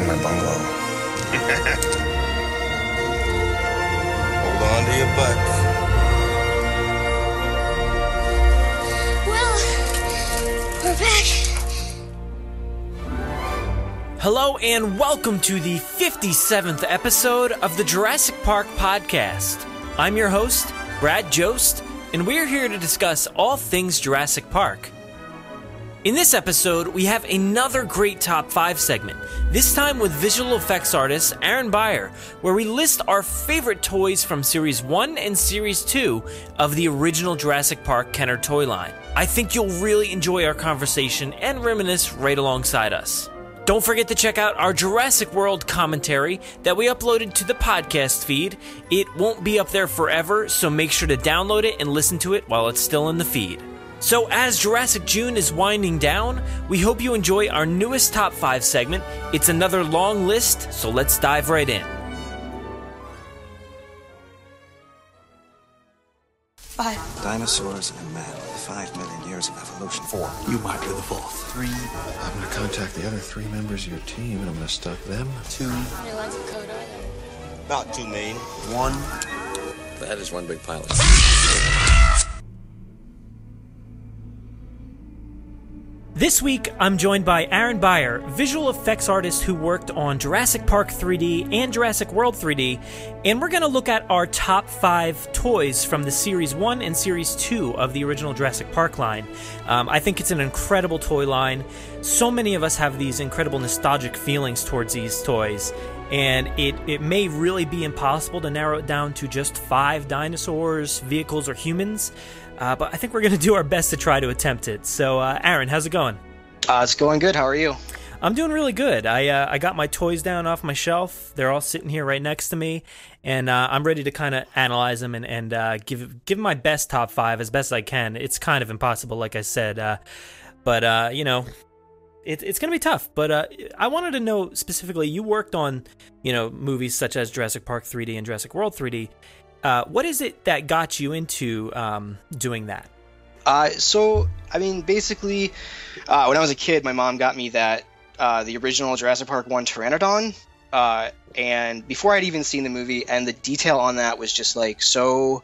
in my bungalow? Hold on to your butts. Well, we're back. Hello and welcome to the 57th episode of the Jurassic Park podcast. I'm your host, Brad Jost, and we're here to discuss all things Jurassic Park. In this episode, we have another great top 5 segment, this time with visual effects artist Aaron Beyer, where we list our favorite toys from Series 1 and Series 2 of the original Jurassic Park Kenner toy line. I think you'll really enjoy our conversation and reminisce right alongside us. Don't forget to check out our Jurassic World commentary that we uploaded to the podcast feed. It won't be up there forever, so make sure to download it and listen to it while it's still in the feed. So, as Jurassic June is winding down, we hope you enjoy our newest top 5 segment. It's another long list, so let's dive right in. Five. Dinosaurs and man, five million years of evolution. Four. You might be the fourth. Three. I'm gonna contact the other three members of your team and I'm gonna stalk them. Two. How many lines of code are there? About two million. One. That is one big pilot. This week, I'm joined by Aaron Beyer, visual effects artist who worked on Jurassic Park 3D and Jurassic World 3D, and we're going to look at our top five toys from the Series 1 and Series 2 of the original Jurassic Park line. Um, I think it's an incredible toy line. So many of us have these incredible nostalgic feelings towards these toys, and it, it may really be impossible to narrow it down to just five dinosaurs, vehicles, or humans. Uh, but I think we're going to do our best to try to attempt it. So, uh, Aaron, how's it going? Uh, it's going good. How are you? I'm doing really good. I uh, I got my toys down off my shelf. They're all sitting here right next to me, and uh, I'm ready to kind of analyze them and and uh, give give my best top five as best I can. It's kind of impossible, like I said, uh, but uh, you know, it, it's gonna be tough. But uh, I wanted to know specifically. You worked on you know movies such as Jurassic Park 3D and Jurassic World 3D. Uh, what is it that got you into um, doing that? Uh, so, I mean, basically, uh, when I was a kid, my mom got me that uh, the original Jurassic Park one Pteranodon, uh, and before I'd even seen the movie, and the detail on that was just like so.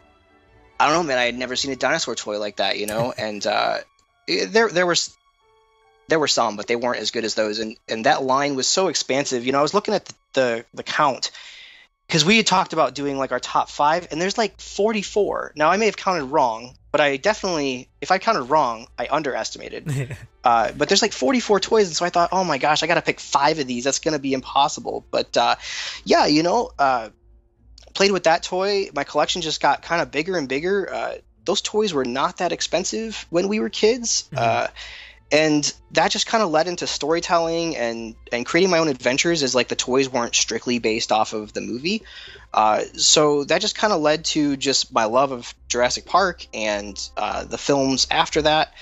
I don't know, man. I had never seen a dinosaur toy like that, you know. and uh, it- there, there was, there were some, but they weren't as good as those. And and that line was so expansive. You know, I was looking at the the, the count because we had talked about doing like our top five, and there's like 44. Now I may have counted wrong, but I definitely, if I counted wrong, I underestimated. uh, but there's like 44 toys, and so I thought, oh my gosh, I got to pick five of these. That's going to be impossible. But uh, yeah, you know, uh, played with that toy. My collection just got kind of bigger and bigger. Uh, those toys were not that expensive when we were kids. Uh, and that just kind of led into storytelling and and creating my own adventures as like the toys weren't strictly based off of the movie. Uh, so that just kind of led to just my love of jurassic park and uh, the films after that.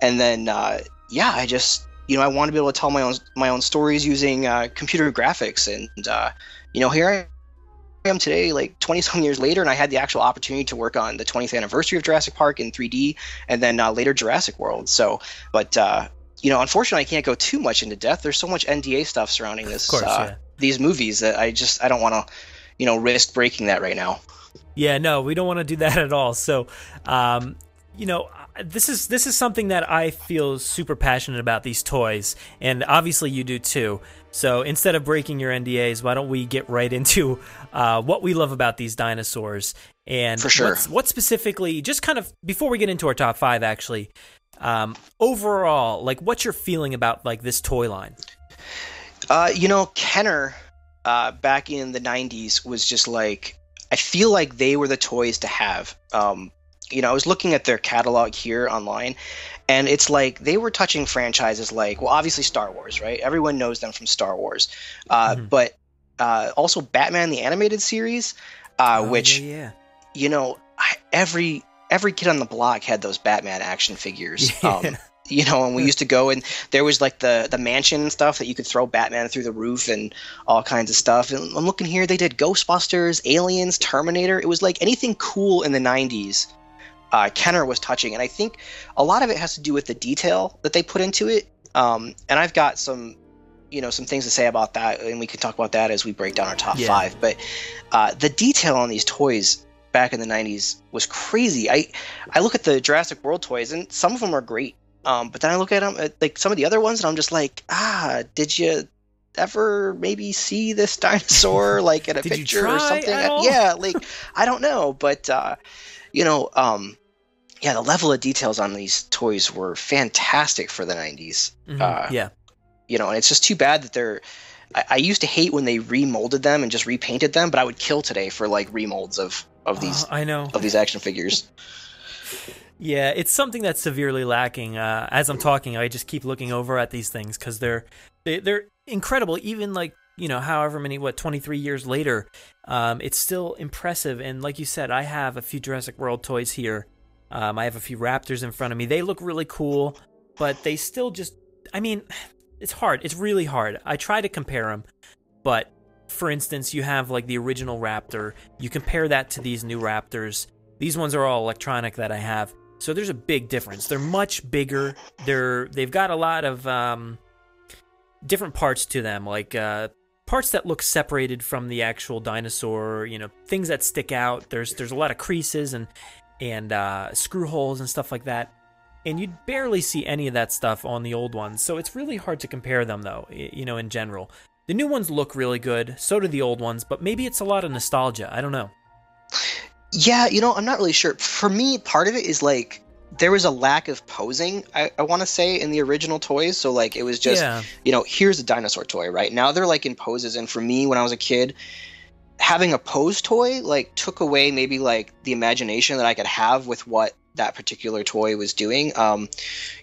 And then uh, yeah i just you know i want to be able to tell my own my own stories using uh, computer graphics and uh, you know here i am today, like 20 some years later, and I had the actual opportunity to work on the 20th anniversary of Jurassic Park in 3D, and then uh, later Jurassic World. So, but uh, you know, unfortunately, I can't go too much into depth. There's so much NDA stuff surrounding this, course, uh, yeah. these movies that I just I don't want to, you know, risk breaking that right now. Yeah, no, we don't want to do that at all. So, um, you know, this is this is something that I feel super passionate about these toys, and obviously you do too. So instead of breaking your NDAs, why don't we get right into uh, what we love about these dinosaurs and For sure. what specifically, just kind of before we get into our top five, actually, um, overall, like what's your feeling about like this toy line? Uh, you know, Kenner uh, back in the 90s was just like, I feel like they were the toys to have. Um, you know, I was looking at their catalog here online, and it's like they were touching franchises like well obviously star wars right everyone knows them from star wars uh, Mm-hmm. but uh, also batman the animated series uh, Oh, which yeah, yeah. you know I, every every kid on the block had those batman action figures Yeah. um, you know and we used to go and there was like the the mansion and stuff that you could throw batman through the roof and all kinds of stuff and i'm looking here they did ghostbusters aliens terminator it was like anything cool in the 90s uh, kenner was touching and i think a lot of it has to do with the detail that they put into it. Um, and i've got some you know some things to say about that and we can talk about that as we break down our top Yeah. five. But uh, the detail on these toys back in the 90s was crazy. I i look at the jurassic world toys and some of them are great um, but then i look at them at, like some of the other ones and i'm just like ah did you ever maybe see this dinosaur like in a picture or something? yeah like i don't know but uh you know um yeah the level of details on these toys were fantastic for the 90s Mhm. uh, yeah. you know and it's just too bad that they're I, I used to hate when they remolded them and just repainted them but i would kill today for like remolds of of these Oh, I know. of these action figures Yeah, it's something that's severely lacking. Uh, as I'm talking, I just keep looking over at these things because they're they, they're incredible. Even like you know, however many what 23 years later, um, it's still impressive. And like you said, I have a few Jurassic World toys here. Um, I have a few Raptors in front of me. They look really cool, but they still just. I mean, it's hard. It's really hard. I try to compare them, but for instance, you have like the original Raptor. You compare that to these new Raptors. These ones are all electronic that I have. So there's a big difference. They're much bigger. They're they've got a lot of um, different parts to them, like uh, parts that look separated from the actual dinosaur. You know, things that stick out. There's there's a lot of creases and and uh, screw holes and stuff like that. And you'd barely see any of that stuff on the old ones. So it's really hard to compare them, though. You know, in general, the new ones look really good. So do the old ones. But maybe it's a lot of nostalgia. I don't know. yeah you know i'm not really sure for me part of it is like there was a lack of posing i, I want to say in the original toys. So like it was just yeah. you know here's a dinosaur toy right? Now they're like in poses. And for me when i was a kid having a pose toy like took away maybe like the imagination that i could have with what that particular toy was doing. Um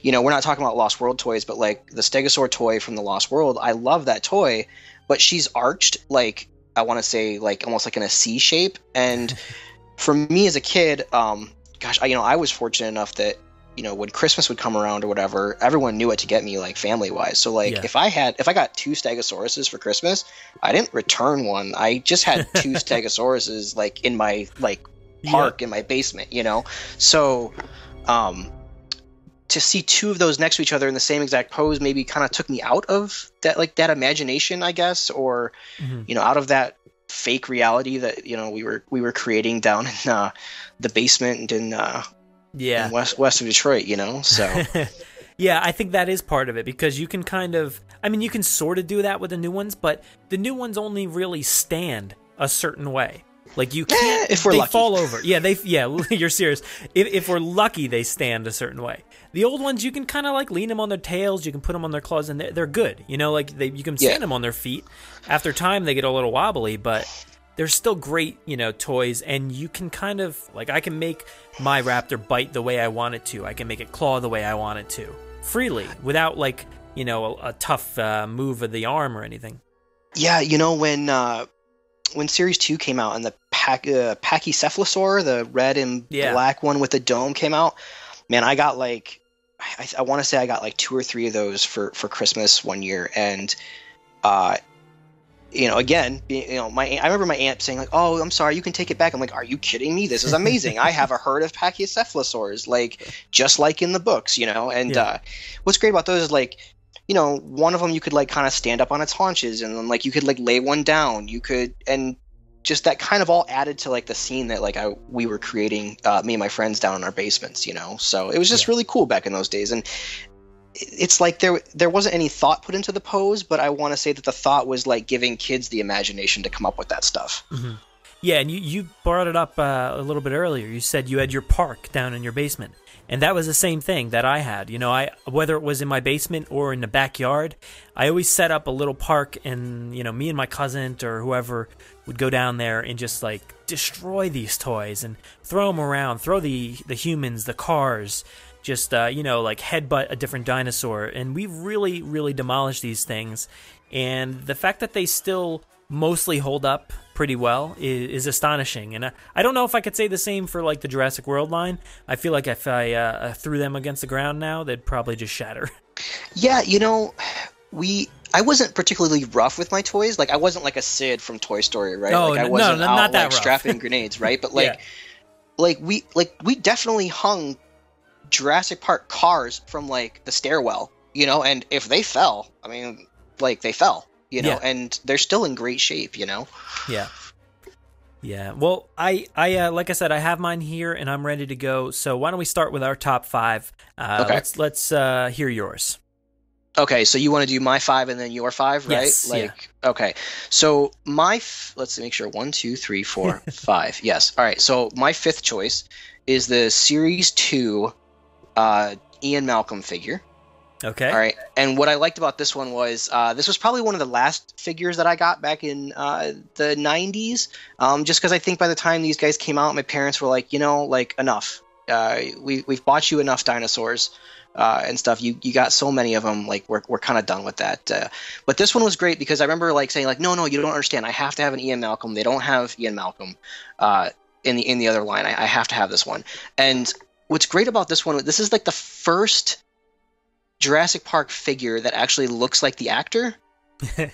you know we're not talking about lost world toys but like the stegosaur toy from the lost world i love that toy but she's arched like i want to say like almost like in a c shape. And for me as a kid um gosh I, you know i was fortunate enough that you know when christmas would come around or whatever everyone knew what to get me like family wise so like Yeah. if i had if i got two stegosauruses for christmas i didn't return one i just had two stegosauruses like in my like park in my basement you know so um to see two of those next to each other in the same exact pose maybe kind of took me out of that like that imagination i guess or Mhm. you know out of that fake reality that you know we were we were creating down in uh, the basement and in, uh, Yeah. in west west of Detroit. You know, so yeah, I think that is part of it because you can kind of, I mean, you can sort of do that with the new ones, but the new ones only really stand a certain way. Like you can't, if we're they lucky. fall over. Yeah, they, yeah, you're serious. If, if we're lucky, they stand a certain way. The old ones, you can kind of like lean them on their tails, you can put them on their claws, and they're, they're good. You know, like they, you can stand Yeah. them on their feet. After time, they get a little wobbly, but they're still great, you know, toys. And you can kind of like I can make my raptor bite the way I want it to. I can make it claw the way I want it to freely without like you know a, a tough uh, move of the arm or anything. yeah, you know when uh, when Series Two came out and the Pac- uh, Pachycephalosaur, the red and Yeah. black one with the dome came out, man, I got like I, I want to say I got like two or three of those for for Christmas one year, and uh, you know, again, you know, my I remember my aunt saying like, "Oh, I'm sorry, you can take it back." I'm like, "Are you kidding me? This is amazing! I have a herd of Pachycephalosaurs, like just like in the books, you know." And Yeah. uh, what's great about those is like, you know, one of them you could like kind of stand up on its haunches, and then like you could like lay one down. You could and just that kind of all added to like the scene that like I we were creating uh, me and my friends down in our basements, you know. So it was just Yeah. really cool back in those days, and it's like there there wasn't any thought put into the pose, but I want to say that the thought was like giving kids the imagination to come up with that stuff. Yeah, and you, you brought it up uh, a little bit earlier. You said you had your park down in your basement, and that was the same thing that I had. You know, I whether it was in my basement or in the backyard, I always set up a little park, and you know, me and my cousin or whoever would go down there and just like destroy these toys and throw them around, throw the the humans, the cars, just uh, you know like headbutt a different dinosaur, and we really really demolished these things. And the fact that they still mostly hold up pretty well is, is astonishing. And I, I, don't know if I could say the same for like the Jurassic World line. I feel like if I uh, threw them against the ground now, they'd probably just shatter. Yeah, you know, we I wasn't particularly rough with my toys. Like I wasn't like a Sid from Toy Story, right? Oh, like I no, wasn't no, out, not that like rough. strapping grenades, right? But like Yeah. like we like we definitely hung Jurassic Park cars from like the stairwell, you know, and if they fell, I mean, like they fell, you know, Yeah. and they're still in great shape, you know. Yeah. Yeah. Well, I, I, uh, like I said, I have mine here Okay. Let's let's hear yours. Okay, so you want to do my five and then your five, right? Yes, yeah. like, okay. So my, f- let's make sure one, two, three, four, five. Yes. All right. So my fifth choice is the Series Two, uh, Ian Malcolm figure. Okay. All right. And what I liked about this one was uh, this was probably one of the last figures that I got back in uh, the 90s. Um, just because I think by the time these guys came out, my parents were like, you know, like enough. Uh, we we've bought you enough dinosaurs uh, and stuff. You you got so many of them. Like we're we're kind of done with that. Uh, but this one was great because I remember like saying like, no no, you don't understand. I have to have an Ian Malcolm. They don't have Ian Malcolm uh, in the in the other line. I, I have to have this one. And what's great about this one, this is like the first Jurassic Park figure that actually looks like the actor.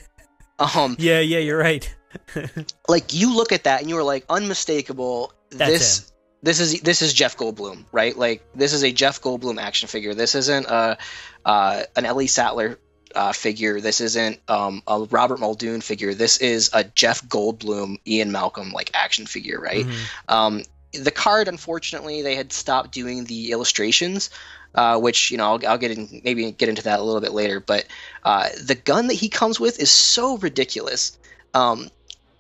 um, Yeah, yeah, you're right. like you look at that and you are like unmistakable. That's this him. This is this is Jeff Goldblum, right? Like this is a Jeff Goldblum action figure. This isn't a uh, an Ellie Sattler uh, figure. This isn't um, a Robert Muldoon figure. This is a Jeff Goldblum, Ian Malcolm like action figure, right? Mhm. Um, the card, unfortunately, they had stopped doing the illustrations, uh, which you know I'll, I'll get in, maybe get into that a little bit later. But uh, the gun that he comes with is so ridiculous. Um,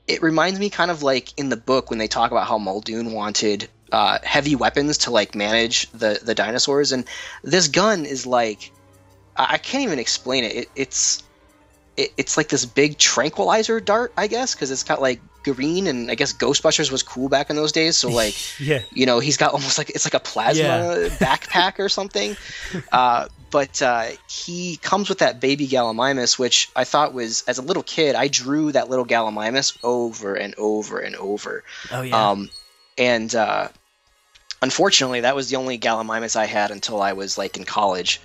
it reminds me kind of like in the book when they talk about how Muldoon wanted uh, heavy weapons to like manage the the dinosaurs, and this gun is like I can't even explain it. it it's it, it's like this big tranquilizer dart, I guess, because it's got like green, and I guess Ghostbusters was cool back in those days. So like, Yeah. you know, he's got almost like it's like a plasma Yeah. backpack or something. Uh, but uh, he comes with that baby Gallimimus, which I thought was as a little kid, I drew that little Gallimimus over and over and over. Oh yeah. Um, and uh, unfortunately, that was the only Gallimimus I had until I was like in college,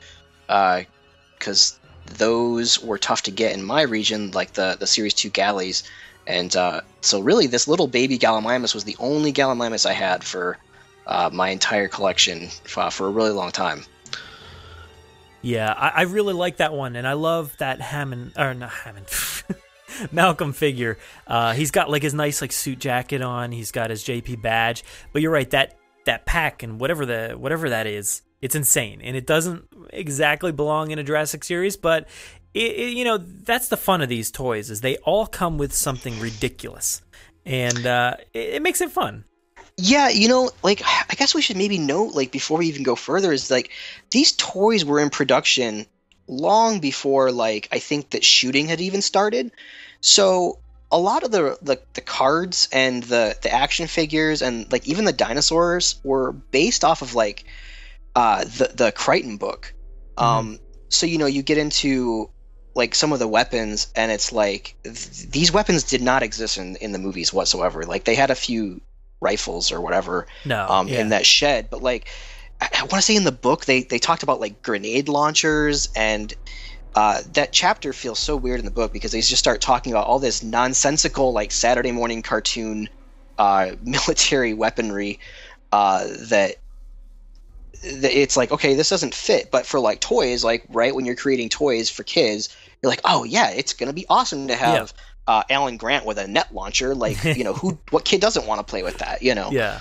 because those were tough to get in my region, like the the Series Two Galleys. And uh, so, really, this little baby Gallimimus was the only Gallimimus I had for uh, my entire collection for, for a really long time. Yeah, I, I really like that one, and I love that Hammond or not Hammond, Malcolm figure. Uh, he's got like his nice like suit jacket on. He's got his JP badge. But you're right that that pack and whatever the whatever that is, it's insane, and it doesn't exactly belong in a Jurassic series, but. It, it, you know that's the fun of these toys is they all come with something ridiculous and uh, it, it makes it fun Yeah, you know, like I guess we should maybe note, like before we even go further, is like these toys were in production long before, like I think that shooting had even started. So a lot of the the, the cards and the the action figures and like even the dinosaurs were based off of like uh, the the Crichton book. Um, so you know, you get into like some of the weapons and it's like th- these weapons did not exist in, in the movies whatsoever like they had a few rifles or whatever no um, yeah. in that shed but like i, I want to say in the book they they talked about like grenade launchers and uh, that chapter feels so weird in the book because they just start talking about all this nonsensical like saturday morning cartoon uh, military weaponry uh, that that it's like okay this doesn't fit but for like toys like right when you're creating toys for kids you're like oh yeah it's gonna be awesome to have uh, alan grant with a net launcher like you know who what kid doesn't want to play with that you know? Yeah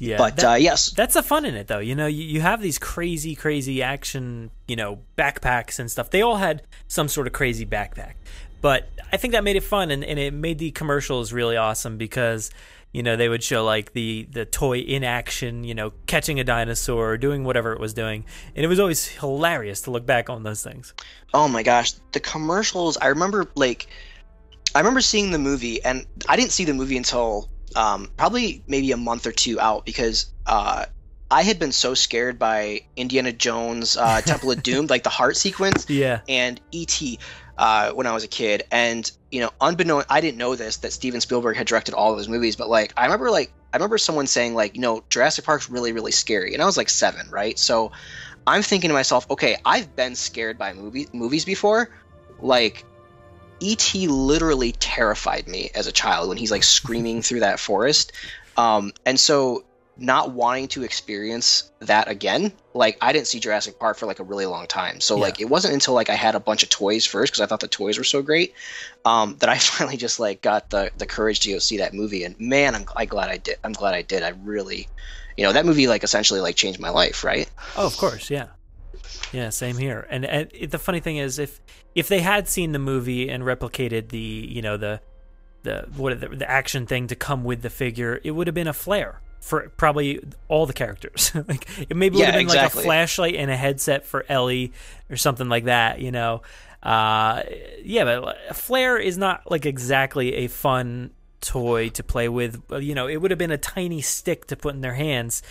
yeah but that- uh, yes That's the fun in it, though. You know, you, you have these crazy, crazy action, you know, backpacks and stuff. They all had some sort of crazy backpack. But I think that made it fun and, and it made the commercials really awesome because, you know, they would show like the, the toy in action, you know, catching a dinosaur or doing whatever it was doing. And it was always hilarious to look back on those things. Oh my gosh, the commercials! I remember like, I remember seeing the movie, and I didn't see the movie until um, probably maybe a month or two out because uh, I had been so scared by Indiana Jones, uh, Temple of Doom, like the heart sequence, Yeah. and E.T. Uh, when I was a kid, and you know, unbeknown, I didn't know this that Steven Spielberg had directed all of those movies, but like I remember, like I remember someone saying, like, you know, Jurassic Park's really, really scary, and I was like seven, right? So I'm thinking to myself, okay, I've been scared by movie movies before, like. E.T. literally terrified me as a child when he's like screaming through that forest. Um, and so not wanting to experience that again like i didn't see jurassic park for like a really long time so Yeah. like it wasn't until like i had a bunch of toys first because i thought the toys were so great um, that i finally just like got the the courage to go see that movie and man i'm, I'm glad i did i'm glad i did i really you know that movie like essentially like changed my life right Oh, of course, yeah, yeah, same here. And, and it, the funny thing is, if if they had seen the movie and replicated the you know the the what the, the action thing to come with the figure, it would have been a flare for probably all the characters. like it maybe would have been exactly. like a flashlight and a headset for Ellie or something like that. You know, uh, yeah, but a flare is not like exactly a fun toy to play with. You know, it would have been a tiny stick to put in their hands.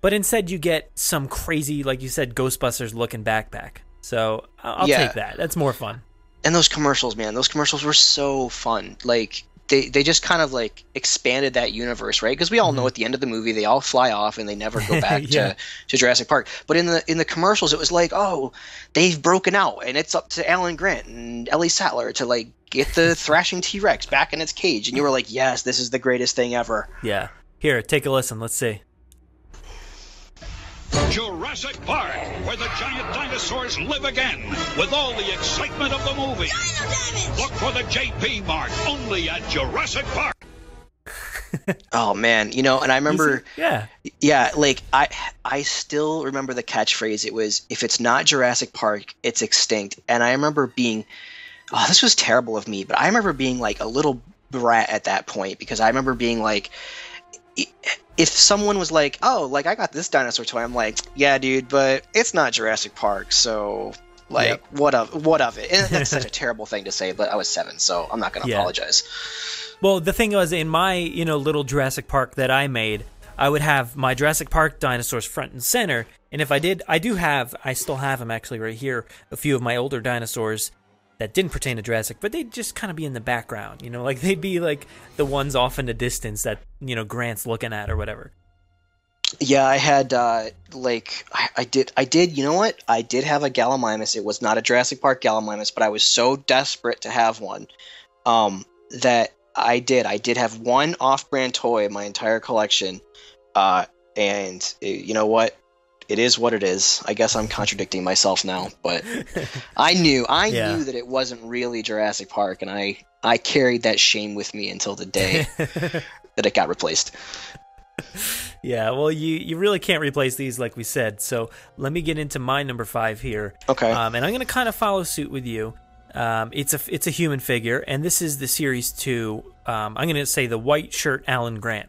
But instead, you get some crazy, like you said, Ghostbusters looking backpack. So I'll Yeah. take that. That's more fun. and those commercials man those commercials were so fun like they, they just kind of like expanded that universe right because we all know mm-hmm. at the end of the movie they all fly off and they never go back Yeah. to, to jurassic park but in the in the commercials it was like oh they've broken out and it's up to alan grant and ellie sattler to like get the thrashing t-rex back in its cage and you were like yes this is the greatest thing ever Yeah. Here, take a listen. Let's see. Jurassic Park, where the giant dinosaurs live again, with all the excitement of the movie. Look for the JP mark only at Jurassic Park. oh man you know and i remember Yeah. Yeah, like I I still remember the catchphrase. It was if it's not Jurassic Park, it's extinct. And I remember being oh, this was terrible of me, but I remember being like a little brat at that point because I remember being like i- if someone was like, "Oh, like I got this dinosaur toy." I'm like, "Yeah, dude, but it's not Jurassic Park." So like Yep. what of what of it? And that's such a terrible thing to say, but I was 7, so I'm not going to Yeah. apologize. Well, the thing was, in my you know little Jurassic Park that I made, I would have my Jurassic Park dinosaurs front and center. And if I did, I do have, I still have them actually right here. A few of my older dinosaurs that didn't pertain to Jurassic, but they'd just kind of be in the background. You know, like they'd be like the ones off in the distance that you know Grant's looking at or whatever. Yeah, I had uh, like I, I did I did you know what I did have a Gallimimus. It was not a Jurassic Park Gallimimus, but I was so desperate to have one um, that I did. I did have one off-brand toy in my entire collection, uh, and it- you know what? It is what it is. I guess I'm contradicting myself now, but I knew I Yeah. knew that it wasn't really Jurassic Park, and I I carried that shame with me until the day that it got replaced. Yeah, well, you you really can't replace these, like we said. So let me get into my number five here. Okay. Um, and I'm going to kind of follow suit with you. Um, it's a it's a human figure, and this is the series two. Um, I'm going to say the white shirt Alan Grant.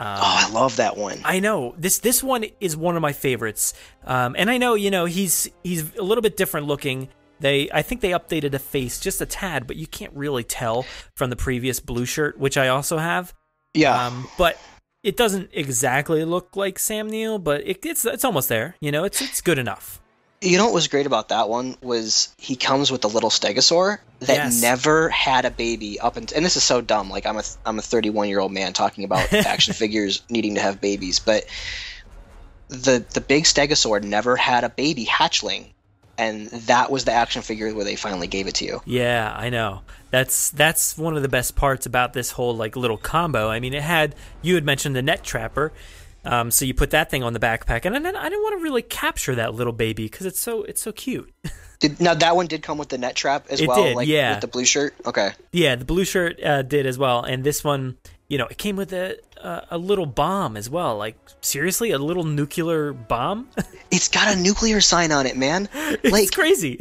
Um, oh, I love that one. I know this this one is one of my favorites, um, and I know you know he's he's a little bit different looking. They I think they updated the face just a tad, but you can't really tell from the previous blue shirt, which I also have. Yeah. Um, but it doesn't exactly look like Sam Neill, but it, it's it's almost there. You know, it's it's good enough. You know what was great about that one was he comes with a little stegosaur that Yes. never had a baby up until and this is so dumb like I'm a I'm a 31 year old man talking about action figures needing to have babies but the the big stegosaur never had a baby hatchling and that was the action figure where they finally gave it to you. Yeah, I know. That's that's one of the best parts about this whole like little combo. I mean, it had you had mentioned the net trapper, um, so you put that thing on the backpack, and then I didn't want to really capture that little baby because it's so it's so cute. Did, now that one did come with the net trap as It well did, like yeah. with the blue shirt. Okay. yeah, the blue shirt uh, did as well, and this one, you know, it came with a a, a little bomb as well. Like seriously, a little nuclear bomb. It's got a nuclear sign on it, man. it's Like crazy.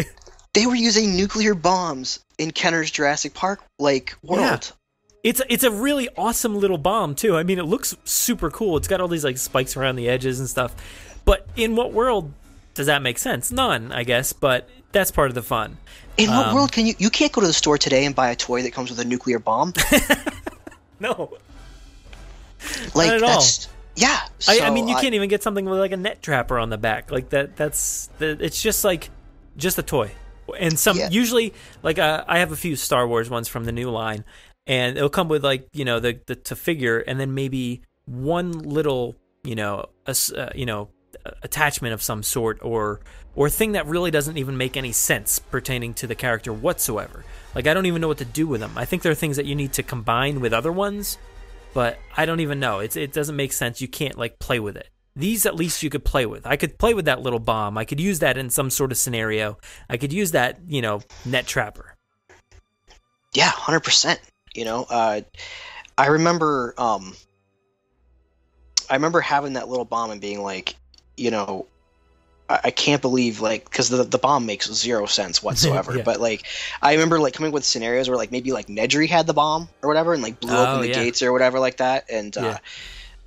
they were using nuclear bombs in Kenner's Jurassic Park like world. Yeah. It's it's a really awesome little bomb too. I mean, it looks super cool. It's got all these like spikes around the edges and stuff. But in what world does that make sense? None, I guess. But that's part of the fun. In what Um, world can you you can't go to the store today and buy a toy that comes with a nuclear bomb? No, Like at all. that's Yeah, I, I mean, you can't even get something with like a net trapper on the back. Like that. That's the, it's just like just a toy. And some Yeah. usually like uh, I have a few Star Wars ones from the new line, and it'll come with like you know the the to figure, and then maybe one little you know a, uh, you know attachment of some sort or or thing that really doesn't even make any sense pertaining to the character whatsoever. Like I don't even know what to do with them. I think there are things that you need to combine with other ones, but I don't even know. It's it doesn't make sense. You can't like play with it. These at least you could play with. I could play with that little bomb. I could use that in some sort of scenario. I could use that, you know, net trapper. Yeah, hundred percent. You know, uh, I remember, um, I remember having that little bomb and being like, you know, I, I can't believe like because the the bomb makes zero sense whatsoever. Yeah. But like, I remember like coming with scenarios where like maybe like Nedry had the bomb or whatever and like blew Oh, open the yeah. gates or whatever like that. And uh, Yeah.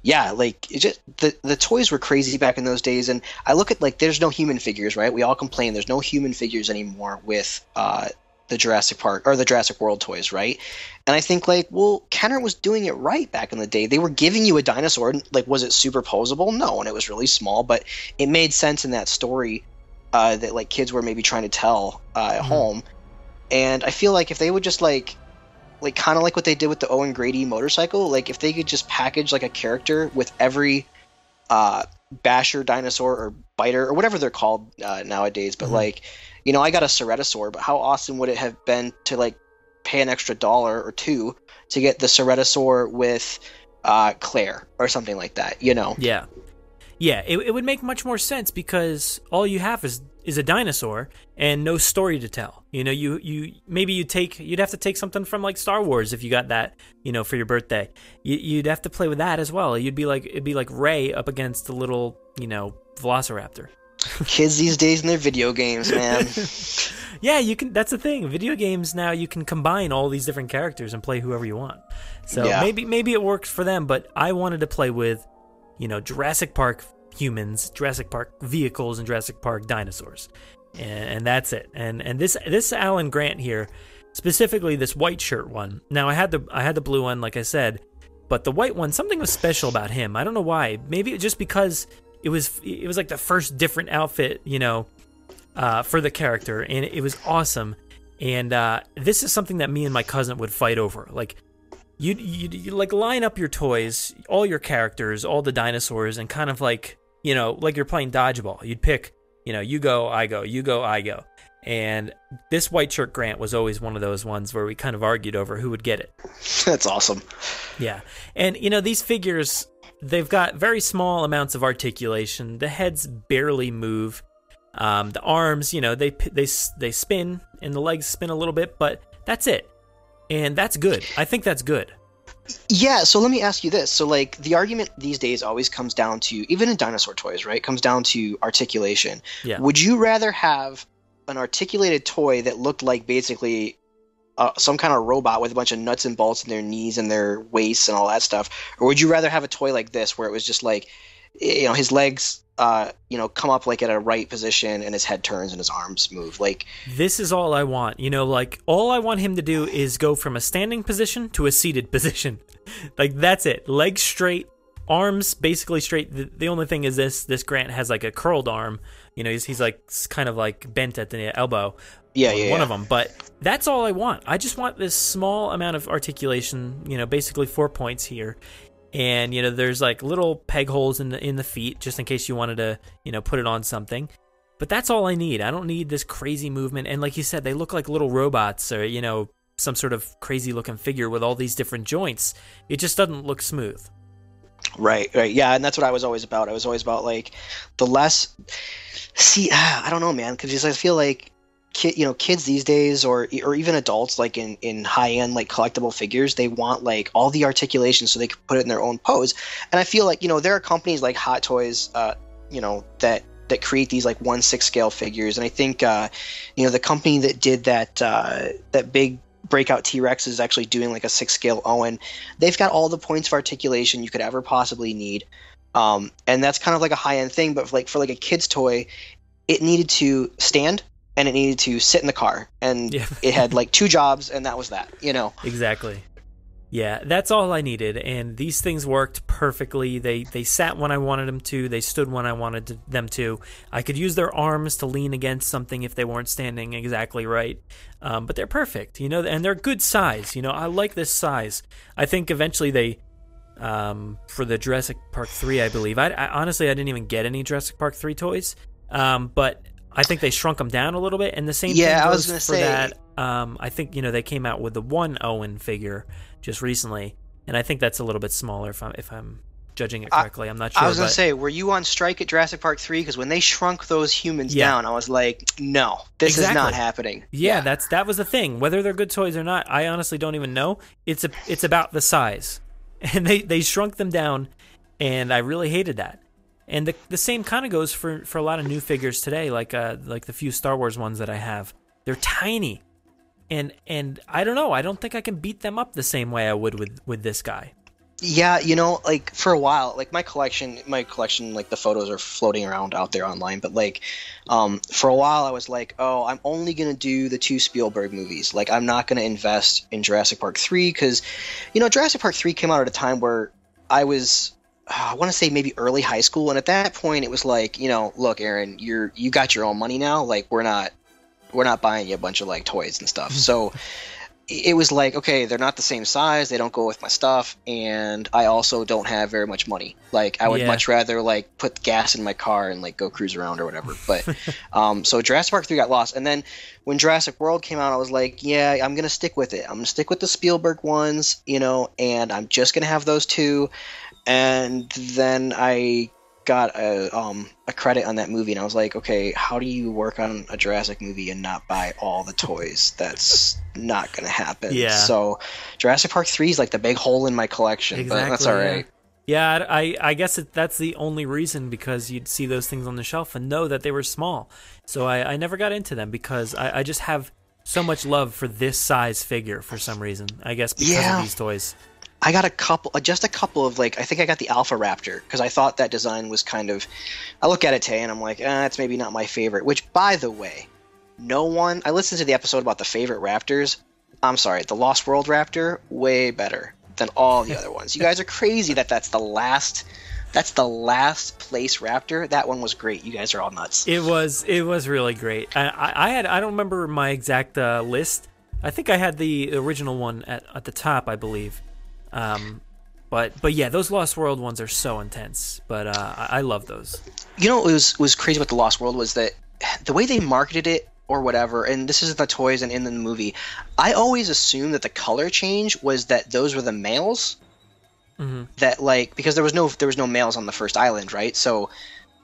yeah, like it just the the toys were crazy back in those days. And I look at like there's no human figures, right? We all complain there's no human figures anymore with uh the Jurassic Park or the Jurassic World toys, right? And I think like, well, Kenner was doing it right back in the day. They were giving you a dinosaur. Like, was it superposable? No, and it was really small, but it made sense in that story uh, that like kids were maybe trying to tell uh, at home. And I feel like if they would just like, like kind of like what they did with the Owen Grady motorcycle, like if they could just package like a character with every uh, basher dinosaur or biter or whatever they're called uh, nowadays, but like, you know, I got a Ceratosaur, but how awesome would it have been to like pay an extra dollar or two to get the Ceratosaur with uh, Claire or something like that? You know? Yeah. Yeah, it, it would make much more sense because all you have is is a dinosaur and no story to tell. You know, you you maybe you take you'd have to take something from like Star Wars if you got that, you know, for your birthday. You, you'd have to play with that as well. You'd be like it'd be like Rey up against the little, you know, Velociraptor. Kids these days and their video games, man. Yeah, you can. That's the thing. Video games now you can combine all these different characters and play whoever you want. So Yeah. maybe maybe it works for them, but I wanted to play with, you know, Jurassic Park humans, Jurassic Park vehicles, and Jurassic Park dinosaurs, and, and that's it. And and this this Alan Grant here, specifically this white shirt one. Now I had the I had the blue one, like I said, but the white one, something was special about him. I don't know why. Maybe just because it was it was like the first different outfit, you know, uh, for the character, and it was awesome. And uh, this is something that me and my cousin would fight over. Like, you you like line up your toys, all your characters, all the dinosaurs, and kind of like you know, like you're playing dodgeball. You'd pick, you know, you go, I go, you go, I go. And this white shirt Grant was always one of those ones where we kind of argued over who would get it. That's awesome. Yeah. And you know, these figures they've got very small amounts of articulation. The heads barely move. Um, the arms, you know, they they they spin and the legs spin a little bit, but that's it. And that's good. I think that's good. Yeah, so let me ask you this. So like the argument these days always comes down to even in dinosaur toys, right? Comes down to articulation. Yeah. Would you rather have an articulated toy that looked like basically uh, some kind of robot with a bunch of nuts and bolts in their knees and their waists and all that stuff, or would you rather have a toy like this where it was just like, you know, his legs, uh, you know, come up like at a right position and his head turns and his arms move? Like, This is all I want. You know, like all I want him to do is go from a standing position to a seated position. like that's it. Legs straight, arms basically straight. The, the only thing is this this Grant has like a curled arm. You know, he's he's like kind of like bent at the elbow. Yeah, yeah, One yeah. of them, but that's all I want. I just want this small amount of articulation. You know, basically four points here. And you know, there's like little peg holes in the in the feet, just in case you wanted to, you know, put it on something. But that's all I need. I don't need this crazy movement. And like you said, they look like little robots or, you know, some sort of crazy looking figure with all these different joints. It just doesn't look smooth. Right, right, yeah, and that's what I was always about. I was always about like the less. See, ah, I don't know, man, because I feel like kid, you know, kids these days, or or even adults, like in in high end like collectible figures, they want like all the articulation so they can put it in their own pose. And I feel like you know there are companies like Hot Toys, uh, you know that that create these like one six scale figures, and I think uh, you know the company that did that uh, that big breakout T-Rex is actually doing like a six scale Owen. They've got all the points of articulation you could ever possibly need. Um, and that's kind of like a high end thing, but for like for like a kid's toy, it needed to stand and it needed to sit in the car, and Yeah. it had like two jobs, and that was that. You know. Exactly. Yeah, that's all I needed, and these things worked perfectly. They they sat when I wanted them to. They stood when I wanted to, them to. I could use their arms to lean against something if they weren't standing exactly right. Um, but they're perfect, you know, and they're good size. You know, I like this size. I think eventually they, um, for the Jurassic Park three, I believe. I, I honestly I didn't even get any Jurassic Park three toys, um, but I think they shrunk them down a little bit. And the same Yeah, thing I goes was gonna for say- that. Um, I think you know they came out with the one Owen figure just recently, and I think that's a little bit smaller if I'm if I'm judging it correctly. I, am not sure. I was gonna but- say, were you on strike at Jurassic Park three? Because when they shrunk those humans Yeah. down, I was like, no, this is not happening. Yeah, that's that was the thing. Whether they're good toys or not, I honestly don't even know. It's a it's about the size, and they they shrunk them down, and I really hated that. And the the same kind of goes for for a lot of new figures today, like uh like the few Star Wars ones that I have. They're tiny, and and I don't know. I don't think I can beat them up the same way I would with with this guy. Yeah, you know, like for a while, like my collection, my collection, like the photos are floating around out there online. But like, um, for a while, I was like, oh, I'm only gonna do the two Spielberg movies. Like, I'm not gonna invest in Jurassic Park three because, you know, Jurassic Park three came out at a time where I was, uh, I want to say maybe early high school, and at that point, it was like, you know, look, Aaron, you're you got your own money now. Like, we're not, we're not buying you a bunch of like toys and stuff. so it was like okay they're not the same size they don't go with my stuff and i also don't have very much money. Like i would Yeah. much rather like put gas in my car and like go cruise around or whatever. But um so jurassic park 3 got lost and then when jurassic world came out i was like yeah i'm gonna stick with it. I'm gonna stick with the spielberg ones you know and i'm just gonna have those two. And then i got a um a credit on that movie and I was like, okay, how do you work on a Jurassic movie and not buy all the toys? That's not gonna happen. Yeah. So Jurassic Park three is like the big hole in my collection, but that's all yeah. Yeah, I I guess it, that's the only reason because you'd see those things on the shelf and know that they were small. So I, I never got into them because I, I just have so much love for this size figure for some reason. I guess because Yeah. of these toys. I got a couple, uh, just a couple of like, I think I got the Alpha Raptor because I thought that design was kind of. I look at it today and I'm like, eh, it's maybe not my favorite. Which, by the way, no one. I listened to the episode about the favorite Raptors. I'm sorry, the Lost World Raptor, way better than all the other ones. You guys are crazy that that's the last. That's the last place Raptor. That one was great. You guys are all nuts. It was it was really great. I I, I had I don't remember my exact uh, list. I think I had the original one at, at the top, I believe. Um, but but yeah, those Lost World ones are so intense. But uh, I, I love those. you know what was was crazy about the Lost World was that the way they marketed it or whatever, and this is the toys and in the movie. I always assumed that the color change was that those were the males. Mm-hmm. That like because there was no there was no males on the first island, right? So,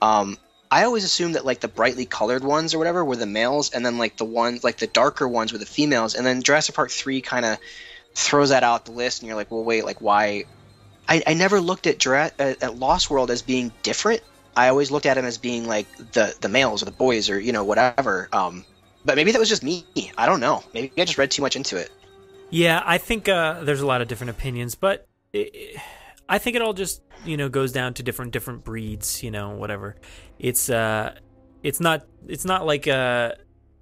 um, I always assumed that like the brightly colored ones or whatever were the males, and then like the ones like the darker ones were the females, and then Jurassic Park three kind of throws that out the list, and you're like, well, wait, like why? I, I never looked at, Jura- at Lost World as being different. I always looked at them as being like the the males or the boys or you know whatever. Um, but maybe that was just me. I don't know. Maybe I just read too much into it. Yeah, I think uh, there's a lot of different opinions, but i I think it all just you know goes down to different different breeds. You know, whatever. It's uh, it's not it's not like uh,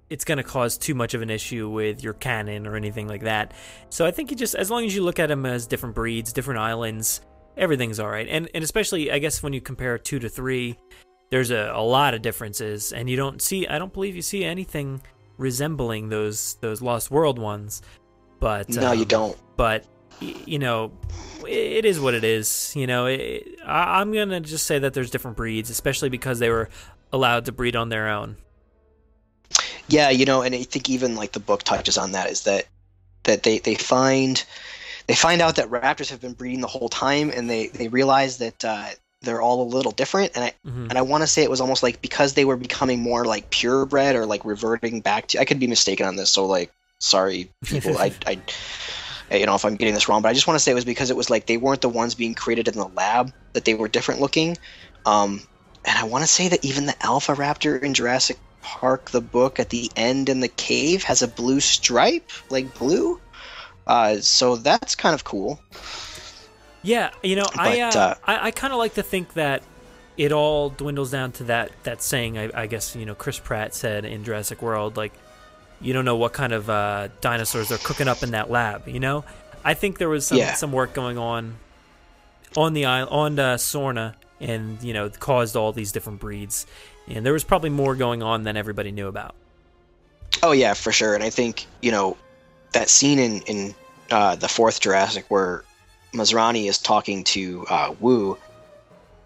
it's gonna cause too much of an issue with your canon or anything like that. So I think you just as long as you look at them as different breeds, different islands, everything's all right. And and especially I guess when you compare two to three, there's a, a lot of differences, and you don't see I don't believe you see anything resembling those those Lost World ones. But No, you um, don't. But you know, it is what it is. You know, it, I, I'm gonna just say that there's different breeds, especially because they were allowed to breed on their own. Yeah, you know, and I think even like the book touches on that is that that they they find they find out that raptors have been breeding the whole time, and they they realize that uh, they're all a little different. And I Mhm. and I want to say it was almost like because they were becoming more like purebred or like reverting back to. I could be mistaken on this, so like sorry people. I I you know if I'm getting this wrong, but I just want to say it was because it was like they weren't the ones being created in the lab that they were different looking. Um, and I want to say that even the Alpha Raptor in Jurassic Park, the book at the end in the cave, has a blue stripe, like blue. Uh, so that's kind of cool. Yeah, you know, I But, uh, uh, I, I kind of like to think that it all dwindles down to that that saying. I, I guess you know Chris Pratt said in Jurassic World, like you don't know what kind of uh, dinosaurs they're cooking up in that lab. You know, I think there was some Yeah. some work going on on the island on uh, Sorna, and you know caused all these different breeds, and there was probably more going on than everybody knew about. Oh yeah, for sure. And I think you know that scene in in uh, the fourth Jurassic where Masrani is talking to uh, Wu.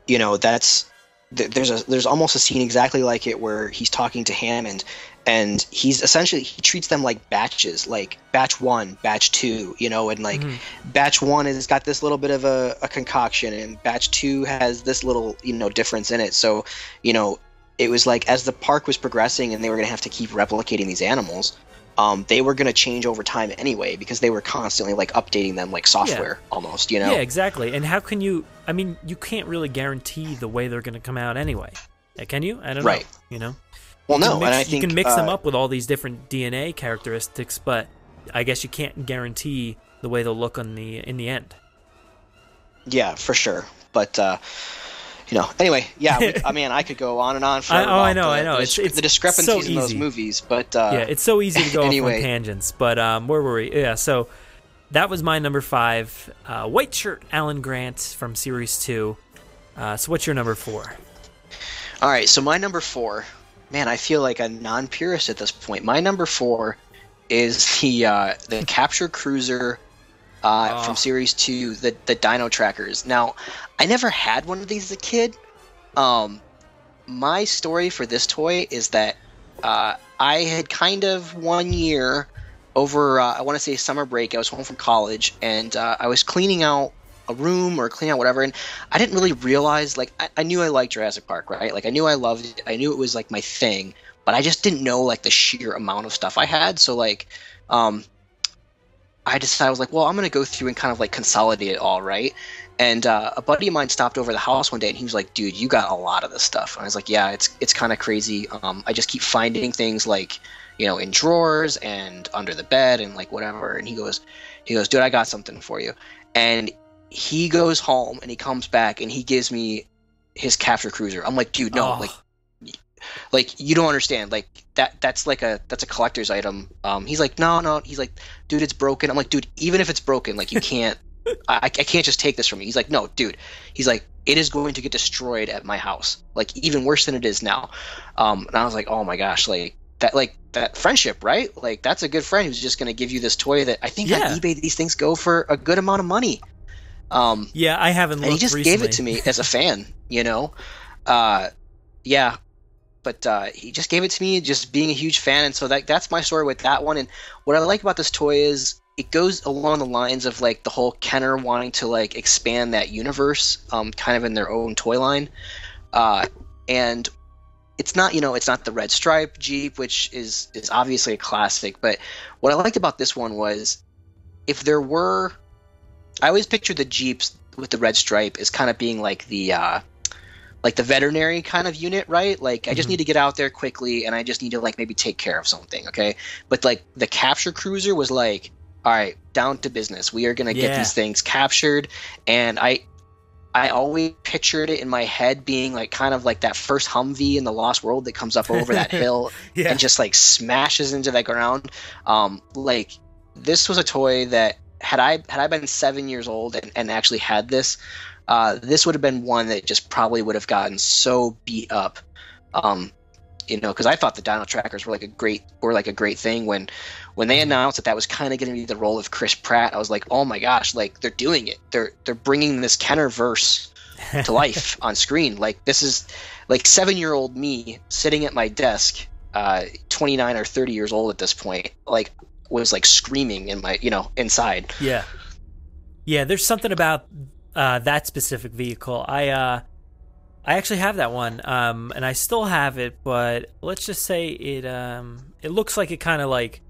You know that's th- there's a there's almost a scene exactly like it where he's talking to Hammond, and he's essentially he treats them like batches, like batch one, batch two, you know, and like batch one has got this little bit of a, a concoction, and batch two has this little you know difference in it. So you know it was like as the park was progressing and they were going to have to keep replicating these animals um, they were going to change over time anyway because they were constantly like updating them like software almost you know Yeah, exactly. And how can you? I mean, you can't really guarantee the way they're going to come out anyway. Can you? I don't Right. know. You know. well You no mix, and i you can mix them uh, up with all these different DNA characteristics, but I guess you can't guarantee the way they'll look on the in the end. yeah for sure but uh you know anyway yeah we, i mean i could go on and on for I- oh, I know, I know. the, It's- the discrepancies so in those movies but uh yeah, it's so easy to go off on tangents. But um, where were we? Yeah, so that was my number five. Uh, white shirt Alan Grant from series two. Uh, so what's your number four? All right, so my number four, man, I feel like a non-purist at this point. My number four is the uh, the capture cruiser uh, Oh. from series two, the the Dino Trackers. Now, I never had one of these as a kid. Um, my story for this toy is that uh, I had kind of one year over, uh, I want to say summer break. I was home from college and uh, I was cleaning out a room or cleaning out whatever, and I didn't really realize. Like, I, I knew I liked Jurassic Park, right? Like, I knew I loved it. I knew it was like my thing, but I just didn't know like the sheer amount of stuff I had. So like, um, I decided I was like, well, I'm gonna go through and kind of like consolidate it all, right? And uh, a buddy of mine stopped over the house one day, and he was like, "Dude, you got a lot of this stuff." And I was like, "Yeah, it's it's kind of crazy. Um, I just keep finding things like, you know, in drawers and under the bed and like whatever." And he goes, "He goes, dude, I got something for you." And he goes home and he comes back and he gives me his capture cruiser. I'm like, "Dude, no, Oh. like." Like you don't understand. Like that. That's like a that's a collector's item. Um, he's like, no, no. He's like, dude, it's broken. I'm like, dude, even if it's broken, like you can't. I, I can't just take this from you. He's like, no, dude. He's like, it is going to get destroyed at my house, like even worse than it is now. Um, and I was like, oh my gosh, like that, like that friendship, right? Like that's a good friend who's just going to give you this toy that I think Yeah. on eBay these things go for a good amount of money. Um, Yeah, I haven't. and he just recently. gave it to me as a fan, you know. Uh, yeah, but uh, he just gave it to me, just being a huge fan, and so that that's my story with that one. And what I like about this toy is it goes along the lines of like the whole Kenner wanting to like expand that universe, um, kind of in their own toy line, uh, and it's not you know it's not the red stripe Jeep, which is is obviously a classic, but what I liked about this one was if there were I always picture the Jeeps with the red stripe as kind of being like the uh, like the veterinary kind of unit, right? Like I just need to get out there quickly and I just need to like maybe take care of something, okay? But like the capture cruiser was like, all right, down to business. We are gonna get these things captured, and I. I always pictured it in my head being like kind of like that first Humvee in the Lost World that comes up over that hill Yeah. and just like smashes into the ground. Um, like this was a toy that had I had I been seven years old and, and actually had this, uh, this would have been one that just probably would have gotten so beat up. Um, you know, because I thought the Dino Trackers were like a great were like a great thing when when they announced that that was kind of going to be the role of Chris Pratt. I was like, oh my gosh, like they're doing it. They're they're bringing this Kenner verse to life on screen. Like this is like seven year old me sitting at my desk, uh, 29 or 30 years old at this point, like was like screaming in my, you know, inside. Yeah. Yeah, there's something about uh, that specific vehicle. I uh, I actually have that one, um, and I still have it, but let's just say it um, it looks like it kind of like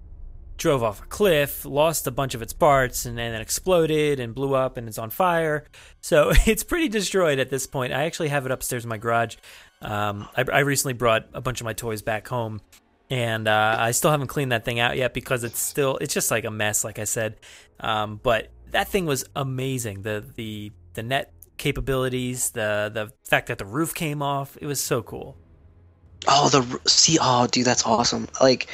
drove off a cliff, lost a bunch of its parts, and then exploded and blew up, and it's on fire. So it's pretty destroyed at this point. I actually have it upstairs in my garage. Um, I, I recently brought a bunch of my toys back home, and uh, I still haven't cleaned that thing out yet because it's still it's just like a mess, like I said. Um, but that thing was amazing. The the the net capabilities, the the fact that the roof came off, it was so cool. Oh, the see, oh, dude, that's awesome. Like,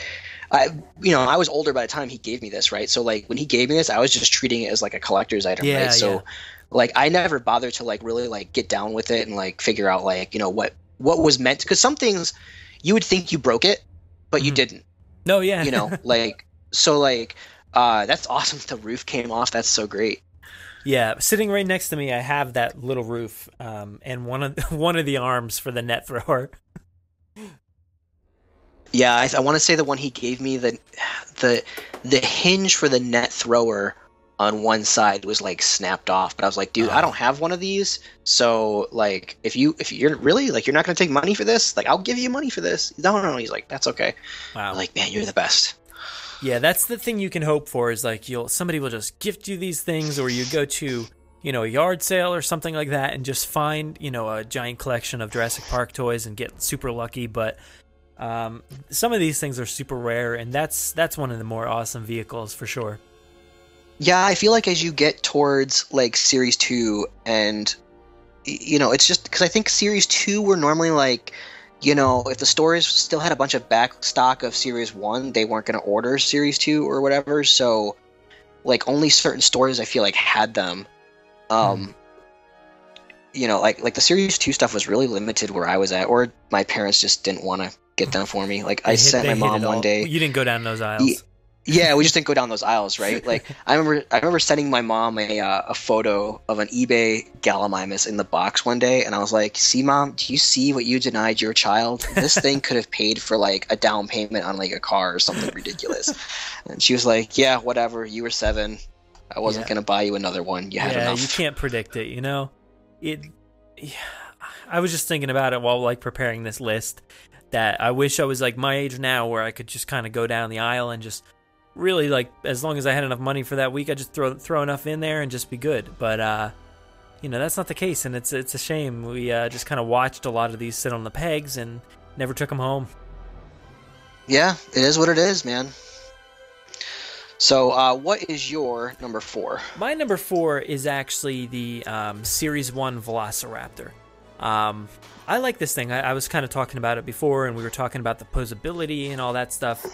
I, you know, I was older by the time he gave me this, right? So like when he gave me this, I was just treating it as like a collector's item, Yeah, right? So yeah. like I never bothered to like really like get down with it and like figure out like you know what what was meant because some things you would think you broke it, but you Mhm. didn't, No, yeah. you know, like so like uh that's awesome. The roof came off. That's so great. Yeah, sitting right next to me, I have that little roof, um, and one of one of the arms for the net thrower. Yeah, I, I want to say the one he gave me the the the hinge for the net thrower on one side was like snapped off, but I was like, dude, I Oh. don't have one of these. So like, if you if you're really like you're not gonna take money for this, like I'll give you money for this. No, no, no. He's like, that's okay. Wow. I'm like, man, you're the best. Yeah, that's the thing you can hope for is like you'll somebody will just gift you these things, or you go to you know a yard sale or something like that and just find you know a giant collection of Jurassic Park toys and get super lucky. But um, some of these things are super rare, and that's that's one of the more awesome vehicles for sure. Yeah, I feel like as you get towards like series two, and you know, it's just because I think series two were normally like, you know, if the stores still had a bunch of back stock of series one, they weren't going to order series two or whatever. So, like, only certain stores I feel like had them. Um, you know, like like the series two stuff was really limited where I was at, or my parents just didn't want to get them for me. Like They I hit- sent my mom one all. day. You didn't go down those aisles. Yeah, we just didn't go down those aisles, right? Like I remember, I remember sending my mom a uh, a photo of an eBay Gallimimus in the box one day, and I was like, "See, mom, do you see what you denied your child? This thing could have paid for like a down payment on like a car or something ridiculous." And she was like, "Yeah, whatever. You were seven. I wasn't Yeah. gonna buy you another one. You had yeah, enough." you can't predict it. You know, it. yeah, I was just thinking about it while like preparing this list. That I wish I was like my age now, where I could just kind of go down the aisle and just really like as long as I had enough money for that week, I just throw throw enough in there and just be good. But uh, you know, that's not the case, and it's it's a shame. We uh, just kind of watched a lot of these sit on the pegs and never took them home. Yeah, it is what it is, man. So, uh, what is your number four? My number four is actually the um, Series 1 Velociraptor. Um, I like this thing. I, I was kind of talking about it before, and we were talking about the posability and all that stuff.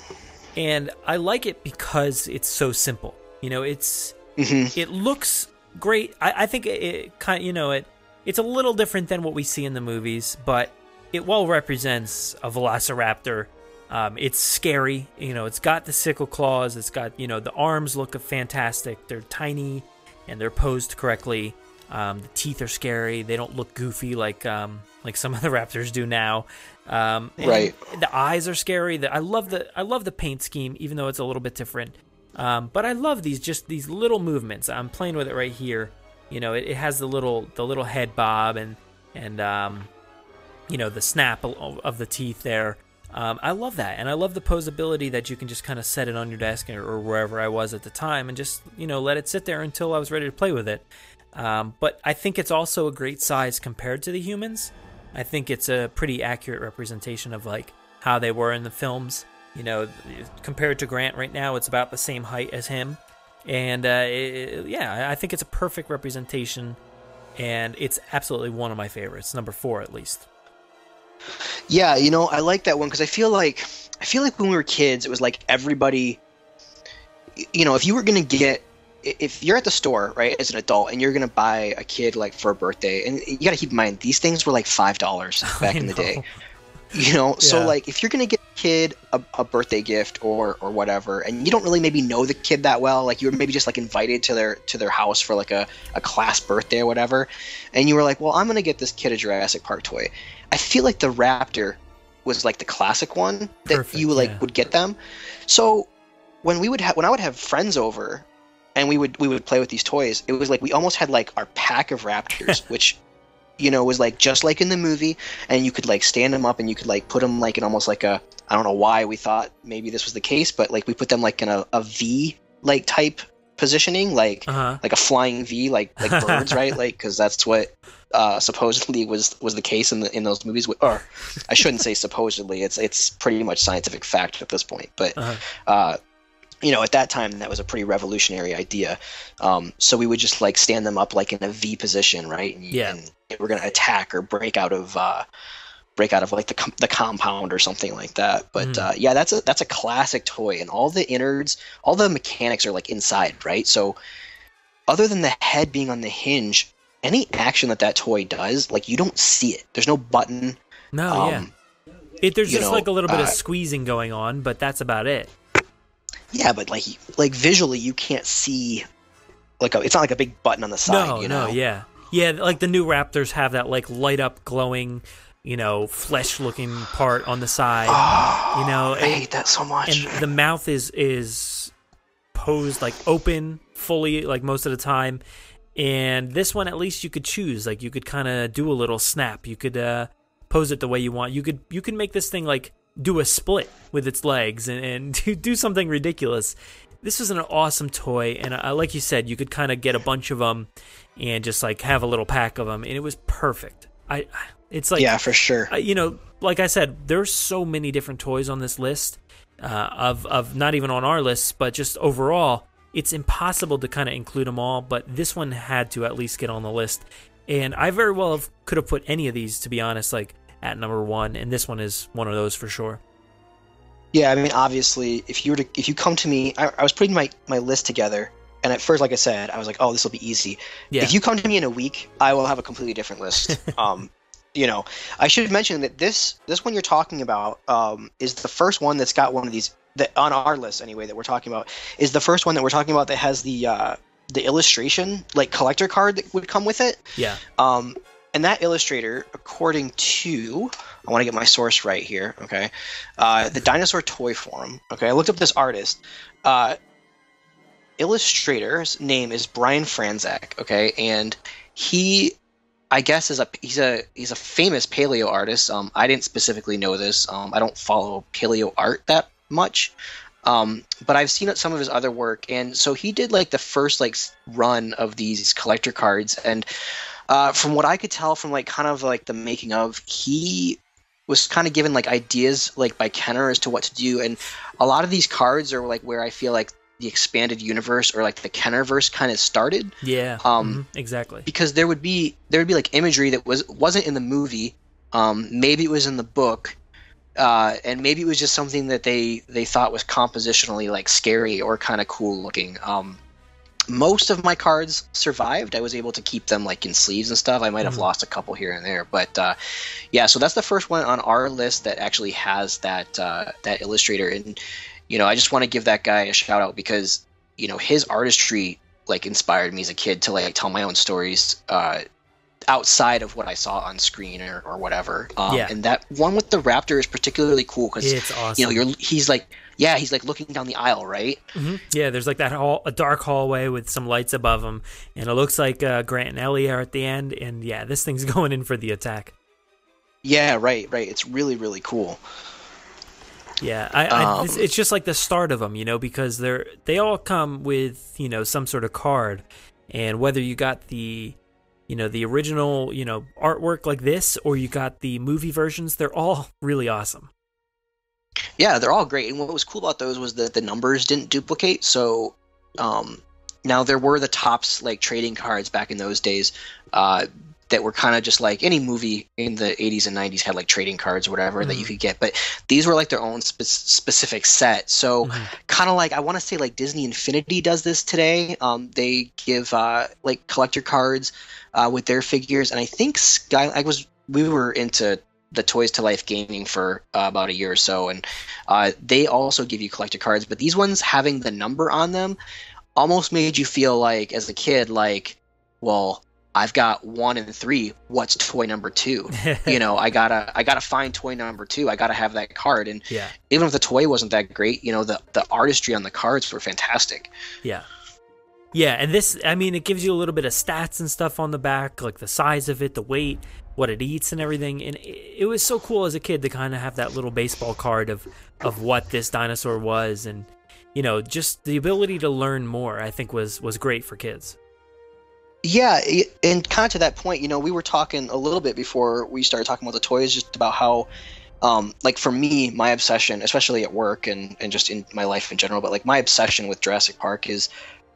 And I like it because it's so simple. You know, it's Mhm. it looks great. I, I think it, it kind you know it it's a little different than what we see in the movies, but it well represents a Velociraptor. Um, it's scary, you know. It's got the sickle claws. It's got you know the arms look fantastic. They're tiny and they're posed correctly. Um, the teeth are scary. They don't look goofy like um, like some of the raptors do now. Um, Right. The eyes are scary. The, I love the I love the paint scheme, even though it's a little bit different. Um, but I love these just these little movements. I'm playing with it right here. You know, it, it has the little the little head bob and and um, you know the snap of, of the teeth there. Um, I love that, and I love the posability that you can just kind of set it on your desk or, or wherever I was at the time, and just you know let it sit there until I was ready to play with it. Um, but I think it's also a great size compared to the humans. I think it's a pretty accurate representation of like how they were in the films. You know, compared to Grant right now, it's about the same height as him, and uh, it, yeah, I think it's a perfect representation, and it's absolutely one of my favorites, number four at least. Yeah, you know, I like that one because I feel like I feel like when we were kids, it was like everybody. You know, if you were gonna get, if you're at the store, right, as an adult, and you're gonna buy a kid like for a birthday, and you gotta keep in mind these things were like five dollars back in the day. You know, so like if you're gonna get a kid a, a birthday gift or or whatever, and you don't really maybe know the kid that well, like you were maybe just like invited to their to their house for like a, a class birthday or whatever, and you were like, well, I'm gonna get this kid a Jurassic Park toy. I feel like the Raptor was like the classic one that Perfect, you like yeah. would get them. So when we would have when I would have friends over and we would we would play with these toys, it was like we almost had like our pack of Raptors, which you know was like just like in the movie, and you could like stand them up and you could like put them like in almost like a I don't know why we thought maybe this was the case, but like we put them like in a, a V like type positioning, like Uh-huh. like a flying V, like like birds, right? Like because that's what uh, supposedly was was the case in the in those movies. Or I shouldn't say supposedly. It's it's pretty much scientific fact at this point. But Uh-huh. uh, you know, at that time, that was a pretty revolutionary idea. Um, so we would just like stand them up like in a V position, right? And, Yeah. and we're gonna attack or break out of uh, break out of like the com- the compound or something like that. But Mm. uh, yeah, that's a that's a classic toy, and all the innards, all the mechanics are like inside, right? So other than the head being on the hinge, any action that that toy does, like you don't see it. There's no button. No, Um, yeah. It, there's just know, like a little bit of uh, squeezing going on, but that's about it. Yeah, but like like visually, you can't see like a, it's not like a big button on the side. no, you know? no, yeah, yeah. Like the new Raptors have that like light up, glowing, you know, flesh looking part on the side. you know, I hate that so much. and the mouth is is posed like open fully like most of the time and this one at least you could choose like you could kind of do a little snap you could uh pose it the way you want you could you can make this thing like do a split with its legs and, and do, something ridiculous this was an awesome toy and uh, like you said you could kind of get a bunch of them and just like have a little pack of them and it was perfect i it's like yeah, for sure. you know, like I said, there's so many different toys on this list uh, of of not even on our list, but just overall, it's impossible to kind of include them all. But this one had to at least get on the list, and I very well have, could have put any of these, to be honest, like at number one, and this one is one of those for sure. Yeah, I mean, obviously, if you were to, if you come to me, I, I was putting my, my list together, and at first, like I said, I was like, oh, this will be easy. Yeah. If you come to me in a week, I will have a completely different list. um, you know, I should mention that this this one you're talking about um, is the first one that's got one of these that on our list anyway that we're talking about is the first one that we're talking about that has the uh, the illustration like collector card that would come with it. Yeah, Um, and that illustrator, according to, I want to get my source right here. Okay, uh, the Dinosaur Toy Forum. Okay, I looked up this artist. Uh, illustrator's name is Brian Franczak. Okay, and he, I guess, is a he's a he's a famous paleo artist. Um, I didn't specifically know this. Um, I don't follow paleo art that much. Um, but I've seen some of his other work, and so he did like the first like run of these collector cards, and uh, from what I could tell from like kind of like the making of, he was kind of given like ideas like by Kenner as to what to do, and a lot of these cards are like where I feel like the expanded universe or like the Kennerverse kind of started. Yeah, Um, mhm, exactly. because there would be there would be like imagery that was wasn't in the movie. Um, maybe it was in the book uh, and maybe it was just something that they they thought was compositionally like scary or kind of cool looking. Um, most of my cards survived i was able to keep them like in sleeves and stuff i might have Mhm. lost a couple here and there but uh, yeah so that's the first one on our list that actually has that uh, that illustrator and you know i just want to give that guy a shout out because you know his artistry like inspired me as a kid to like tell my own stories uh, outside of what I saw on screen or, or whatever. Um, Yeah. And that one with the raptor is particularly cool because It's awesome. you know you're he's like yeah he's like looking down the aisle right. hmm Yeah, there's like that hall, a dark hallway with some lights above him, and it looks like uh, Grant and Ellie are at the end. And yeah, this thing's going in for the attack. Yeah, right, right. It's really really cool. Yeah, I, I, it's, Um, it's just like the start of them, you know, because they're they all come with you know some sort of card, and whether you got the you know the original you know artwork like this or you got the movie versions, they're all really awesome. Yeah, they're all great. And what was cool about those was that the numbers didn't duplicate. So um, now there were the Topps like trading cards back in those days uh, that were kind of just like any movie in the 80s and 90s had like trading cards or whatever that you Mhm. could get. But these were like their own spe- specific set. So Mhm. kind of like I want to say like Disney Infinity does this today. Um, they give uh, like collector cards uh, with their figures, and I think Sky. I was we were into the Toys to Life gaming for uh, about a year or so, and uh, they also give you collector cards. But these ones having the number on them almost made you feel like as a kid like, well. I've got one and three. What's toy number two? you know, I gotta, I gotta find toy number two. I gotta have that card. And Yeah, even if the toy wasn't that great, you know, the the artistry on the cards were fantastic. yeah, yeah. And this, I mean, it gives you a little bit of stats and stuff on the back, like the size of it, the weight, what it eats, and everything. And it, was so cool as a kid to kind of have that little baseball card of of what this dinosaur was, and you know, just the ability to learn more. I think was was great for kids. Yeah, and kind of to that point, you know, we were talking a little bit before we started talking about the toys, just about how, um, like for me, my obsession, especially at work and and just in my life in general, but like my obsession with Jurassic Park is,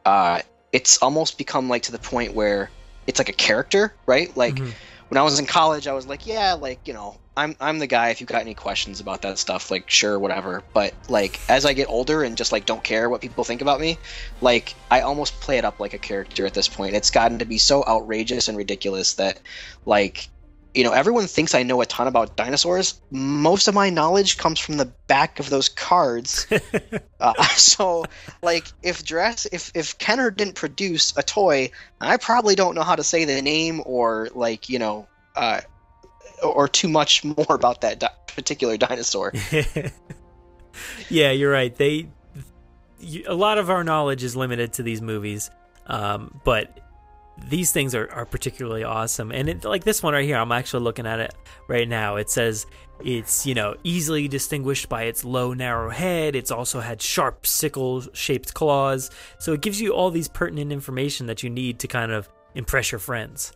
uh, it's almost become like to the point where it's like a character, right? Like Mhm. When I was in college, I was like, yeah, like you know, I'm I'm the guy. If you've got any questions about that stuff, like sure, whatever. But like as I get older and just like don't care what people think about me, like I almost play it up like a character at this point. It's gotten to be so outrageous and ridiculous that, like, you know, everyone thinks I know a ton about dinosaurs. Most of my knowledge comes from the back of those cards. uh, so, like, if dress if if Kenner didn't produce a toy, I probably don't know how to say the name or like you know. Uh, or too much more about that di- particular dinosaur. yeah, you're right. They a lot of our knowledge is limited to these movies, um, but these things are, are particularly awesome. And it, like this one right here, I'm actually looking at it right now. It says it's you know easily distinguished by its low, narrow head. It's also had sharp sickle-shaped claws, so it gives you all these pertinent information that you need to kind of impress your friends.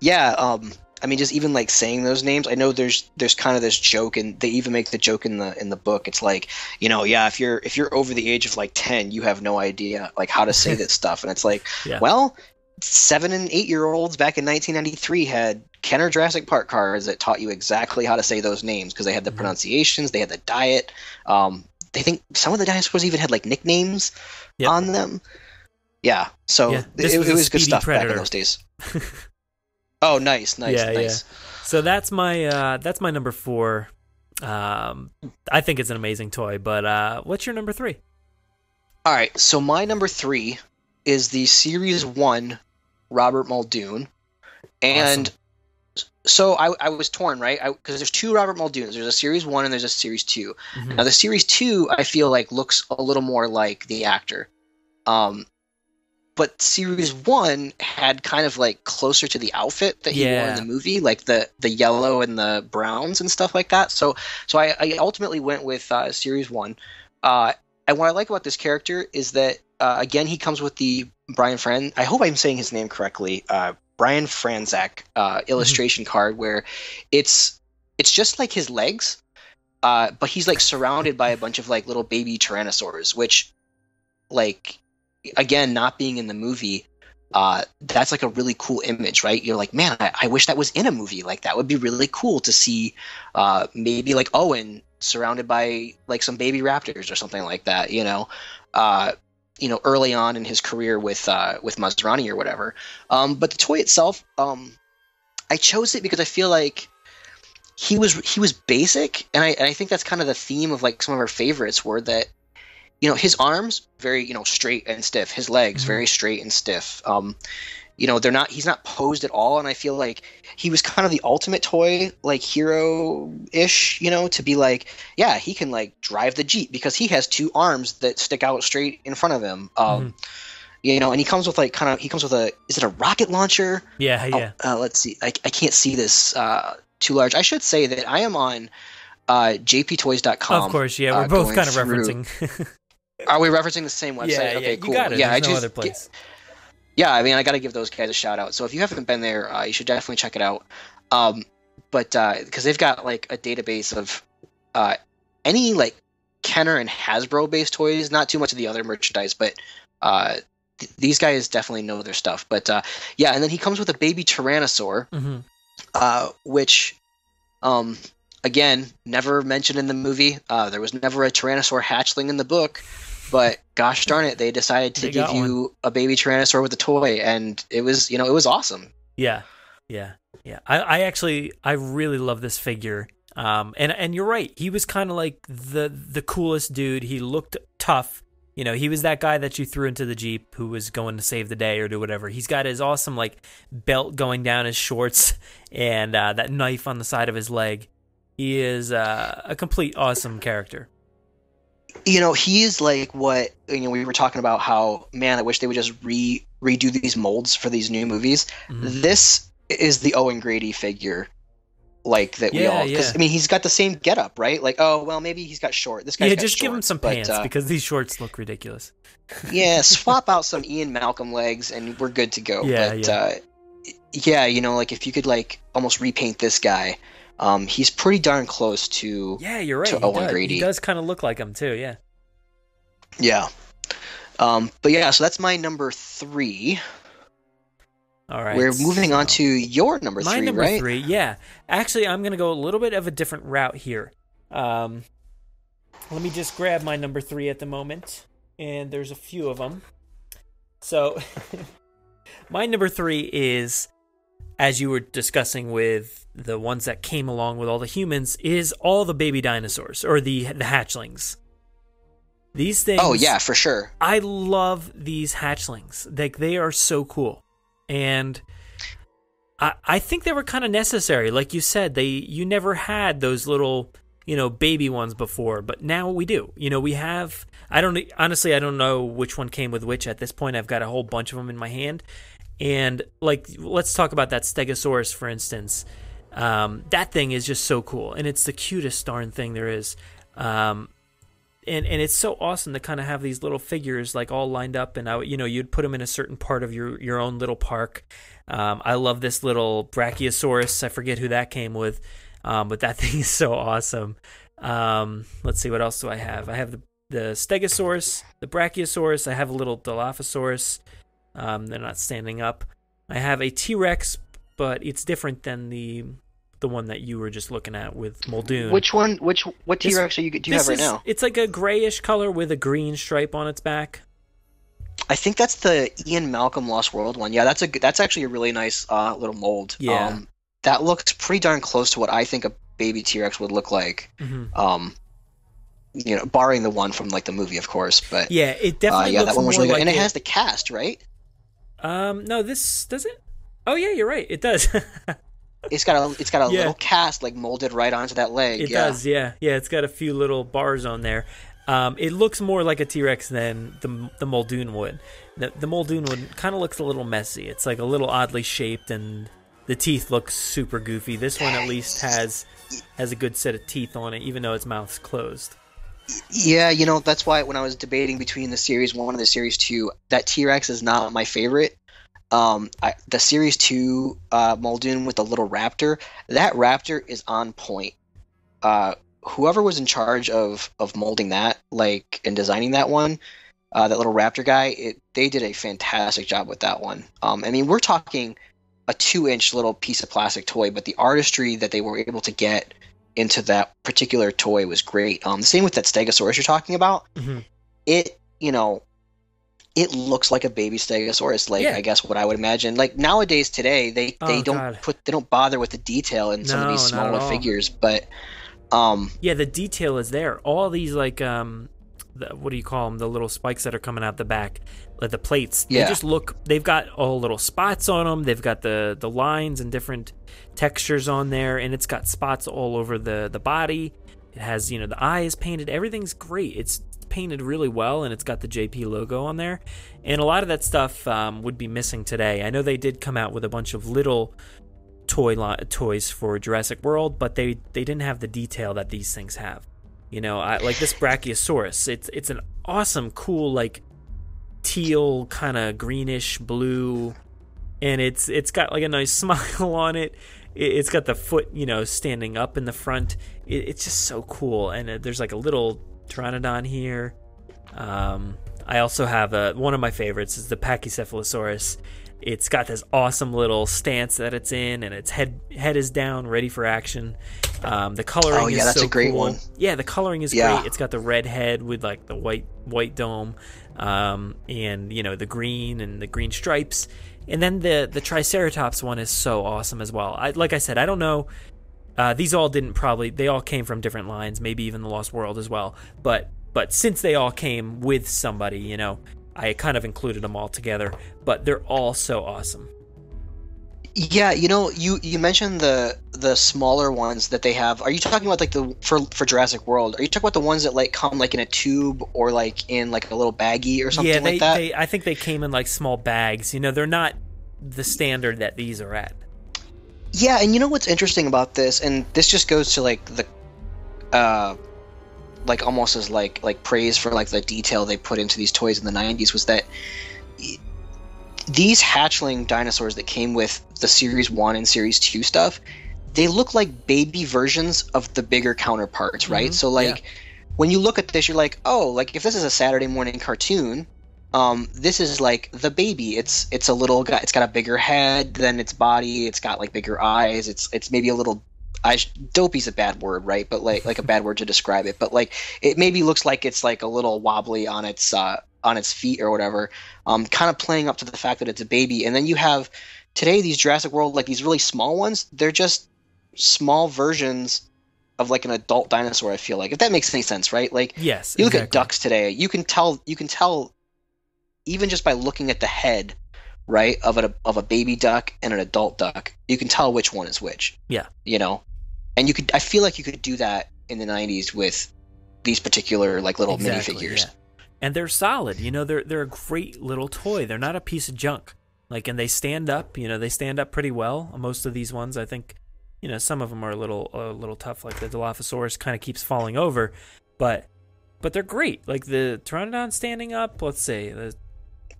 Yeah, um, I mean, just even like saying those names. I know there's there's kind of this joke, and they even make the joke in the in the book. It's like, you know, yeah, if you're if you're over the age of like ten, you have no idea like how to say this stuff, and it's like, Yeah. well, seven and eight year olds back in 1993 had Kenner Jurassic Park cards that taught you exactly how to say those names because they had the Mm-hmm. pronunciations, they had the diet. Um, they think some of the dinosaurs even had like nicknames Yep. on them. Yeah, so Yeah, it, this it was good stuff back in those days. oh, nice, nice, yeah, nice. yeah. So that's my uh, that's my number four. Um, I think it's an amazing toy. But uh, what's your number three? All right, so my number three is the Series One Robert Muldoon, and so I, I was torn, right? Because there's two Robert Muldoons. There's a Series One and there's a Series 2 Mhm. Now the Series Two, I feel like looks a little more like the actor, um, but Series One had kind of like closer to the outfit that he wore in the movie, like the the yellow and the browns and stuff like that. So so I, I ultimately went with uh, Series One. Uh, and what I like about this character is that uh, again he comes with the Brian Fran. I hope I'm saying his name correctly. Uh, Brian Franczak uh, illustration card where it's it's just like his legs, uh, but he's like surrounded by a bunch of like little baby tyrannosaurs, which like again not being in the movie. Uh, that's like a really cool image, right? You're like, man, I, I wish that was in a movie. Like that would be really cool to see. Uh, maybe like Owen surrounded by like some baby raptors or something like that. You know, uh, you know, early on in his career with uh, with Masrani or whatever. Um, but the toy itself, um, I chose it because I feel like he was he was basic, and I and I think that's kind of the theme of like some of our favorites were that you know his arms very you know straight and stiff, his legs Mhm. very straight and stiff. Um, you know they're not he's not posed at all, and I feel like he was kind of the ultimate toy like hero ish, you know, to be like yeah he can like drive the jeep because he has two arms that stick out straight in front of him. Um, You know, and he comes with like kind of he comes with a is it a rocket launcher? Yeah, Oh, yeah. uh, let's see. I, I can't see this uh, too large. I should say that I am on uh, jptoys.com. of course, yeah. We're uh, both kind of through- referencing. Are we referencing the same website? yeah, okay, yeah. cool. You got it. Yeah, There's I no just other place. yeah. I mean, I got to give those guys a shout out. So if you haven't been there, uh, you should definitely check it out. Um, but because they've got like a database of uh, any like Kenner and Hasbro based toys, not too much of the other merchandise, but uh, th- these guys definitely know their stuff. But uh, yeah, and then he comes with a baby Tyrannosaur hmm uh, which, um, again, never mentioned in the movie. Uh, there was never a Tyrannosaur hatchling in the book, but gosh darn it, they decided to They give you a baby Tyrannosaur with a toy, and it was, you know, it was awesome. Yeah, yeah, yeah. I, I actually, I really love this figure. Um, and and you're right. He was kind of like the the coolest dude. He looked tough. You know, he was that guy that you threw into the jeep who was going to save the day or do whatever. He's got his awesome like belt going down his shorts and uh, that knife on the side of his leg. He is uh, a complete awesome character. You know, he is like what you know. We were talking about how man, I wish they would just re redo these molds for these new movies. Mhm. This is the Owen Grady figure. Like that we all because yeah. I mean he's got the same getup, right? Like oh well maybe he's got short. This guy Yeah, just give him some pants but, uh, because these shorts look ridiculous. yeah, swap out some Ian Malcolm legs and we're good to go. Yeah, but yeah. Uh, yeah, you know, like if you could like almost repaint this guy, um, he's pretty darn close to Yeah, you're right. to He Owen does, Grady. he does kind of look like him too. Yeah. yeah. Um, but yeah, so that's my number three. All right. We're moving on to your number My three, number right? three, yeah. Actually, I'm going to go a little bit of a different route here. Um, let me just grab my number three at the moment, and there's a few of them. So, my number three is, as you were discussing with the ones that came along with all the humans, is all the baby dinosaurs or the the hatchlings. These things. Oh yeah, for sure. I love these hatchlings. Like they are so cool, and I I think they were kind of necessary. Like you said, they you never had those little you know baby ones before, but now we do. You know we have. I don't honestly I don't know which one came with which at this point. I've got a whole bunch of them in my hand, and like let's talk about that Stegosaurus for instance. Um, that thing is just so cool, and it's the cutest darn thing there is. Um, and and it's so awesome to kind of have these little figures like all lined up and I, you know you'd put them in a certain part of your your own little park um, i love this little brachiosaurus i forget who that came with um, but that thing is so awesome um, let's see what else do i have i have the the stegosaurus the brachiosaurus i have a little dilophosaurus um, they're not standing up i have a t-rex but it's different than the the one that you were just looking at with Muldoon. Which one? Which what are you? Do you have right is- now? It's like a grayish color with a green stripe on its back. I think that's the Ian Malcolm Lost World one. Yeah, that's a that's actually a really nice uh, little mold. Yeah. Um, that looks pretty darn close to what I think a baby T-Rex would look like. Mhm. Um, you know, barring the one from like the movie, of course. But Yeah, it uh, definitely yeah, looks that one was really good, like and it has the cast, right? Um, no, this does it. Oh yeah, you're right. It does. It's got a it's got a Yeah. little cast like molded right onto that leg. it yeah. does. Yeah, yeah. It's got a few little bars on there. Um, it looks more like a T Rex than the the Muldoon would. The, the Muldoon would kind of looks a little messy. It's like a little oddly shaped, and the teeth look super goofy. This one at least has has a good set of teeth on it, even though its mouth's closed. Yeah, you know that's why when I was debating between the series one and the series two, that T Rex is not my favorite. Um, I, the series two uh, Muldoon with the little raptor, that raptor is on point. Uh, whoever was in charge of of molding that, like and designing that one, uh, that little raptor guy, it, they did a fantastic job with that one. Um, I mean, we're talking a two inch little piece of plastic toy, but the artistry that they were able to get into that particular toy was great. Um, the same with that Stegosaurus you're talking about. Mhm. It, you know, it looks like a baby Stegosaurus. Like Yeah. I guess what I would imagine. Like nowadays today, they they Oh, don't God. put they don't bother with the detail in some of these No, not at smaller figures, but um, Yeah, the detail is there. All these like um, the, what do you call them? The little spikes that are coming out the back, like the plates. They just look. They've got all little spots on them. They've got the the lines and different textures on there, and it's got spots all over the the body. It has you know the eyes painted. Everything's great. It's painted really well, and it's got the JP logo on there. And a lot of that stuff um, would be missing today. I know they did come out with a bunch of little toy li- toys for Jurassic World, but they they didn't have the detail that these things have. You know, I, like this Brachiosaurus. It's it's an awesome, cool like teal kind of greenish blue, and it's it's got like a nice smile on it. It- It's got the foot, you know, standing up in the front. It, it's just so cool, and uh, there's like a little pteranodon here. Um, I also have a, one of my favorites is the Pachycephalosaurus. It's got this awesome little stance that it's in, and its head head is down, ready for action. Um, the coloring Oh, yeah, is that's so a great cool. one. Yeah, the coloring is Yeah. great. It's got the red head with like the white white dome, um, and you know the green and the green stripes. And then the the Triceratops one is so awesome as well. I, like I said, I don't know. Uh, these all didn't probably. They all came from different lines. Maybe even the Lost World as well. But but since they all came with somebody, you know, I kind of included them all together. But they're all so awesome. Yeah, you know, you you mentioned the the smaller ones that they have. Are you talking about like the for for Jurassic World? Are you talking about the ones that like come like in a tube or like in like a little baggie or something yeah, they, like that? they. I think they came in like small bags. You know, they're not the standard that these are at. Yeah, and you know what's interesting about this, and this just goes to like the, uh, like almost as like like praise for like the detail they put into these toys in the '90s was that these hatchling dinosaurs that came with the Series One and Series Two stuff, they look like baby versions of the bigger counterparts, right? Mhm, So like when you look at this, you're like, oh, like if this is a Saturday morning cartoon. Um, this is like the baby. It's it's a little guy. It's got a bigger head than its body. It's got like bigger eyes. It's it's maybe a little. I dopey's a bad word, right? But like like a bad word to describe it. But like it maybe looks like it's like a little wobbly on its uh, on its feet or whatever. Um, kind of playing up to the fact that it's a baby. And then you have today these Jurassic World like these really small ones. They're just small versions of like an adult dinosaur. I feel like if that makes any sense, right? Like Yes, you look at ducks today, you can tell you can tell even just by looking at the head, right, of a of a baby duck and an adult duck, you can tell which one is which. Yeah. You know, and you could I feel like you could do that in the '90s with these particular like little Exactly, minifigures. yeah. And they're solid. You know, they're they're a great little toy. They're not a piece of junk. Like, and they stand up. You know, they stand up pretty well. Most of these ones, I think, you know, some of them are a little a little tough. Like the Dilophosaurus kind of keeps falling over, but but they're great. Like the Pteranodon standing up. Let's say the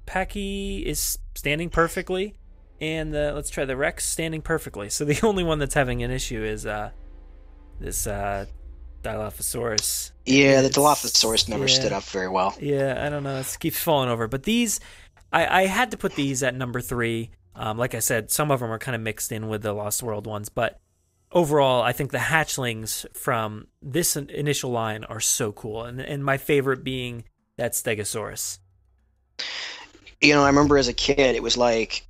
Pachy is standing perfectly, and the let's try the Rex standing perfectly. So the only one that's having an issue is uh this uh Dilophosaurus. Yeah, the Dilophosaurus never yeah. stood up very well. Yeah, I don't know. It keeps falling over. But these, I, I had to put these at number three. Um, like I said, some of them are kind of mixed in with the Lost World ones, but overall, I think the hatchlings from this initial line are so cool, and and my favorite being that Stegosaurus. you know, I remember as a kid, it was like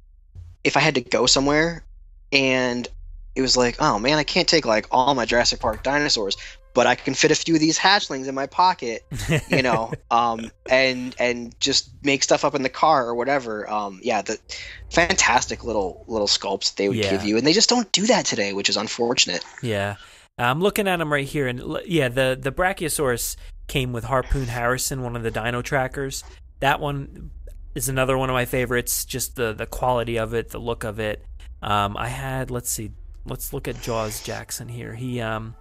if I had to go somewhere and it was like, oh man, I can't take like all my Jurassic Park dinosaurs, but I can fit a few of these hatchlings in my pocket, you know, um, and and just make stuff up in the car or whatever. Um, yeah, the fantastic little little sculpts they would Yeah. give you, and they just don't do that today, which is unfortunate. Yeah, I'm looking at them right here, and yeah, the the Brachiosaurus came with Harpoon Harrison, one of the Dino trackers. That one is another one of my favorites. Just the the quality of it, the look of it. Um, I had let's see, let's look at Jaws Jackson here. He um,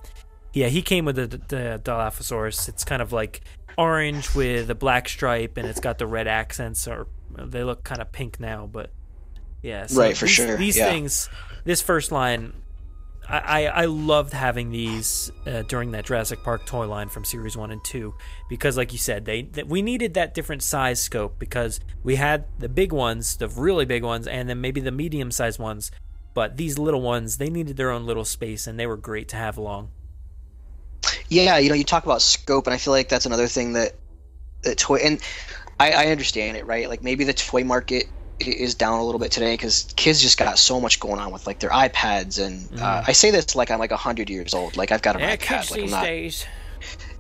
yeah, he came with the, the Dilophosaurus. It's kind of like orange with a black stripe, and it's got the red accents, or they look kind of pink now, but yeah, so Right, for these, sure, These yeah. things, this first line, I, I, I loved having these uh, during that Jurassic Park toy line from Series One and Two because, like you said, they that we needed that different size scope because we had the big ones, the really big ones, and then maybe the medium sized ones. But these little ones, they needed their own little space, and they were great to have along. Yeah, you know, you talk about scope, and I feel like that's another thing that that toy and I, I understand it, right? Like maybe the toy market is down a little bit today because kids just got so much going on with like their iPads, and uh, I say this like I'm like hundred years old, like I've got an iPad, like I'm not. days.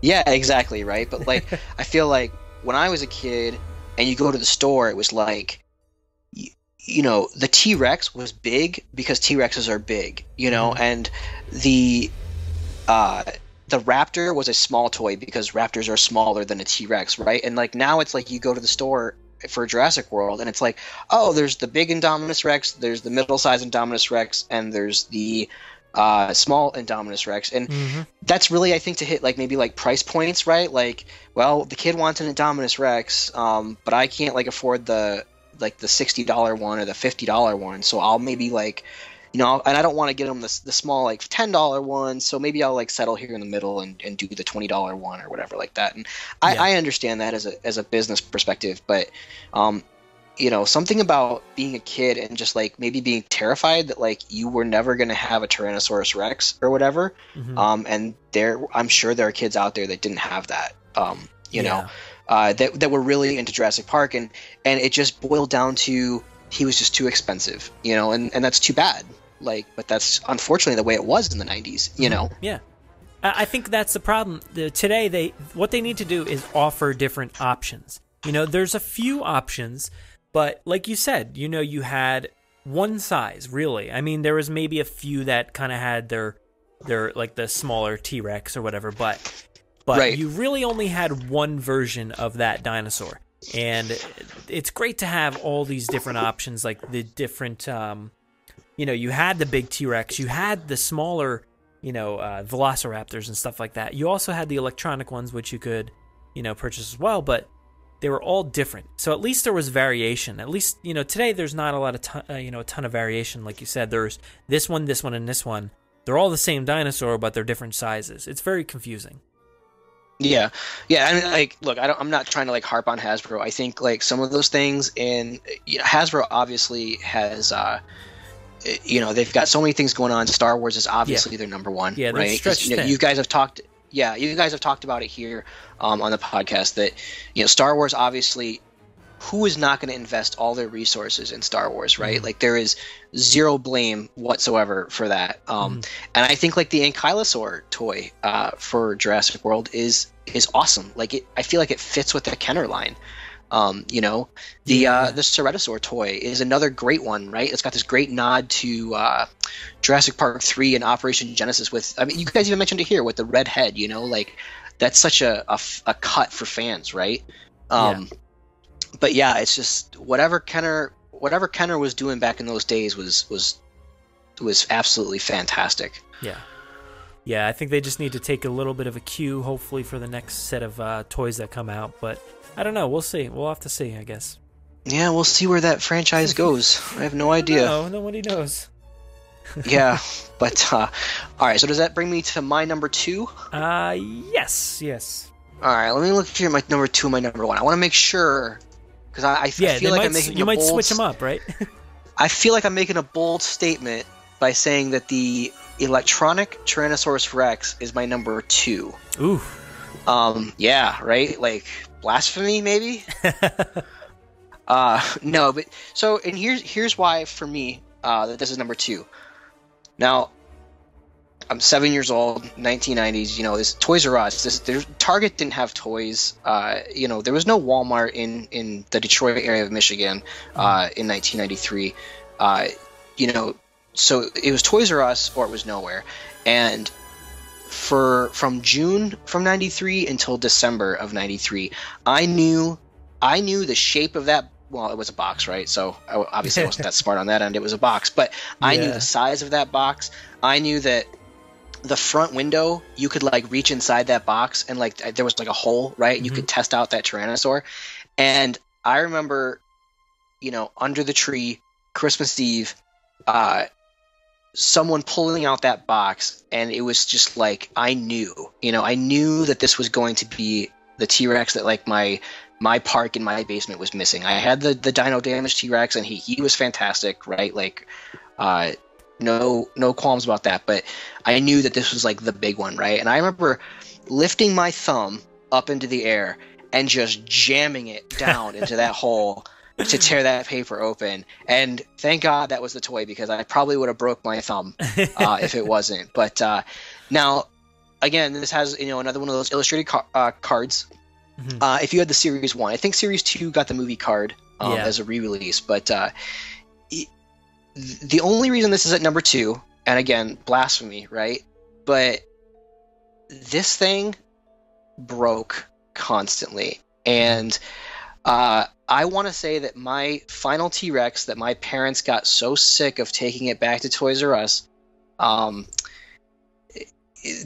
Yeah, exactly, right. But like, I feel like when I was a kid and you go to the store, it was like, you, you know, the T Rex was big because T Rexes are big, you know, and the uh, the Raptor was a small toy because Raptors are smaller than a T Rex, right? And like now it's like you go to the store for Jurassic World and it's like, oh, there's the big Indominus Rex, there's the middle sized Indominus Rex, and there's the uh, small Indominus Rex, and that's really I think to hit like maybe like price points, right? Like, well, the kid wants an Indominus Rex, um, but I can't like afford the like the sixty dollar one or the fifty dollar one, so I'll maybe like, you know, and I don't want to get them the, the small like ten dollar one, so maybe I'll like settle here in the middle and, and do the twenty dollar one or whatever like that. And I, Yeah. I understand that as a as a business perspective, but um, you know, something about being a kid and just like maybe being terrified that like you were never going to have a Tyrannosaurus Rex or whatever. Mhm. Um, and there, I'm sure there are kids out there that didn't have that. Um, you Yeah. know, uh, that that were really into Jurassic Park, and and it just boiled down to he was just too expensive. You know, and and that's too bad. Like, but that's unfortunately the way it was in the '90s. You know. Yeah. I think that's the problem. The, today, they what they need to do is offer different options. You know, there's a few options, but like you said, you know, you had one size really. I mean, there was maybe a few that kind of had their their like the smaller T Rex or whatever, but but Right. you really only had one version of that dinosaur, and it's great to have all these different options, like the different. Um, you know, you had the big T Rex, you had the smaller, you know, uh, Velociraptors and stuff like that. You also had the electronic ones, which you could, you know, purchase as well, but they were all different. So at least there was variation. At least, you know, today there's not a lot of, ton, uh, you know, a ton of variation. Like you said, there's this one, this one, and this one. They're all the same dinosaur, but they're different sizes. It's very confusing. Yeah, yeah. I mean, like, look, I. I'm not trying to like harp on Hasbro. I think like some of those things, and you know, Hasbro obviously has, uh, you know, they've got so many things going on. Star Wars is obviously their number one, Yeah, right? You, know, you guys have talked. Yeah, you guys have talked about it here um, on the podcast that you know Star Wars obviously. Who is not going to invest all their resources in Star Wars, right? Mm-hmm. Like there is zero blame whatsoever for that. Um, Mm-hmm. And I think like the Ankylosaur toy uh, for Jurassic World is is awesome. Like it, I feel like it fits with the Kenner line. Um, you know, the uh, the Ceratosaur toy is another great one, right? It's got this great nod to uh, Jurassic Park three and Operation Genesis. With I mean, you guys even mentioned it here with the red head. You know, like that's such a a cut for fans, right? Um, But yeah, it's just whatever Kenner whatever Kenner was doing back in those days was was was absolutely fantastic. Yeah. Yeah, I think they just need to take a little bit of a cue, hopefully, for the next set of uh, toys that come out. But I don't know. We'll see. We'll have to see, I guess. Yeah, we'll see where that franchise goes. I have no idea. No, nobody knows. yeah, but uh, all right. So does that bring me to my number two? Uh, yes, yes. All right, let me look here. at My number two, and my number one. I want to make sure because I Yeah, feel like might, I'm making you might bold, switch them up, right? I feel like I'm making a bold statement by saying that the electronic Tyrannosaurus Rex is my number two. Ooh. Um, yeah, right. Like blasphemy, maybe. uh, no, but so and here's here's why for me uh, that this is number two. Now, I'm seven years old, 1990s. You know, this Toys R Us. This there, Target didn't have toys. Uh, you know, there was no Walmart in in the Detroit area of Michigan uh, in 1993. Uh, you know, so it was Toys R Us or it was nowhere, and for from June from 93 until December of 93 I knew I knew the shape of that well it was a box right? So I obviously I wasn't that smart on that end. It was a box. But I knew the size of that box. I knew that the front window you could like reach inside that box and like there was like a hole right? And you could test out that tyrannosaur. And I remember you know under the tree Christmas Eve uh someone pulling out that box and it was just like I knew, you know, I knew that this was going to be the T-Rex that like my my park in my basement was missing. I had the the Dino Damage T-Rex and he he was fantastic, right? Like uh no no qualms about that, but I knew that this was like the big one, right? And I remember lifting my thumb up into the air and just jamming it down into that hole to tear that paper open. And thank God that was the toy because I probably would have broke my thumb uh, if it wasn't. But uh, now, again, this has you know another one of those illustrated car- uh, cards. Mhm. Uh, if you had the series one, I think series two got the movie card um, Yeah. as a re-release. But uh, the only reason this is at number two, and again, blasphemy, right? But this thing broke constantly, and uh, I want to say that my final T Rex that my parents got so sick of taking it back to Toys R Us, um,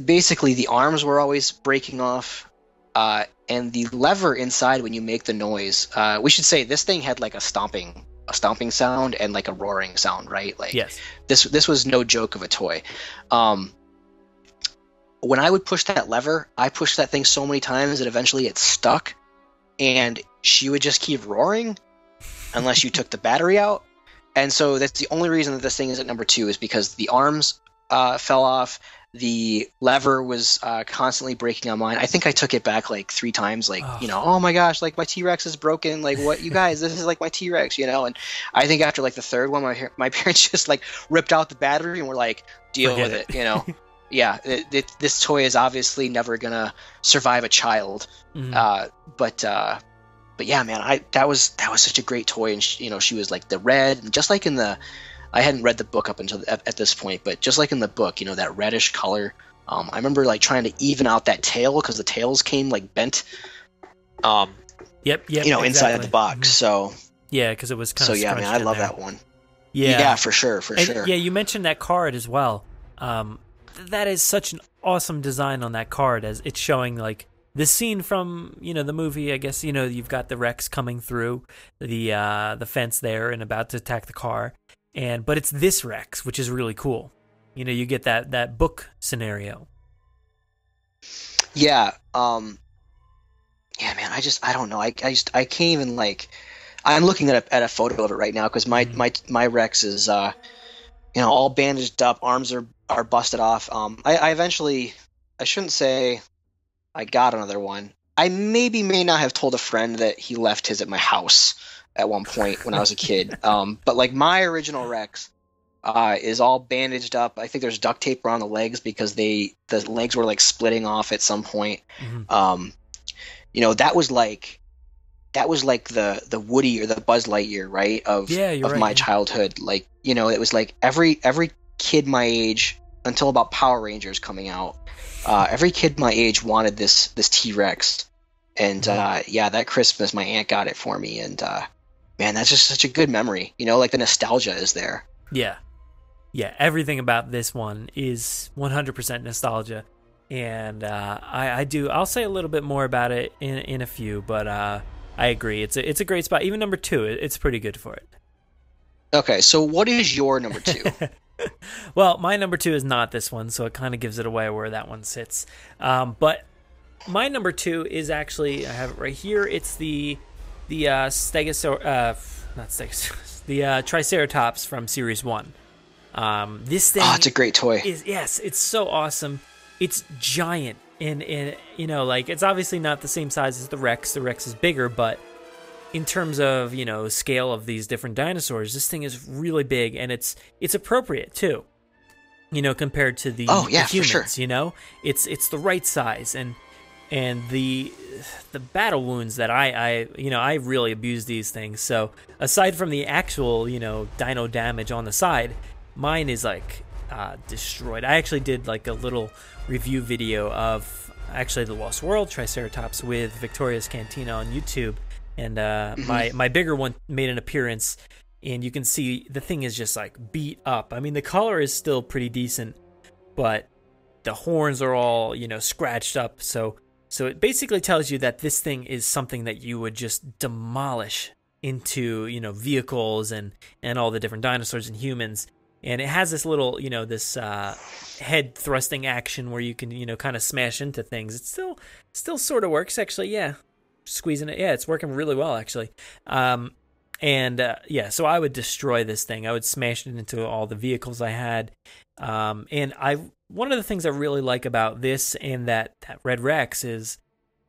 basically the arms were always breaking off, uh, and the lever inside when you make the noise. Uh, we should say this thing had like a stomping, a stomping sound and like a roaring sound, right? Like yes. this this was no joke of a toy. Um, when I would push that lever, I pushed that thing so many times that eventually it stuck, and she would just keep roaring unless you took the battery out. And so that's the only reason that this thing is at number two is because the arms uh, fell off. The lever was uh, constantly breaking on mine. I think I took it back like three times. Like Oh. you know, oh my gosh, like my T Rex is broken. Like what, you guys? This is like my T Rex, you know. And I think after like the third one, my my parents just like ripped out the battery and were like, deal Forget with it. it, you know. yeah, it, it, this toy is obviously never gonna survive a child. Mhm. Uh, but uh, but yeah, man, I that was that was such a great toy, and she, you know, she was like the red, and just like in the, I hadn't read the book up until at, at this point, but just like in the book, you know, that reddish color. Um, I remember like trying to even out that tail because the tails came like bent, um, Yep. Yep. you know, inside of the box. Mhm. So Yeah, because it was kind so of so yeah, man, I love that one. Yeah. Yeah, for sure, for And, sure. Yeah, you mentioned that card as well. Um, that is such an awesome design on that card, as it's showing like the scene from you know the movie. I guess you know you've got the Rex coming through the uh, the fence there and about to attack the car, and but it's this Rex, which is really cool. You know, you get that that book scenario. Yeah, um, yeah, man, I just I don't know. I, I just I can't even like. I'm looking at a, at a photo of it right now because my, Mhm. my my Rex is uh, you know, all bandaged up, arms are are busted off. Um, I, I eventually, I shouldn't say, I got another one. I maybe may not have told a friend that he left his at my house at one point when I was a kid. Um, but like my original Rex, uh, is all bandaged up. I think there's duct tape around the legs because they the legs were like splitting off at some point. Mhm. Um, you know, that was like that was like the the Woody or the Buzz Lightyear, right? Of Yeah, of right, my yeah. childhood. Like, you know, it was like every every kid my age until about Power Rangers coming out. Uh, every kid my age wanted this this T Rex, and uh, yeah, that Christmas my aunt got it for me, and uh, man, that's just such a good memory. You know, like the nostalgia is there. Yeah. Yeah, everything about this one is 100% nostalgia. And uh, I, I do. I'll say a little bit more about it in in a few, but uh, I agree. It's a it's a great spot. Even number two, it, it's pretty good for it. Okay, so what is your number two? Well, my number two is not this one, so it kind of gives it away where that one sits. Um, but my number two is actually I have it right here. It's the the uh, Stegosaur, uh, not Stegosaurus, the uh, Triceratops from Series One. Um, this thing oh, it's a great toy. is yes, it's so awesome. It's giant, and and you know, like it's obviously not the same size as the Rex. The Rex is bigger, but in terms of you know scale of these different dinosaurs, this thing is really big, and it's it's appropriate too. You know, compared to the, Oh, yeah, the for humans, sure. you know, it's it's the right size, and and the the battle wounds that I I you know I really abuse these things. So aside from the actual you know dino damage on the side, mine is like uh, destroyed. I actually did like a little review video of actually the Lost World Triceratops with Victoria's Cantina on YouTube, and uh, my my bigger one made an appearance, and you can see the thing is just like beat up. I mean the color is still pretty decent, but the horns are all you know scratched up. So so it basically tells you that this thing is something that you would just demolish into you know vehicles and and all the different dinosaurs and humans and it has this little you know this uh head thrusting action where you can you know kind of smash into things it still still sort of works actually yeah squeezing it. Yeah it's working really well actually. Um and uh, yeah so i would destroy this thing. I would smash it into all the vehicles i had. Um and i one of the things i really like about this and that that red rex is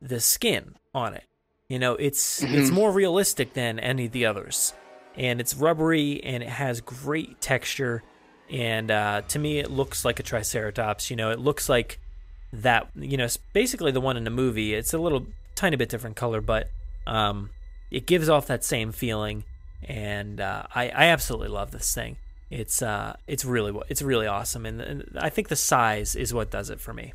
the skin on it. You know it's it's Mhm. more realistic than any of the others. And it's rubbery and it has great texture. And uh, to me it looks like a triceratops. You know it looks like that you know it's basically the one in the movie. It's a little tiny bit different color but um, it gives off that same feeling and uh, I, I absolutely love this thing it's uh it's really it's really awesome and, and i think the size is what does it for me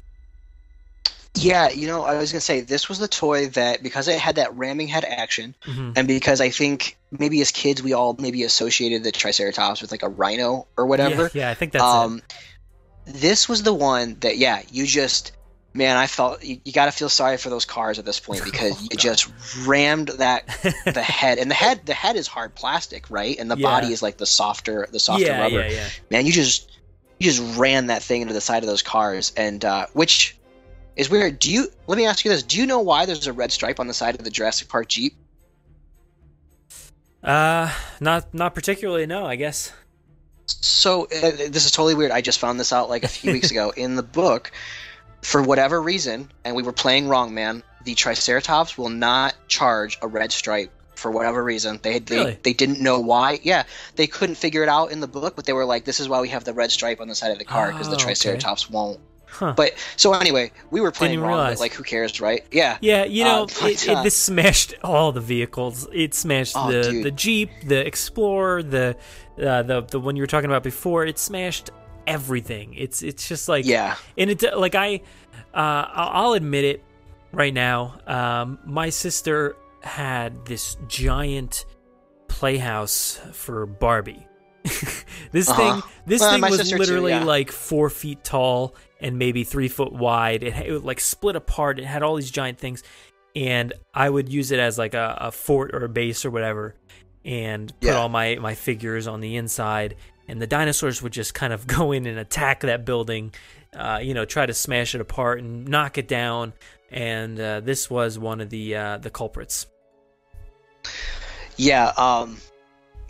Yeah, you know, I was gonna say this was the toy that because it had that ramming head action, Mhm. and because I think maybe as kids we all maybe associated the Triceratops with like a rhino or whatever. yeah, yeah i think that's um, it this was the one that yeah, you just man, I felt you, you got to feel sorry for those cars at this point because Oh, you just rammed that the head and the head the head is hard plastic, right? And the Yeah. body is like the softer the softer yeah rubber. yeah yeah Man, you just you just ran that thing into the side of those cars and uh, which is weird. Do you let me ask you this, do you know why there's a red stripe on the side of the Jurassic Park Jeep? uh not not particularly no i guess So uh, this is totally weird. I just found this out like a few weeks ago in the book. For whatever reason, and we were playing wrong, man. The Triceratops will not charge a red stripe for whatever reason. They they, Really? they didn't know why. Yeah, they couldn't figure it out in the book, but they were like, "This is why we have the red stripe on the side of the car because Oh, the okay. Triceratops won't." Huh. But so anyway, we were playing wrong. realize. But like, who cares, right? Yeah. Yeah, you know, Uh, but, it, it, uh, this smashed all the vehicles. It smashed Oh, the dude. the Jeep, the Explorer, the uh, the the one you were talking about before. It smashed everything. It's it's just like Yeah. and it like I uh, I'll admit it right now. Um, my sister had this giant playhouse for Barbie. this Uh-huh. thing, this Uh, thing was sister too, literally yeah. like four feet tall and maybe three foot wide. It, it would like split apart. It had all these giant things, and I would use it as like a, a fort or a base or whatever, and put Yeah. all my my figures on the inside. And the dinosaurs would just kind of go in and attack that building, uh, you know, try to smash it apart and knock it down. and uh, this was one of the uh, the culprits. Yeah, um,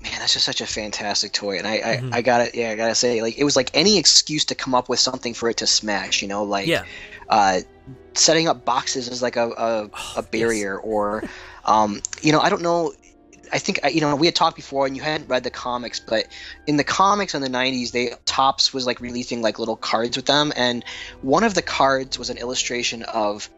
man, that's just such a fantastic toy, and I, I, Mhm. I gotta, yeah, I gotta say, like, it was like any excuse to come up with something for it to smash, you know, like, Yeah. uh, setting up boxes is like a, a, a barrier, or, um, you know, I don't know. I think you know we had talked before, and you hadn't read the comics, but in the comics in the '90s, they Topps was like releasing like little cards with them, and one of the cards was an illustration of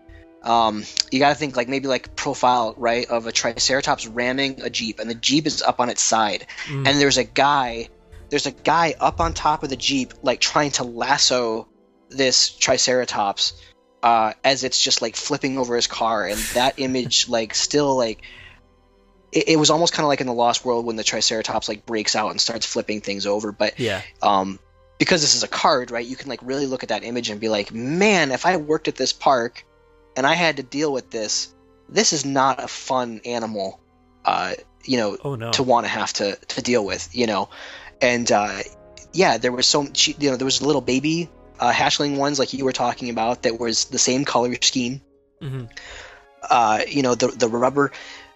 um, you got to think like maybe like profile right of a triceratops ramming a jeep and the jeep is up on its side. Mm. and there's a guy there's a guy up on top of the jeep like trying to lasso this triceratops uh, as it's just like flipping over his car. And that image like still like it, it was almost kind of like in the lost world when the triceratops like breaks out and starts flipping things over but Yeah. um, because this is a card, right? You can like really look at that image and be like, man, if I worked at this park and I had to deal with this, this is not a fun animal, uh, you know, Oh no. to want to have to to deal with, you know, and uh, yeah, there was so she, you know there was little baby uh, hatchling ones like you were talking about that was the same color scheme hmm uh, you know the the rubber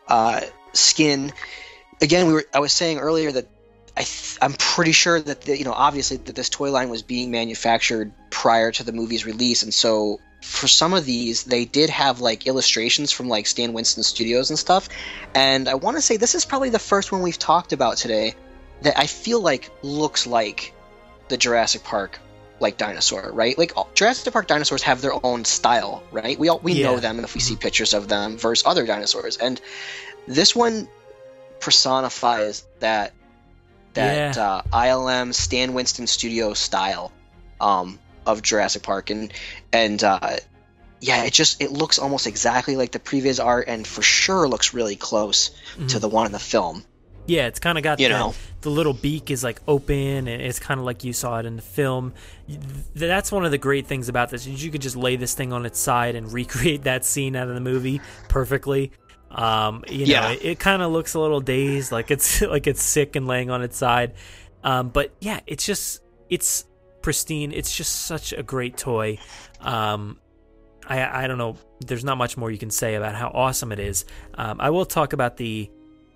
uh, skin. Again, we were I was saying earlier that I th- I'm pretty sure that the, you know obviously that this toy line was being manufactured prior to the movie's release, and so for some of these they did have like illustrations from like Stan Winston Studios and stuff. And I want to say this is probably the first one we've talked about today that I feel like looks like the Jurassic Park like dinosaur, right? Like all- Jurassic Park dinosaurs have their own style, right? We all we Yeah. know them, and if we see mm-hmm. pictures of them versus other dinosaurs, and this one personifies that that Yeah. uh, ILM Stan Winston Studio style um, of Jurassic Park, and and uh, yeah, it just it looks almost exactly like the previous art, and for sure looks really close to Mhm. the one in the film. Yeah, it's kind of got You the, know. the little beak is like open, and it's kind of like you saw it in the film. That's one of the great things about this. is You could just lay this thing on its side and recreate that scene out of the movie perfectly. Um, you know, Yeah. it, it kind of looks a little dazed, like it's like it's sick and laying on its side. Um, but yeah, it's just it's pristine. It's just such a great toy. Um, I I don't know. There's not much more you can say about how awesome it is. Um, I will talk about the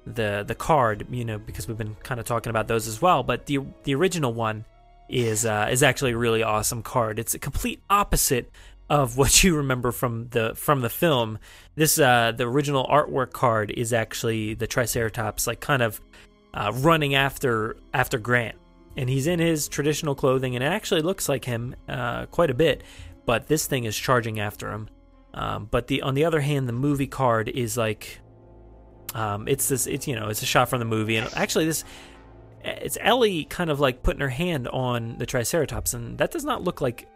the the card, you know, because we've been kind of talking about those as well. But the the original one is uh, is actually a really awesome card. It's a complete opposite of what you remember from the from the film. This uh, the original artwork card is actually the Triceratops, like kind of uh, running after after Grant, and he's in his traditional clothing, and it actually looks like him uh, quite a bit. But this thing is charging after him. Um, but the on the other hand, the movie card is like um, it's this it's you know it's a shot from the movie and actually this it's Ellie kind of like putting her hand on the Triceratops and that does not look like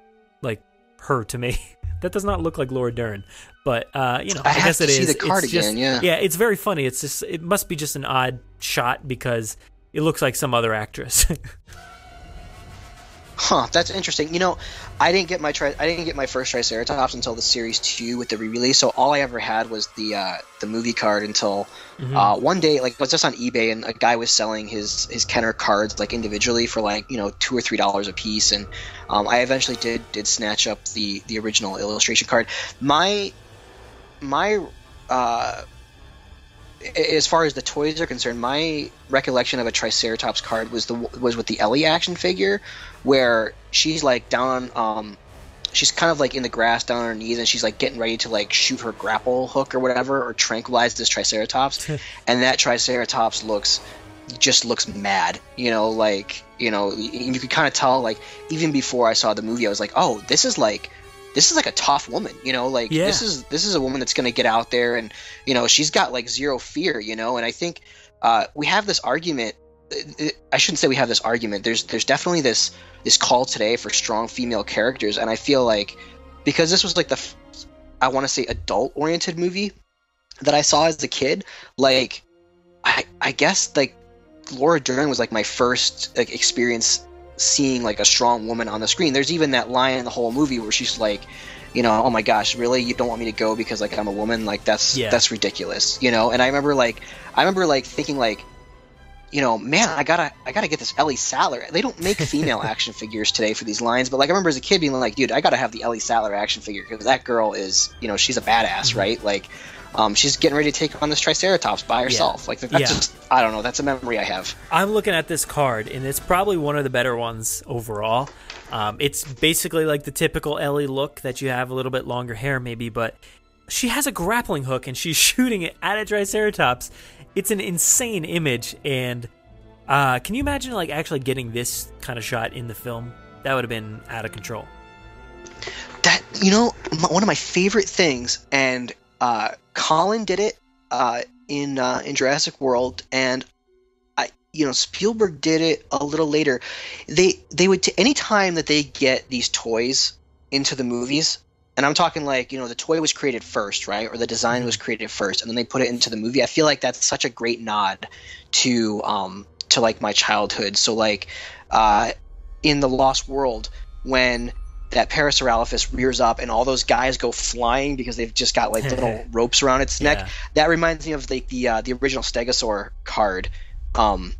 like her to me. that does not look like Laura Dern, but uh, you know I I, have guess to it see is. the card It's just- yeah. yeah, it's very funny. It's just it must be just an odd shot because it looks like some other actress. Huh, that's interesting. You know, I didn't get my tri- I didn't get my first Triceratops until the series two with the re-release. So all I ever had was the uh, the movie card until Mhm. uh, one day, like I was just on eBay and a guy was selling his his Kenner cards like individually for like you know two or three dollars a piece, and um, I eventually did did snatch up the the original illustration card. My my uh, as far as the toys are concerned, my recollection of a Triceratops card was the was with the Ellie action figure, where she's like down on, um, she's kind of like in the grass down on her knees, and she's like getting ready to like shoot her grapple hook or whatever, or tranquilize this Triceratops, and that Triceratops looks just looks mad, you know, like you know, you could kind of tell like even before I saw the movie, I was like, oh, this is like this is like a tough woman, you know, like Yeah. this is this is a woman that's going to get out there and you know she's got like zero fear, you know, and I think uh, we have this argument. uh, I shouldn't say we have this argument. There's there's definitely this this call today for strong female characters, and I feel like because this was like the I want to say adult oriented movie that I saw as a kid, like I I guess like Laura Dern was like my first like experience seeing like a strong woman on the screen. There's even that line in the whole movie where she's like, you know, oh my gosh, really? You don't want me to go because like I'm a woman? Like that's Yeah. that's ridiculous, you know? And I remember like I remember like thinking like you know, man, I gotta, I gotta get this Ellie Sattler. They don't make female action figures today for these lines, but like I remember as a kid being like, dude, I gotta have the Ellie Sattler action figure because that girl is, you know, she's a badass, mm-hmm. right? Like, um, she's getting ready to take on this Triceratops by herself. Like that's Yeah. just, I don't know, that's a memory I have. I'm looking at this card, and it's probably one of the better ones overall. Um, it's basically like the typical Ellie look that you have a little bit longer hair, maybe, but she has a grappling hook and she's shooting it at a Triceratops. It's an insane image, and uh, can you imagine like actually getting this kind of shot in the film? That would have been out of control. that you know m- one of my favorite things and uh colin did it uh in uh in jurassic world and i you know spielberg did it a little later. They they would t- anytime that they get these toys into the movies and i'm talking like you know the toy was created first right or the design was created first and then they put it into the movie i feel like that's such a great nod to um to like my childhood. So like uh in the lost world when that Parasaurolophus rears up and all those guys go flying because they've just got like little ropes around its neck. Yeah. That reminds me of like the uh, the original Stegosaur card um,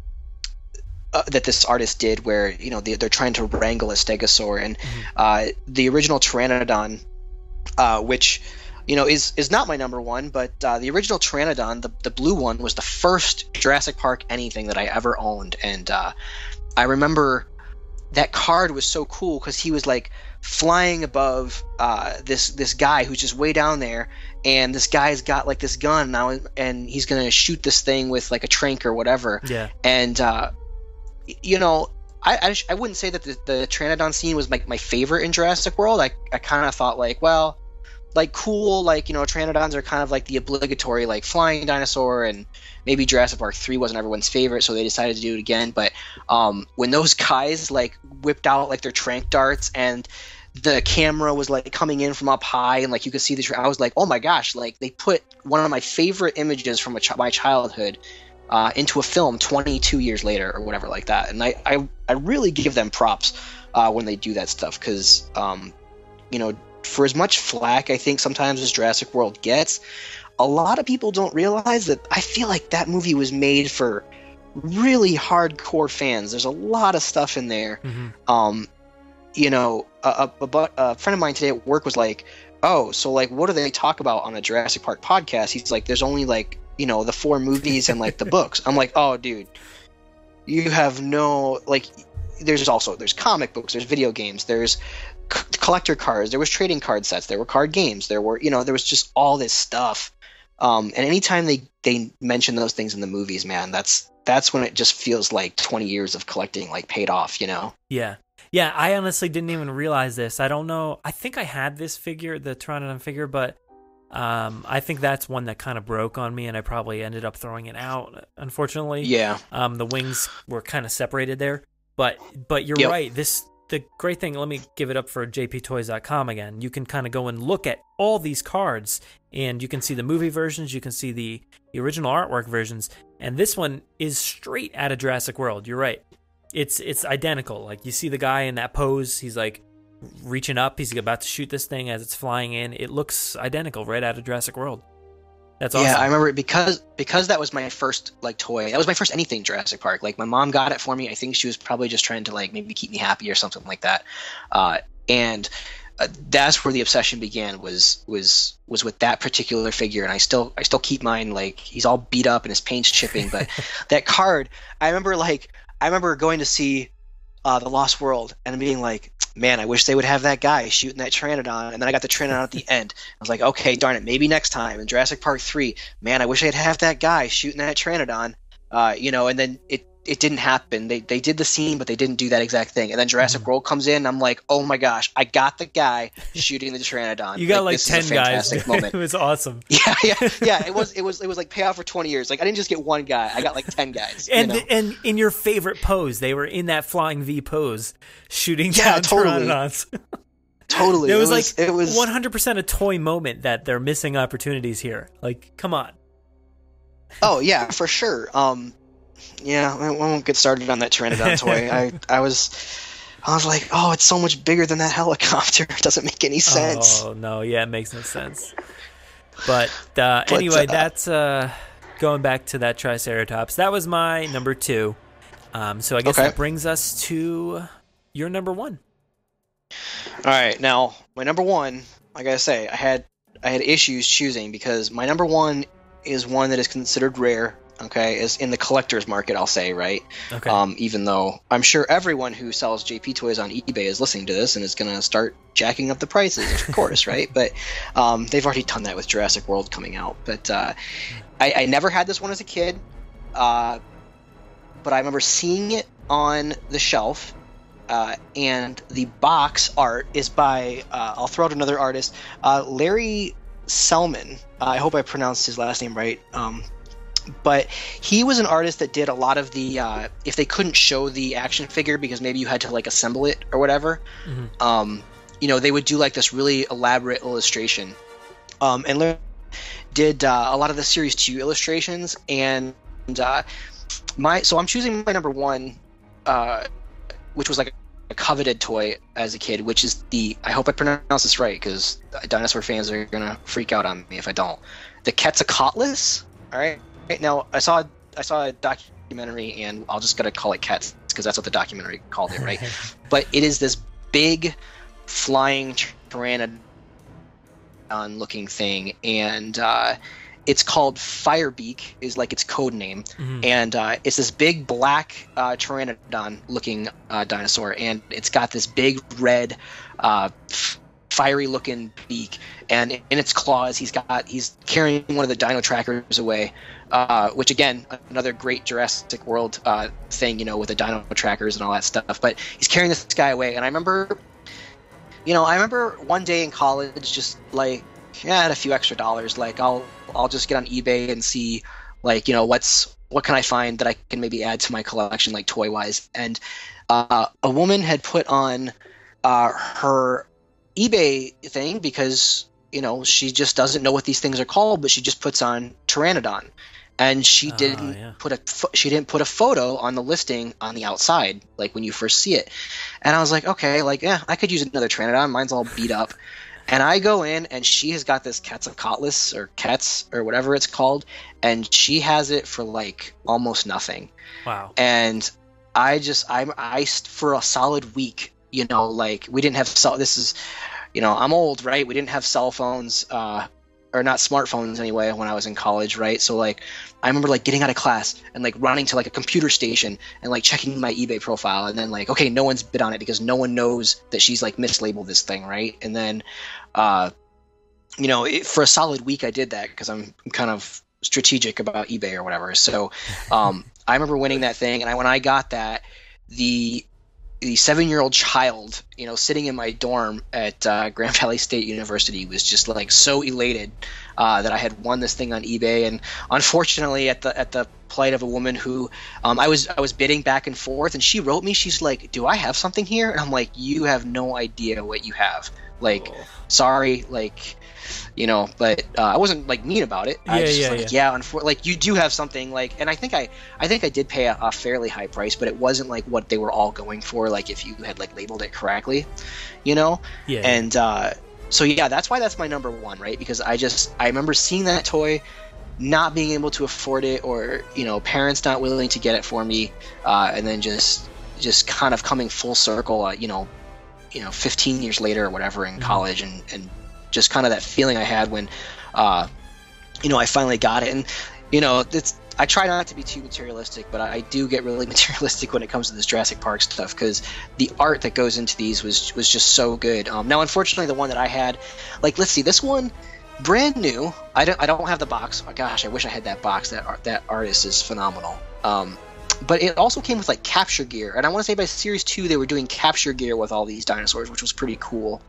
uh, that this artist did, where you know they, they're trying to wrangle a Stegosaur, and uh, the original Pteranodon, uh, which you know is is not my number one, but uh, the original Pteranodon, the the blue one, was the first Jurassic Park anything that I ever owned, and uh, I remember that card was so cool because he was like flying above uh, this this guy who's just way down there, and this guy's got like this gun now, and he's gonna shoot this thing with like a trank or whatever. Yeah. And uh, you know, I I, sh- I wouldn't say that the, the Pteranodon scene was like my favorite in Jurassic World. I I kind of thought like, well, like cool, like you know, Pteranodons are kind of like the obligatory like flying dinosaur, and maybe Jurassic Park three wasn't everyone's favorite, so they decided to do it again. But um, when those guys like whipped out like their trank darts and the camera was like coming in from up high and like you could see the I was like, oh my gosh, like they put one of my favorite images from ch- my childhood uh, into a film 22 years later or whatever like that, and I I, I really give them props uh, when they do that stuff because um, you know for as much flack I think sometimes as Jurassic World gets, a lot of people don't realize that I feel like that movie was made for really hardcore fans. There's a lot of stuff in there. Um, you know, a, a, a, a friend of mine today at work was like, "Oh, so like, what do they talk about on a Jurassic Park podcast?" He's like, "There's only like, you know, the four movies and like the books." I'm like, "Oh, dude, you have no like." There's also there's comic books, there's video games, there's c- collector cards, there was trading card sets, there were card games, there were you know there was just all this stuff. Um, and anytime they they mention those things in the movies, man, that's that's when it just feels like 20 years of collecting like paid off, you know. Yeah. Yeah, I honestly didn't even realize this. I don't know. I think I had this figure, the Pteranodon figure, but um, I think that's one that kind of broke on me, and I probably ended up throwing it out. Unfortunately, Yeah. Um, the wings were kind of separated there, but but you're Yep. right. This the great thing. Let me give it up for jptoys.com again. You can kind of go and look at all these cards, and you can see the movie versions. You can see the, the original artwork versions, and this one is straight out of Jurassic World. You're right. It's it's identical. Like you see the guy in that pose. He's like reaching up. He's about to shoot this thing as it's flying in. It looks identical, right out of Jurassic World. That's awesome. Yeah, I remember it because because that was my first like toy. That was my first anything Jurassic Park. Like my mom got it for me. I think she was probably just trying to like maybe keep me happy or something like that. Uh, and uh, that's where the obsession began. Was was was with that particular figure, and I still I still keep mine. Like he's all beat up and his paint's chipping, but that card. I remember like I remember going to see uh, the Lost World and being like, man, I wish they would have that guy shooting that Pteranodon. And then I got the Pteranodon at the end. I was like, okay, darn it, maybe next time. In Jurassic Park 3, man, I wish I'd have that guy shooting that Pteranodon. Uh, you know, and then it, it didn't happen. They, they did the scene, but they didn't do that exact thing. And then Jurassic Mm-hmm. World comes in, and I'm like, oh my gosh, I got the guy shooting the Pteranodon. you got like, a ten guys. moment. it was awesome. Yeah, yeah, yeah. It was, it was, it was like payoff for twenty years. Like I didn't just get one guy; I got like ten guys. you And know? and in your favorite pose, they were in that flying V pose, shooting Yeah, down totally. pteranodons. totally, it was, like like it was one hundred percent a toy moment that they're missing opportunities here. Like, come on. Oh yeah, for sure. Um, yeah, I won't get started on that Pteranodon toy. I I was I was like, oh, it's so much bigger than that helicopter. It doesn't make any sense. Oh no, yeah, it makes no sense. But, uh, But, anyway, uh, that's uh, going back to that Triceratops. That was my number two. Um, so I guess Okay. that brings us to your number one. All right, now my number one, I gotta say, I had I had issues choosing because my number one is one that is considered rare. Okay, is in the collector's market, I'll say, right? Okay. Um, even though I'm sure everyone who sells JP toys on eBay is listening to this and is gonna start jacking up the prices, of course, right? But um, they've already done that with Jurassic World coming out. But uh, I, I never had this one as a kid, uh, but I remember seeing it on the shelf uh, and the box art is by uh, I'll throw out another artist, uh, Larry Selman. I hope I pronounced his last name right. Um, but he was an artist that did a lot of the uh, if they couldn't show the action figure because maybe you had to like assemble it or whatever. Um, you know, they would do like this really elaborate illustration. Um, and Larry did uh, a lot of the series two illustrations and uh, my so I'm choosing my number one uh, which was like a coveted toy as a kid, which is the I hope I pronounce this right because dinosaur fans are gonna freak out on me if I don't. The Quetzalcoatlus. All right. Right now, I saw I saw a documentary, and I'll just gotta call it Cats because that's what the documentary called it, right? but it is this big flying pteranodon looking thing, and uh, it's called Firebeak is like its code name, and uh, it's this big black uh, pteranodon looking uh, dinosaur, and it's got this big red, uh, f- fiery looking beak, and in its claws he's got he's carrying one of the dino trackers away. Uh, which again, another great Jurassic World uh, thing, you know, with the dino trackers and all that stuff. But he's carrying this guy away, and I remember you know, I remember one day in college, just like yeah, I had a few extra dollars. Like I'll I'll just get on eBay and see like you know what's what can I find that I can maybe add to my collection, like toy wise. And uh, a woman had put on uh, her eBay thing because you know she just doesn't know what these things are called, but she just puts on Pteranodon, and she Ah, didn't yeah. put a she didn't put a photo on the listing on the outside, like when you first see it. And I was like, okay, like yeah, I could use another Pteranodon. Mine's all beat up. And I go in, and she has got this Quetzalcoatlus or Ketz or whatever it's called, and she has it for like almost nothing. Wow. And I just I I for a solid week, you know, like we didn't have cell. This is, you know, I'm old, right? We didn't have cell phones, uh, or not smartphones anyway when I was in college, right? So like, I remember like getting out of class and like running to like a computer station and like checking my eBay profile, and then like, okay, no one's bid on it because no one knows that she's like mislabeled this thing, right? And then, uh, you know, it, for a solid week I did that because I'm kind of strategic about eBay or whatever. So, um, I remember winning that thing, and I when I got that, the the seven year old child, you know, sitting in my dorm at uh, Grand Valley State University was just like so elated uh, that I had won this thing on eBay. And unfortunately, at the at the plight of a woman who um, I was I was bidding back and forth, and she wrote me, she's like, "Do I have something here?" And I'm like, "You have no idea what you have. Like, sorry, like." You know, but uh, I wasn't like mean about it. I Yeah, was just yeah, like, yeah, unfor- like you do have something like, and I think I, I think I did pay a, a fairly high price, but it wasn't like what they were all going for. Like if you had like labeled it correctly, you know. Yeah. And uh, so yeah, that's why that's my number one, right? Because I just I remember seeing that toy, not being able to afford it, or you know, parents not willing to get it for me, uh, and then just just kind of coming full circle, uh, you know, you know, 15 years later or whatever in college, and and just kind of that feeling I had when, uh, you know, I finally got it, and you know, it's. I try not to be too materialistic, but I, I do get really materialistic when it comes to this Jurassic Park stuff because the art that goes into these was was just so good. Um, now, unfortunately, the one that I had, like, let's see, this one, brand new. I don't I don't have the box. Oh, gosh, I wish I had that box. That art, that artist is phenomenal. Um, but it also came with like capture gear, and I want to say by series two they were doing capture gear with all these dinosaurs, which was pretty cool.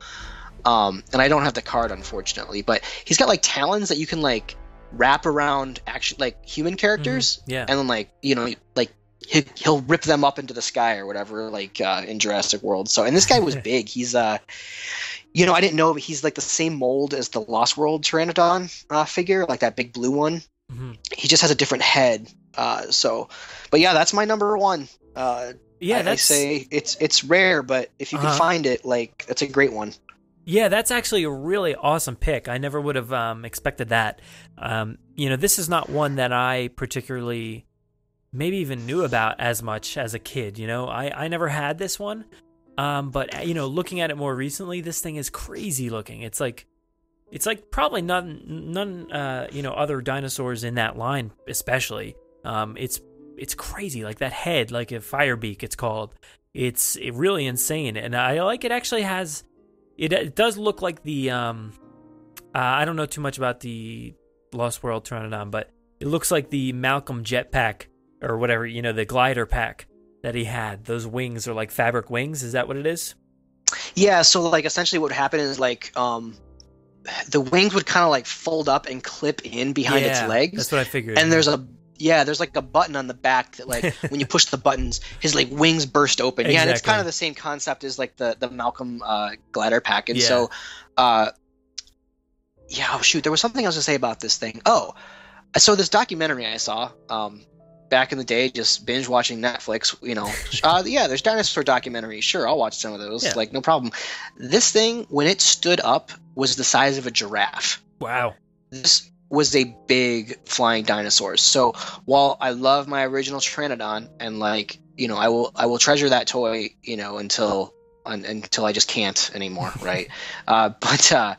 Um, and I don't have the card unfortunately, but he's got like talons that you can like wrap around action like human characters, yeah. and then like you know like he, he'll rip them up into the sky or whatever, like uh, in Jurassic World. So and this guy was big. He's uh, you know I didn't know, but he's like the same mold as the Lost World Pteranodon uh, figure, like that big blue one. Mhm. He just has a different head. Uh, so, but yeah, that's my number one. Uh, Yeah, I, I say it's it's rare, but if you Uh-huh. can find it, like it's a great one. Yeah, that's actually a really awesome pick. I never would have um, expected that. Um, you know, this is not one that I particularly maybe even knew about as much as a kid. You know, I, I never had this one. Um, but you know, looking at it more recently, this thing is crazy looking. It's like, it's like probably none, none, uh, you know, other dinosaurs in that line, especially. Um, it's, it's crazy. Like that head, like a fire beak, it's called. It's really insane, and I like it. Actually, has it, it does look like the um, uh, I don't know too much about the Lost World Pteranodon, but it looks like the Malcolm jetpack or whatever, you know, the glider pack that he had. Those wings are like fabric wings. Is that what it is? Yeah. So like essentially, what would happen is like um, the wings would kind of like fold up and clip in behind Yeah, its legs. That's what I figured. and there's a yeah, there's like a button on the back that like when you push the buttons, his like wings burst open. Yeah, and it's kind of the same concept as like the the Malcolm uh, glider pack. And Yeah. so, uh, yeah, oh shoot, there was something else to say about this thing. Oh, so this documentary I saw um, back in the day, just binge watching Netflix. You know, uh, yeah, there's dinosaur documentaries. Sure, I'll watch some of those. Yeah. Like no problem. This thing, when it stood up, was the size of a giraffe wow. this was a big flying dinosaur. So while I love my original Pteranodon and like you know I will I will treasure that toy you know until un, until I just can't anymore, right? uh, but uh,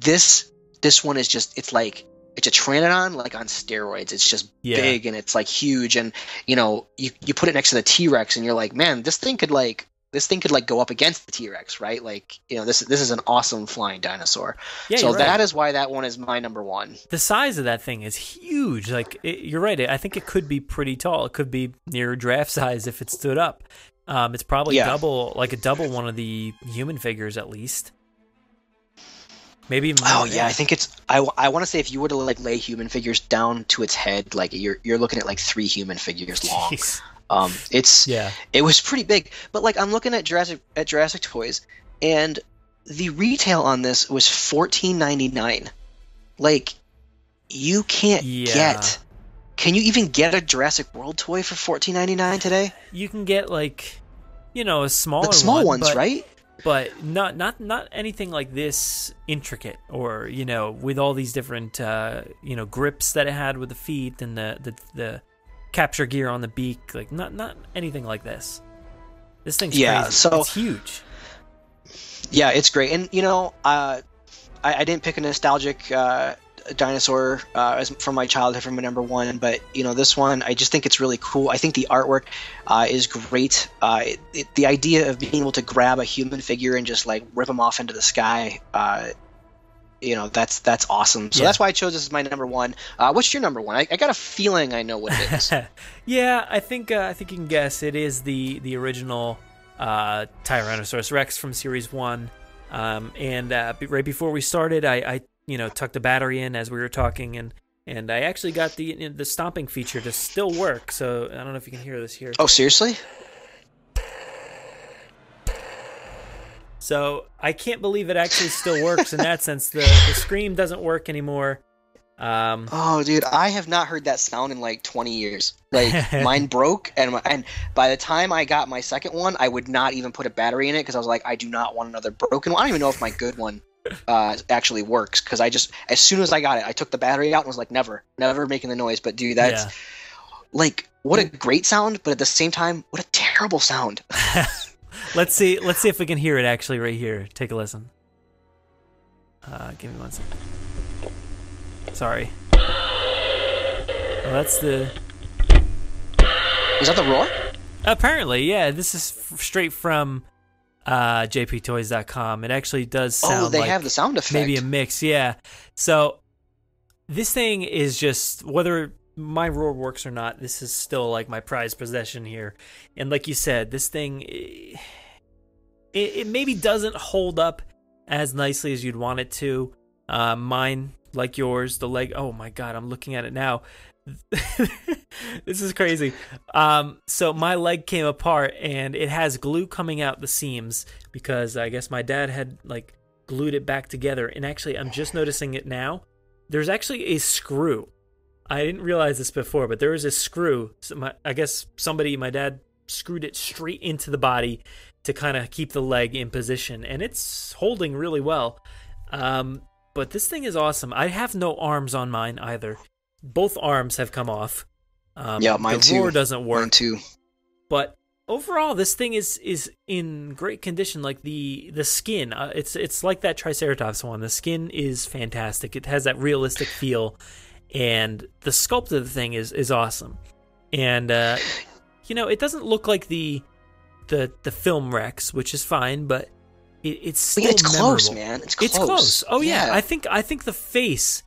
this this one is just it's like it's a Pteranodon like on steroids. It's just Yeah. big and it's like huge and you know you you put it next to the T Rex and you're like man this thing could like this thing could like go up against the T Rex, right? Like you know this this is an awesome flying dinosaur. Yeah, so right. that is why that one is my number one. the size of that thing is huge. Like it, you're right. I think it could be pretty tall. It could be near draft size if it stood up. Um, it's probably Yeah. double, like a double one of the human figures at least. Maybe even. Oh yeah, I think it's. I, I want to say if you were to like lay human figures down to its head, like you're you're looking at like three human figures long. Jeez. Um, it's Yeah. it was pretty big. But like I'm looking at Jurassic at Jurassic Toys, and the retail on this was fourteen ninety nine. Like you can't Yeah. get. Can you even get a Jurassic World toy for fourteen ninety nine today? You can get like, you know, a smaller The small one, ones, but- right? but not not not anything like this intricate or you know with all these different uh you know grips that it had with the feet and the the, the capture gear on the beak like not not anything like this this thing's Yeah, crazy. so- it's huge Yeah, it's great. And you know, uh, I, I didn't pick a nostalgic uh, dinosaur uh, as from my childhood from my number one, but you know, this one I just think it's really cool. I think the artwork uh, is great. Uh, it, it, the idea of being able to grab a human figure and just like rip them off into the sky. You know that's that's awesome. So Yeah. that's why I chose this as my number one. Uh, what's your number one? I, I got a feeling I know what it is. yeah i think uh, i think you can guess it is the the original uh tyrannosaurus rex from series one um and uh be- right before we started i i you know tucked the battery in as we were talking and and i actually got the the stomping feature to still work so i don't know if you can hear this here oh, seriously? So I can't believe it actually still works in that sense. The the scream doesn't work anymore. Um, Oh, dude, I have not heard that sound in like 20 years. Like mine broke, and and by the time I got my second one, I would not even put a battery in it because I was like, I do not want another broken one. I don't even know if my good one uh, actually works because I just as soon as I got it, I took the battery out and was like, never, never making the noise. But dude, that's Yeah. like what a great sound, but at the same time, what a terrible sound. let's see. Let's see if we can hear it actually right here. Take a listen. Uh, give me one second. Sorry. Well, that's the. Is that the roar? Apparently, yeah. This is f- straight from uh, jptoys.com. It actually does sound Oh, they like have the sound effect. maybe a mix. Yeah. So this thing is just whether my roar works or not. This is still like my prized possession here. And like you said, this thing it, it maybe doesn't hold up as nicely as you'd want it to. Uh, mine, like yours, the leg. Oh my god, I'm looking at it now. this is crazy. Um, so my leg came apart and it has glue coming out the seams because I guess my dad had like glued it back together. And actually, I'm just noticing it now. There's actually a screw. I didn't realize this before, but there is a screw. So my, I guess somebody, my dad screwed it straight into the body to kind of keep the leg in position, and it's holding really well. Um, but this thing is awesome. I have no arms on mine either. Both arms have come off. Um, yeah, mine the too. roar doesn't work. Mine too. But overall, this thing is is in great condition. Like the the skin, uh, it's it's like that Triceratops one. The skin is fantastic. It has that realistic feel, and the sculpt of the thing is is awesome. And uh, you know, it doesn't look like the the the film Rex, which is fine, but it, it's still it's close, man. It's It's close. close. Oh yeah. Yeah. I think I think the face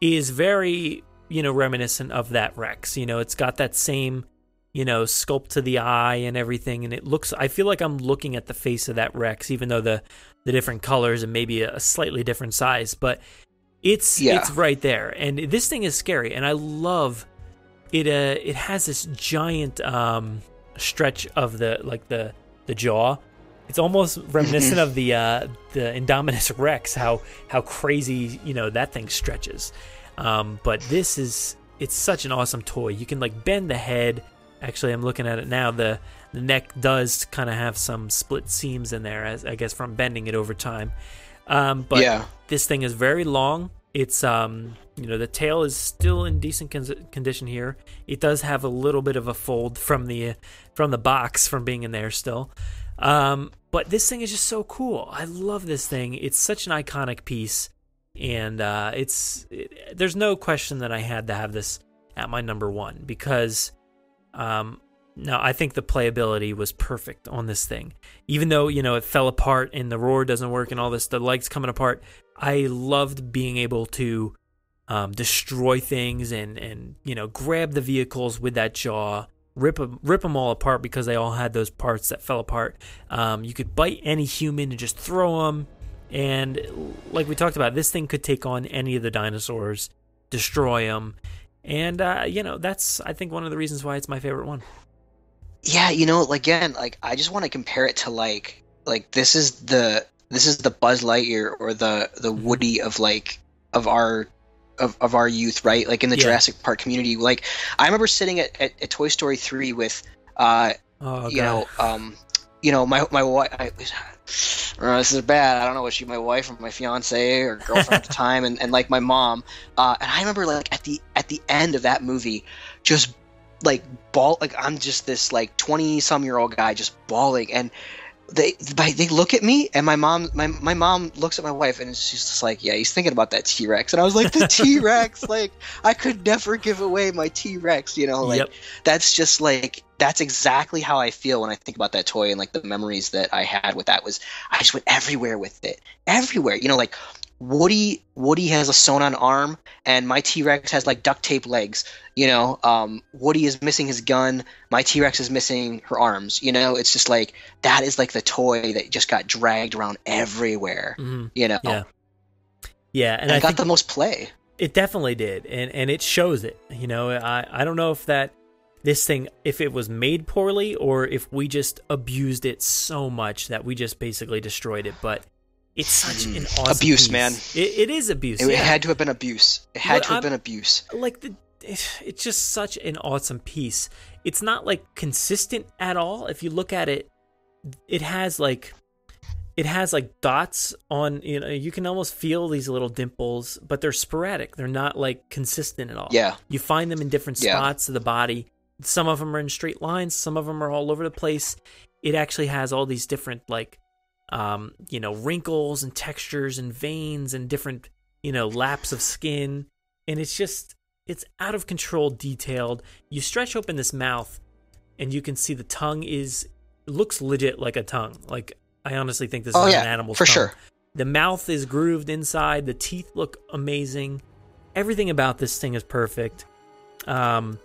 is very you know reminiscent of that Rex. You know, it's got that same you know sculpt to the eye and everything, and it looks. I feel like I'm looking at the face of that Rex, even though the the different colors and maybe a, a slightly different size, but it's Yeah. it's right there. And this thing is scary, and I love it. Uh, it has this giant um stretch of the like the the jaw. It's almost reminiscent of the uh, the Indominus Rex, how how crazy you know that thing stretches. Um, but this is it's such an awesome toy. You can like bend the head. Actually, I'm looking at it now. The the neck does kind of have some split seams in there, as I guess from bending it over time. Um, but Yeah. this thing is very long. It's um, you know, the tail is still in decent con- condition here. It does have a little bit of a fold from the from the box from being in there still. Um, but this thing is just so cool. I love this thing. It's such an iconic piece, and uh, it's it, there's no question that I had to have this at my number one because um, no, I think the playability was perfect on this thing. Even though you know it fell apart and the roar doesn't work and all this, the legs coming apart. I loved being able to um, destroy things and and you know grab the vehicles with that jaw, rip them rip them all apart because they all had those parts that fell apart. Um, you could bite any human and just throw them, and like we talked about, this thing could take on any of the dinosaurs, destroy them, and uh, you know that's I think one of the reasons why it's my favorite one. Yeah, you know, like, again, like I just want to compare it to like like this is the this is the Buzz Lightyear or the the Mm-hmm. Woody of like of our of, of our youth, right? Like in the Yeah. Jurassic Park community. Like I remember sitting at, at, at Toy Story three with uh Oh, you God. know um you know my my wife I, uh, this is bad. I don't know what she my wife or my fiance or girlfriend at the time and, and like my mom. Uh, and I remember like at the at the end of that movie, just like ball like I'm just this like twenty some year old guy just bawling and they they they look at me and my mom my, my mom looks at my wife and she's just like yeah he's thinking about that T-Rex and I was like the T-Rex like I could never give away my T-Rex you know like Yep. that's just like that's exactly how I feel when I think about that toy and like the memories that I had with that was I just went everywhere with it everywhere you know like Woody Woody has a sewn on arm and my T-Rex has like duct tape legs you know um, Woody is missing his gun my T-Rex is missing her arms you know it's just like that is like the toy that just got dragged around everywhere Mhm. you know Yeah. Yeah, and and, I it got the most play It definitely did, and and it shows it. You know, I I don't know if that this thing if it was made poorly or if we just abused it so much that we just basically destroyed it. But it's such hmm. an awesome. Abuse, piece. man. It, it is abuse. it, yeah. had to have been abuse it had Well, to have I'm- been abuse like the it- it's just such an awesome piece. It's not like consistent at all. If you look at it, it has like it has like dots on you know you can almost feel these little dimples, but they're sporadic. They're not like consistent at all. Yeah. You find them in different Yeah. spots of the body. Some of them are in straight lines, some of them are all over the place. It actually has all these different like um, you know, wrinkles and textures and veins and different, you know, laps of skin. And it's just, it's out of control detailed. You stretch open this mouth and you can see the tongue is, looks legit like a tongue. Like, I honestly think this Oh, is yeah, an animal's for tongue. sure. The mouth is grooved inside. The teeth look amazing. Everything about this thing is perfect. Um,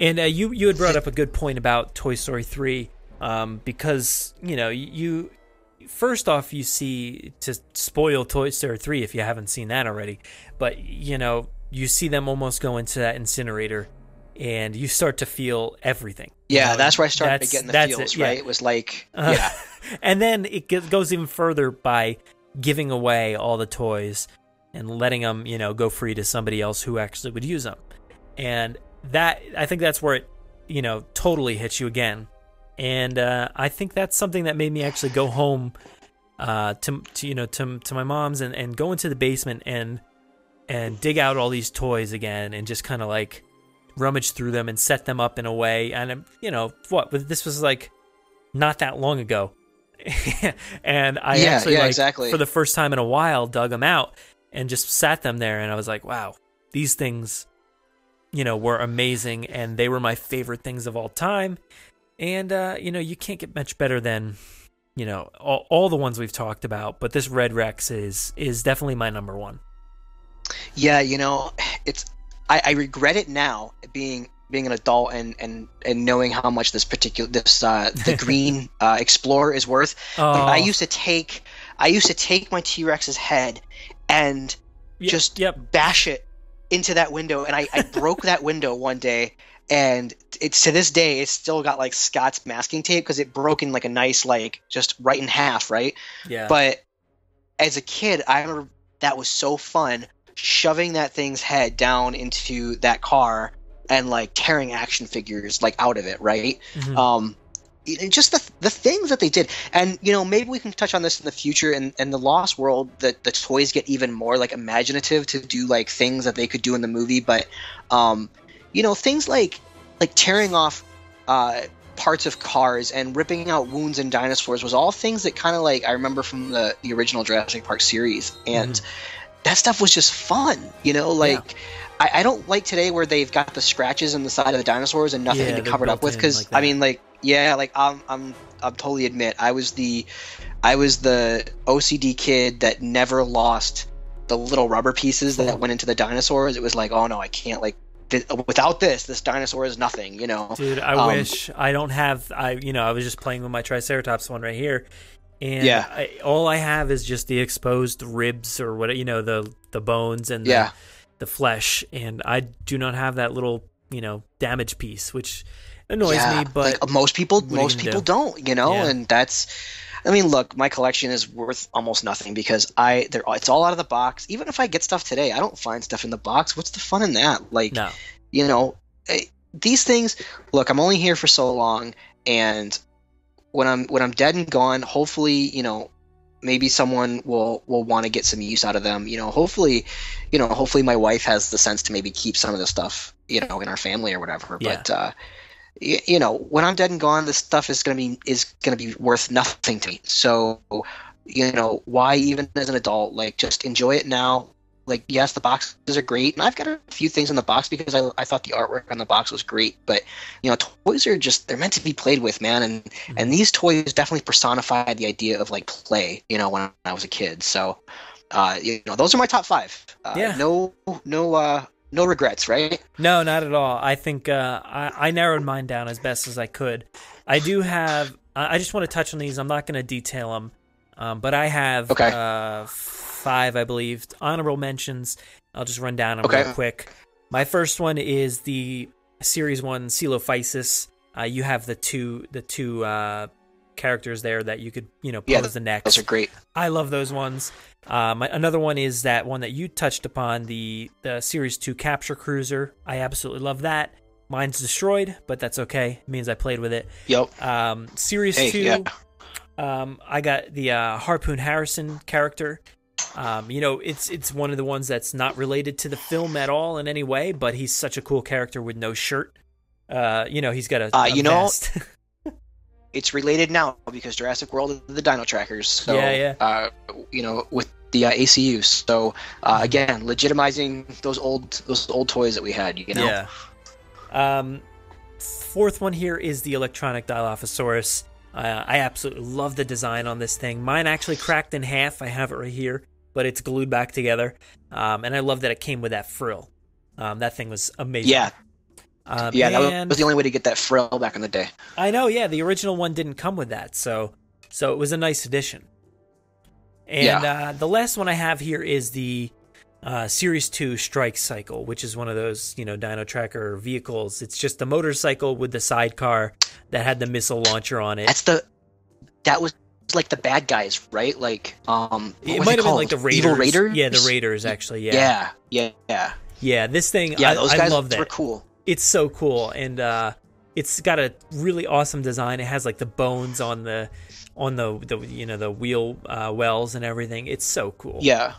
and uh, you you had brought up a good point about Toy Story three, um, because you know you first off you see to spoil Toy Story three if you haven't seen that already, but you know you see them almost go into that incinerator, and you start to feel everything. you yeah know, that's where I started getting the feels it, yeah. right it was like Uh, yeah and then it goes even further by giving away all the toys and letting them, you know, go free to somebody else who actually would use them. And that I think that's where it, you know, totally hits you again. And uh, I think that's something that made me actually go home uh, to, to you know to to my mom's and, and go into the basement and and dig out all these toys again and just kind of like rummage through them and set them up in a way. And um, you know what? This was like not that long ago, and I Yeah, actually yeah, like exactly. for the first time in a while dug them out and just sat them there, and I was like, wow, these things, you know, were amazing, and they were my favorite things of all time. And uh, you know, you can't get much better than you know all, all the ones we've talked about, but this Red Rex is is definitely my number one. Yeah, you know, it's I, I regret it now being being an adult and and and knowing how much this particular this uh the green uh explorer is worth. But I Oh. used to take I used to take my T Rex's head and Yep, just yep. bash it into that window and I, I broke that window one day and it's to this day it's still got like Scotch masking tape because it broke in like a nice like just right in half, right? Yeah. But as a kid, I remember that was so fun shoving that thing's head down into that car and like tearing action figures like out of it, right? Mhm. Um, just the the things that they did, and you know maybe we can touch on this in the future. And in, the Lost World, that the toys get even more like imaginative to do like things that they could do in the movie, but um, you know things like like tearing off uh, parts of cars and ripping out wounds in dinosaurs was all things that kind of like I remember from the the original Jurassic Park series, and that stuff was just fun. You know, like. I, I don't like today where they've got the scratches on the side of the dinosaurs and nothing Yeah, to cover it up with. Because like I mean, like, yeah, like I'm, I'm, I'm totally admit I was the, I was the OCD kid that never lost the little rubber pieces that went into the dinosaurs. It was like, oh no, I can't like. Th- Without this, this dinosaur is nothing. You know, Dude, I Um, wish I don't have. I you know I was just playing with my Triceratops one right here, and Yeah. I, all I have is just the exposed ribs or what you know the the bones and the, Yeah. the flesh, and I do not have that little you know damage piece, which annoys Yeah, me. But like, most people, what are you most people do? don't, you know, Yeah. and that's. I mean, look, my collection is worth almost nothing because I, they're, it's all out of the box. Even if I get stuff today, I don't find stuff in the box. What's the fun in that? Like, no, you know, these things. Look, I'm only here for so long, and when I'm when I'm dead and gone, hopefully, you know, maybe someone will will want to get some use out of them. You know, hopefully, you know, hopefully my wife has the sense to maybe keep some of the stuff, you know, in our family or whatever. Yeah. But uh, y- you know, when I'm dead and gone, this stuff is gonna be is gonna be worth nothing to me. So, you know, why even as an adult, like just enjoy it now. Like, yes, the boxes are great, and I've got a few things in the box because I, I thought the artwork on the box was great. But you know, toys are just they're meant to be played with, man. And and these toys definitely personify the idea of like play. You know, when I was a kid. So, uh, you know, those are my top five. Uh, Yeah. No, no, uh, no regrets, right? No, not at all. I think uh, I, I narrowed mine down as best as I could. I do have. I just want to touch on these. I'm not going to detail them, um, but I have Okay. uh, five, I believe, honorable mentions. I'll just run down them Okay. real quick. My first one is the series one Coelophysis. Uh, you have the two the two uh, characters there that you could you know pose Yeah, the next. Those are great. I love those ones. Um, another one is that one that you touched upon the the Series Two Capture Cruiser. I absolutely love that. Mine's destroyed, but that's okay. It means I played with it. Yep. Um, Series Hey, Two. yeah. Um, I got the uh, Harpoon Harrison character. Um, you know, it's it's one of the ones that's not related to the film at all in any way, but he's such a cool character with no shirt. Uh, you know, he's got a, Uh, a you know, vest. It's related now because Jurassic World the Dino Trackers. So, Yeah, yeah. Uh, you know, with the uh, ACUs. So uh, again, legitimizing those old those old toys that we had. You know. Yeah. Um, fourth one here is the electronic Dilophosaurus. Uh, I absolutely love the design on this thing. Mine actually cracked in half. I have it right here, but it's glued back together. Um, and I love that it came with that frill. Um, that thing was amazing. Yeah. Um, Yeah, that was the only way to get that frill back in the day. I know, yeah. The original one didn't come with that, so so it was a nice addition. And Yeah. uh, the last one I have here is the uh, Series Two Strike Cycle, which is one of those you know Dino Tracker vehicles. It's just a motorcycle with the sidecar that had the missile launcher on it. That's the that was like the bad guys, right? Like um, it might they have been like the called? Raiders. Evil Raiders. Yeah, the Raiders actually. Yeah, Yeah, yeah, yeah. yeah. This thing, Yeah, I, those I guys love that. were cool. It's so cool, and uh, it's got a really awesome design. It has like the bones on the on the the you know the wheel uh, wells and everything. It's so cool. Yeah.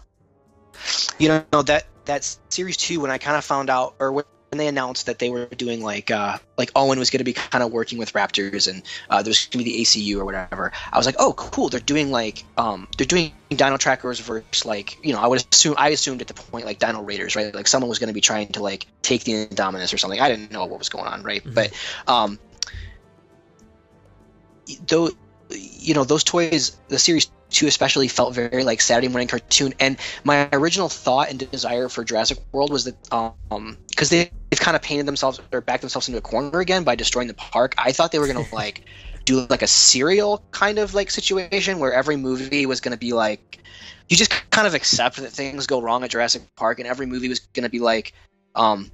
You know that that series two when I kind of found out or when they announced that they were doing like uh like Owen was going to be kind of working with Raptors and uh, there's going to be the ACU or whatever. I was like, oh cool, they're doing like um they're doing Dino Trackers versus like you know I would assume I assumed at the point like Dino Raiders right like someone was going to be trying to like take the Indominus or something. I didn't know what was going on right, but um though you know those toys the series two especially felt very like saturday morning cartoon. And my original thought and desire for jurassic world was that um because they, they've kind of painted themselves or backed themselves into a corner again by destroying the park. I thought they were gonna like do like a serial kind of like situation where every movie was gonna be like you just kind of accept that things go wrong at jurassic park and every movie was gonna be like um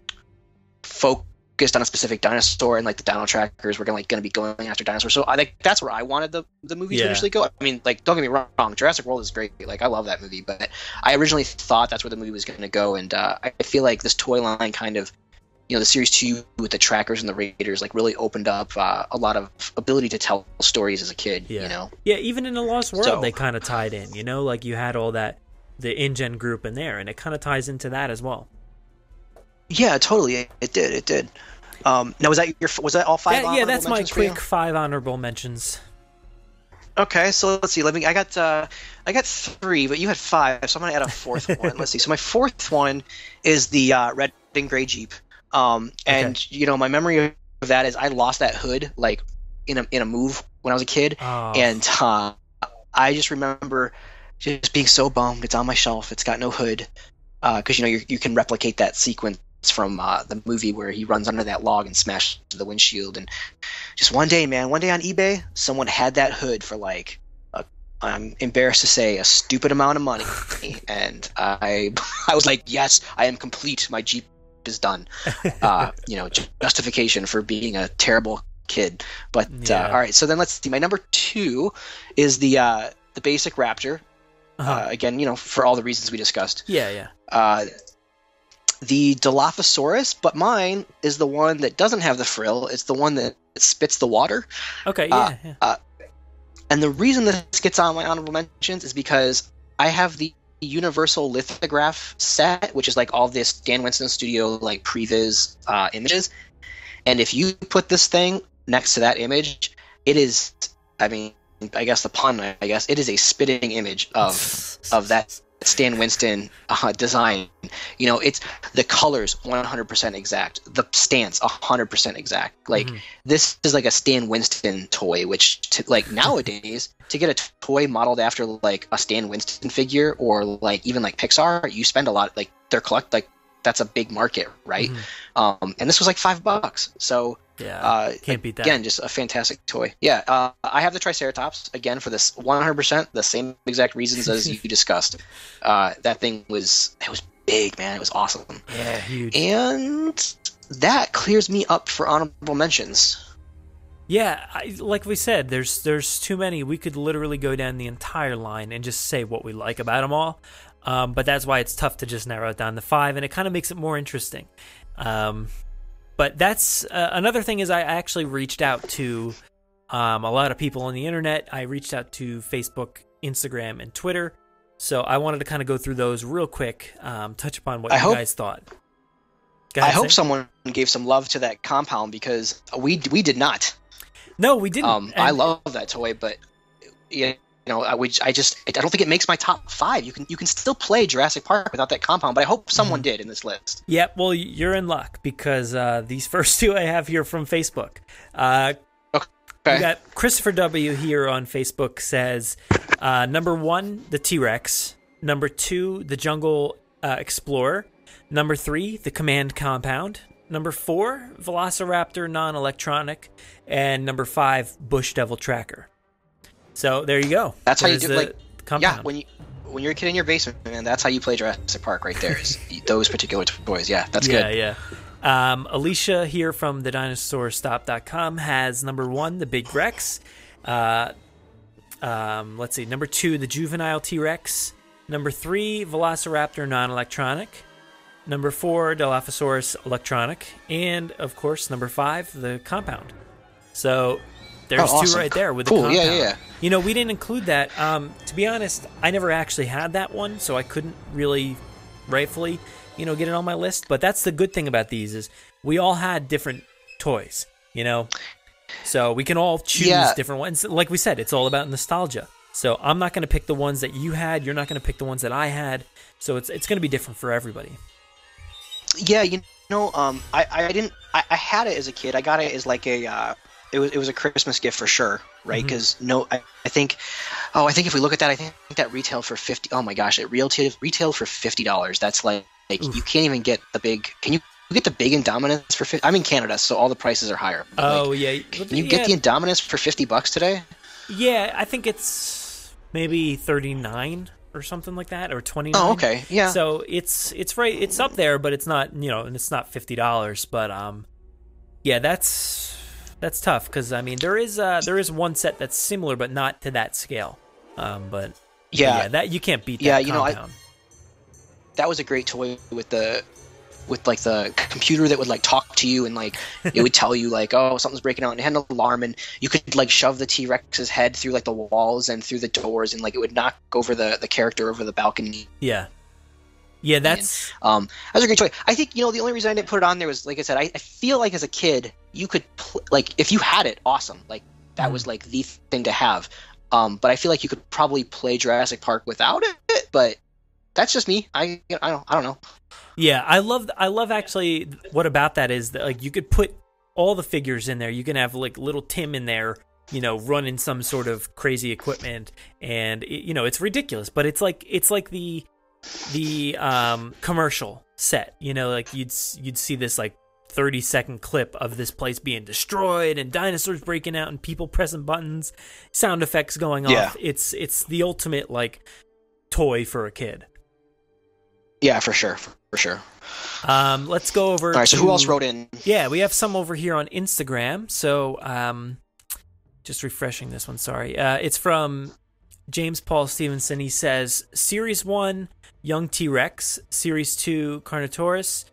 focused on a specific dinosaur and like the dino trackers were gonna like gonna be going after dinosaurs. So I think that's where I wanted the the movie Yeah. to initially go. I mean, like don't get me wrong, Jurassic World is great. Like I love that movie, but I originally thought that's where the movie was gonna go, and uh, I feel like this toy line kind of. You know, the series two with the trackers and the raiders like really opened up uh, a lot of ability to tell stories as a kid. Yeah. You know, Yeah, even in the Lost World, So- they kind of tied in. You know, like you had all that the InGen group in there, and it kind of ties into that as well. Yeah, totally, it, did, it did. Um, now was that your was that all five? That- yeah, that's my mentions for you? quick five honorable mentions. Okay, so let's see. Let me. I got uh, I got three, but you had five, so I'm gonna add a fourth one. Let's see. So my fourth one is the uh, red and gray Jeep. Um, and you know, my memory of that is I lost that hood like in a in a move when I was a kid, Oh. and uh, I just remember just being so bummed. It's on my shelf. It's got no hood because you know you you can replicate that sequence from uh, the movie where he runs under that log and smashes the windshield. And just one day, man, one day on eBay, someone had that hood for like a, I'm embarrassed to say a stupid amount of money, and I I was like, yes, I am complete. My Jeep is done. Uh, you know, justification for being a terrible kid. But Yeah. uh, all right, so then let's see. My number two is the uh, the basic Raptor. Uh-huh. Uh, again, you know, for all the reasons we discussed. Yeah, yeah. Uh, the Dilophosaurus, but mine is the one that doesn't have the frill. It's the one that spits the water. Okay, yeah, Uh, yeah. uh, and the reason this gets on my honorable mentions is because I have the Universal lithograph set, which is like all this Stan Winston Studio like previs uh, images. And if you put this thing next to that image, it is, I mean, I guess the pun, I guess, it is a spitting image of of that Stan Winston uh, design. You know, it's the colors 100% exact, the stance 100% exact. Like this is like a Stan Winston toy, which to, like nowadays to get a toy modeled after like a Stan Winston figure or like even like Pixar, you spend a lot. Like they're collect like that's a big market, right? Um, and this was like five bucks, so. Yeah, Uh, can't beat that. Again, just a fantastic toy. Yeah, uh, I have the Triceratops again for this 100% the same exact reasons as you discussed. Uh, that thing was it was big, man. It was awesome. Yeah, huge. And that clears me up for honorable mentions. Yeah, I, like we said, there's there's too many. We could literally go down the entire line and just say what we like about them all. Um, but that's why it's tough to just narrow it down to five, and it kind of makes it more interesting. Um, but that's uh, another thing is I actually reached out to um, a lot of people on the internet. I reached out to Facebook, Instagram, and Twitter. So I wanted to kind of go through those real quick, um, touch upon what I you hope- guys thought. I hope Sam. someone gave some love to that compound because we we did not. No, we didn't. Um, I love that toy, but you know, I I just I don't think it makes my top five. You can you can still play Jurassic Park without that compound, but I hope someone did in this list. Yep. Well, you're in luck because uh, these first two I have here from Facebook. Uh, Okay. We got Christopher W. here on Facebook says uh, number one, the T Rex. Number two, the Jungle uh, Explorer. Number three, the Command Compound. Number four, Velociraptor non electronic. And number five, Bush Devil Tracker. So there you go. That's how you There's do like compound. yeah when you when you're a kid in your basement, man. That's how you play Jurassic Park right there. Is those particular toys. Yeah, that's yeah, good. Yeah, Um, Alicia here from the dinosaurstop.com has number one, the Big Rex. Uh, um, let's see, number two, the juvenile T Rex. Number three, Velociraptor non electronic. number four, Dilophosaurus electronic, and of course, number five, the compound. So there's Oh, two awesome. right there with Cool. the Yeah, compound. yeah, yeah. You know, we didn't include that. Um, to be honest, I never actually had that one, so I couldn't really rightfully, you know, get it on my list. But that's the good thing about these is we all had different toys, you know, so we can all choose Yeah. different ones. Like we said, it's all about nostalgia. So I'm not going to pick the ones that you had. You're not going to pick the ones that I had. So it's it's going to be different for everybody. Yeah, you know, um, I, I didn't, I, I had it as a kid. I got it as like a, uh, it was, it was a Christmas gift for sure, right? Because no, I, I think, oh, I think if we look at that, I think that retailed for fifty. Oh my gosh, it retailed retailed for fifty dollars. That's like, like you can't even get the big. Can you get the big Indominus for? 50, I'm in Canada, so all the prices are higher. Oh like, yeah, can you get the Indominus for fifty bucks today? Yeah, I think it's maybe 39 or something like that or 29. Oh, okay, yeah. So it's it's right it's up there but it's not, you know, and it's not $50, but um yeah, that's that's tough cuz I mean, there is uh there is one set that's similar but not to that scale. Um but Yeah. yeah, that you can't beat that Yeah, you know, I- compound. that was a great toy with the with like the computer that would like talk to you and like it would tell you like oh something's breaking out and it had an alarm and you could like shove the t-rex's head through like the walls and through the doors and like it would knock over the the character over the balcony yeah. Yeah, that's um that was a great toy i think you know the only reason i didn't put it on there was like i said i, I feel like as a kid you could pl- like if you had it awesome. Like that was like the thing to have. Um but i feel like you could probably play jurassic park without it but that's just me. I i don't i don't know. Yeah, I love I love actually what about that is that like you could put all the figures in there. You can have like little Tim in there, you know, running some sort of crazy equipment and it, you know, it's ridiculous, but it's like it's like the the um commercial set, you know, like you'd you'd see this like 30 second clip of this place being destroyed and dinosaurs breaking out and people pressing buttons, sound effects going Yeah. off. It's it's the ultimate like toy for a kid. yeah for sure for sure Um, let's go over. All right, so who else wrote in? Yeah, we have some over here on Instagram. So, um, just refreshing this one. Sorry, uh, it's from James Paul Stevenson. He says, Series One, Young T Rex. Series Two, Carnotaurus.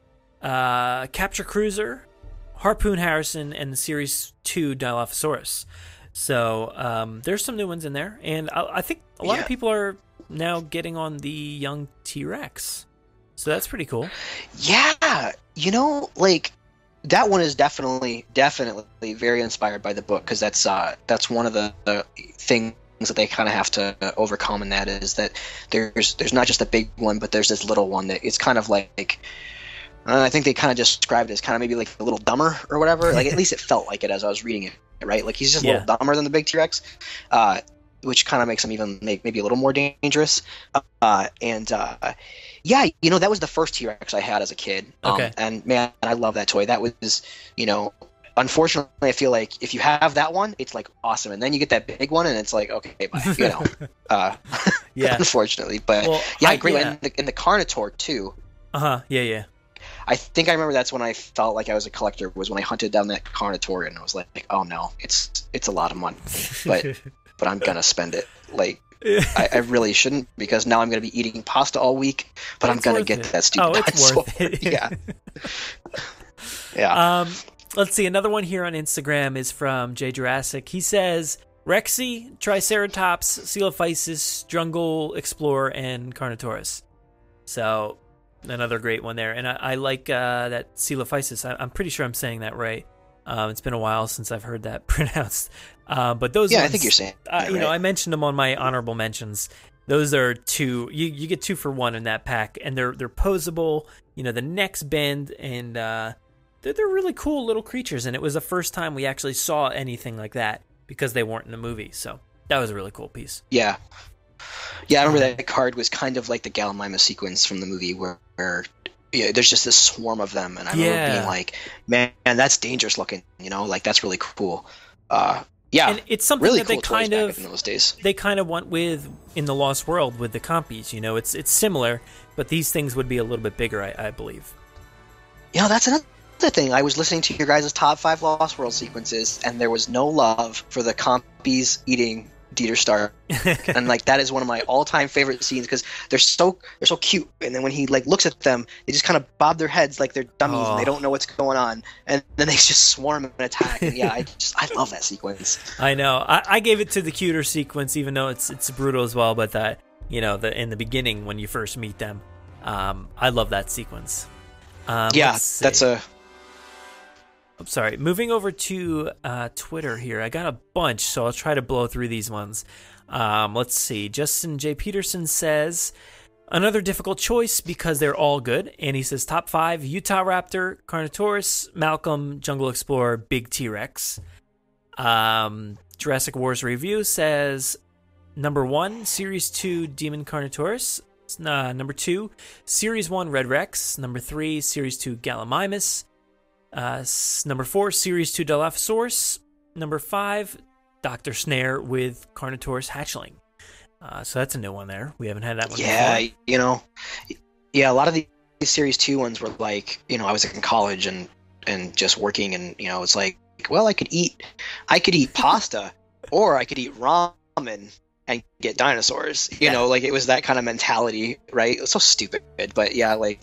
Uh, Capture Cruiser, Harpoon Harrison, and the Series Two, Dilophosaurus. So um, there's some new ones in there, and I, I think a lot Yeah. of people are now getting on the Young T Rex. So that's pretty cool. Yeah, you know, like that one is definitely, definitely very inspired by the book because that's uh, that's one of the, the things that they kind of have to overcome, and that is that there's there's not just a big one, but there's this little one that it's kind of like. Uh, I think they kind of described it as kind of maybe like a little dumber or whatever. Like at least it felt like it as I was reading it, right? Like he's just a Yeah. little dumber than the big T Rex, uh, which kind of makes him even make, maybe a little more dangerous. Uh, and uh, yeah, you know that was the first T Rex I had as a kid. Um, Okay. And man, I love that toy. That was, you know, unfortunately, I feel like if you have that one, it's like awesome, and then you get that big one, and it's like okay, bye. You know, uh, Yeah. unfortunately, but Well, yeah, I- agree. yeah. And, the, and the Carnotaur too. Uh huh. Yeah, yeah. I think I remember that's when I felt like I was a collector was when I hunted down that Carnotaur and I was like, oh no, it's it's a lot of money, but but I'm gonna spend it. Like I, I really shouldn't because now I'm gonna be eating pasta all week, but I'm gonna get it. that stupid Oh, it's dinosaur. worth it. yeah, yeah. Um, let's see. Another one here on Instagram is from J Jurassic. He says Rexy, Triceratops, Coelophysis, Jungle Explorer, and Carnotaurus. So another great one there. And I, I like uh, that Coelophysis. I, I'm pretty sure I'm saying that right. Um, it's been a while since I've heard that pronounced. Uh, but those Yeah, I think you're saying uh, that you know. I mentioned them on my honorable mentions. Those are two. You you get two for one in that pack, and they're they're posable. You know, the necks bend, and uh, they're they're really cool little creatures. And it was the first time we actually saw anything like that because they weren't in the movie. So that was a really cool piece. Yeah. Yeah, I remember that card was kind of like the Gallimimus sequence from the movie where, where yeah, there's just this swarm of them, and I remember Yeah. being like, "Man, that's dangerous looking." You know, like that's really cool. Uh, yeah, and it's something really that cool they kind of in those days. they kind of went with in the Lost World with the compies. You know, it's it's similar, but these things would be a little bit bigger, I, I believe. You know, that's another thing. I was listening to your guys' top five Lost World sequences, and there was no love for the compies eating Dieter Stark, and like that is one of my all-time favorite scenes because they're so they're so cute, and then when he like looks at them, they just kind of bob their heads like they're dummies and they Oh. don't know what's going on, and then they just swarm and attack. And yeah, I just I love that sequence. I know. I, I gave it to the cuter sequence, even though it's it's brutal as well. But that you know, the in the beginning when you first meet them, um, I love that sequence. Um, yeah, that's a I'm sorry. Moving over to uh, Twitter here, I got a bunch, so I'll try to blow through these ones. Um, let's see. Justin J. Peterson says another difficult choice because they're all good, and he says top five: Utah Raptor, Carnotaurus, Malcolm, Jungle Explorer, Big T Rex. Um, Jurassic Wars review says number one, Series two, Demon Carnotaurus. Uh, number two, Series one, Red Rex. Number three, Series two, Gallimimus. Uh, number four, Series 2 Dilophosaurus. Number five, Dr. Snare with Carnotaurus Hatchling. Uh, so that's a new one there. We haven't had that one yeah, before. you know, yeah, a lot of the these series two ones were like, you know, I was in college and and just working, and you know, it's like, well, I could eat, I could eat pasta, or I could eat ramen and get dinosaurs. You know, like it was that kind of mentality, right? It was so stupid, but yeah, like,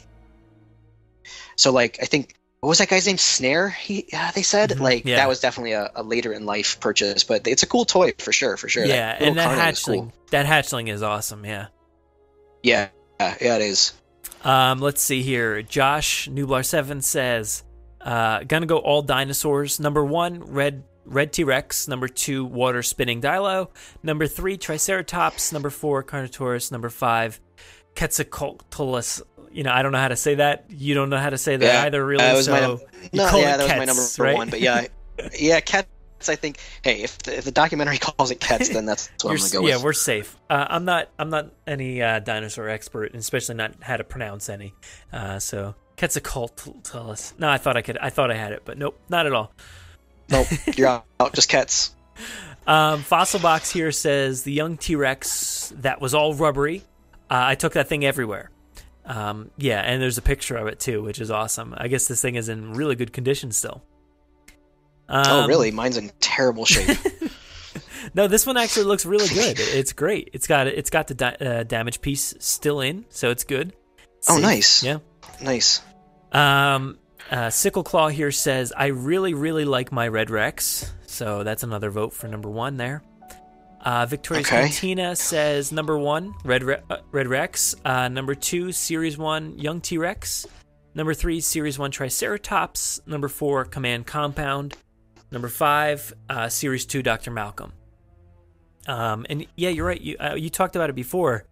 so like I think. What was that guy's name? Snare. He, yeah, they said Mhm, like yeah. that was definitely a, a later in life purchase, but it's a cool toy for sure, for sure. Yeah, little and that hatchling, cool. that hatchling is awesome. Yeah. Yeah, yeah, yeah, it is. Um, let's see here. Josh Nublar Seven says, uh, "Gonna go all dinosaurs. Number one, red red T Rex. Number two, water spinning Dilo. Number three, Triceratops. Number four, Carnotaurus. Number five, Quetzalcoatlus. You know, I don't know how to say that. You don't know how to say that Yeah, either, really. so my no, call yeah, it that was my number right? one. But yeah, yeah, cats. I think. Hey, if the, if the documentary calls it cats, then that's what I'm gonna go yeah, with. Yeah, we're safe. Uh, I'm not. I'm not any uh, dinosaur expert, and especially not how to pronounce any. Uh, so Quetzalcoatlus. No, I thought I could. I thought I had it, but nope, not at all. Nope, you're out. out. Just cats. Um, Fossil Box here says the young T Rex that was all rubbery. Uh, I took that thing everywhere. Um, yeah, and there's a picture of it too, which is awesome. I guess this thing is in really good condition still. oh, Um, really? Mine's in terrible shape. No, this one actually looks really good. It's great. It's got it's got the da- uh, damage piece still in, so it's good. Oh, nice. Yeah. nice. Um, uh, Sickle Claw here says, I really, really like my Red Rex. So that's another vote for number one there. Uh, Victoria's Okay. Cantina says number one, Red, Re- uh, Red Rex. Uh, number two, Series 1, Young T Rex. Number three, Series 1, Triceratops. Number four, Command Compound. Number five, uh, Series 2, Dr. Malcolm. Um, and yeah, you're right. You, uh, you talked about it before.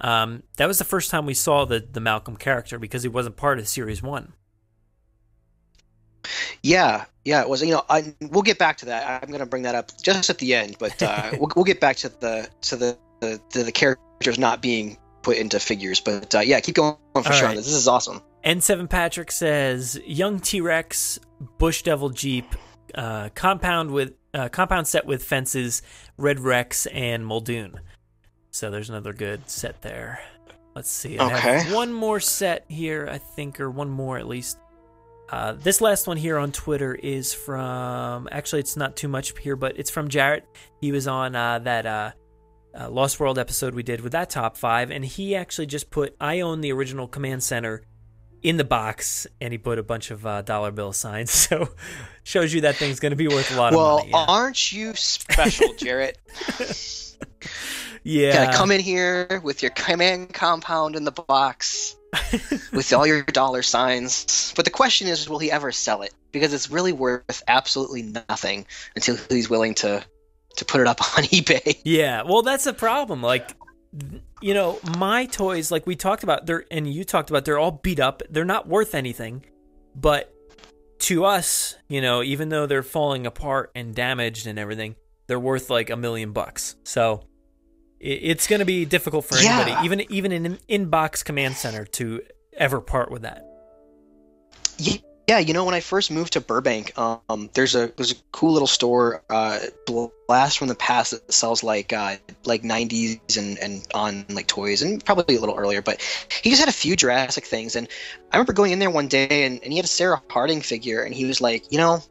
Um, that was the first time we saw the, the Malcolm character because he wasn't part of Series 1. Yeah, yeah. It was. You know, I, we'll get back to that. I'm gonna bring that up just at the end, but uh, we'll, we'll get back to the to the the, to the characters not being put into figures. But uh, yeah, keep going for All sure. right. on This This is awesome. N7 Patrick says young T Rex, Bush Devil Jeep, uh, compound with uh, compound set with fences, Red Rex, and Muldoon. So there's another good set there. Let's see. I Okay. one more set here, I think, or one more at least. Uh, this last one here on Twitter is from. Actually, it's not too much here, but it's from Jarrett. He was on uh, that uh, uh, Lost World episode we did with that top five, and he actually just put I own the original Command Center in the box, and he put a bunch of uh, dollar bill signs. So shows you that thing's going to be worth a lot Well, of money. Yeah. aren't you special, Jarrett? yeah. Gotta come in here with your command compound in the box with all your dollar signs. But the question is, will he ever sell it? Because it's really worth absolutely nothing until he's willing to to put it up on eBay. Yeah, well, that's the problem. Like, you know, my toys, like we talked about, they're and you talked about, they're all beat up. They're not worth anything, but to us, you know, even though they're falling apart and damaged and everything, they're worth like a million bucks. So it's going to be difficult for Yeah. anybody, even even an inbox command center, to ever part with that. Yeah, you know, when I first moved to Burbank, um, there's a there's a cool little store, uh, Blast from the Past that sells like uh, like 90s and and on like toys, and probably a little earlier. But he just had a few Jurassic things, and I remember going in there one day, and, and he had a Sarah Harding figure, and he was like, you know,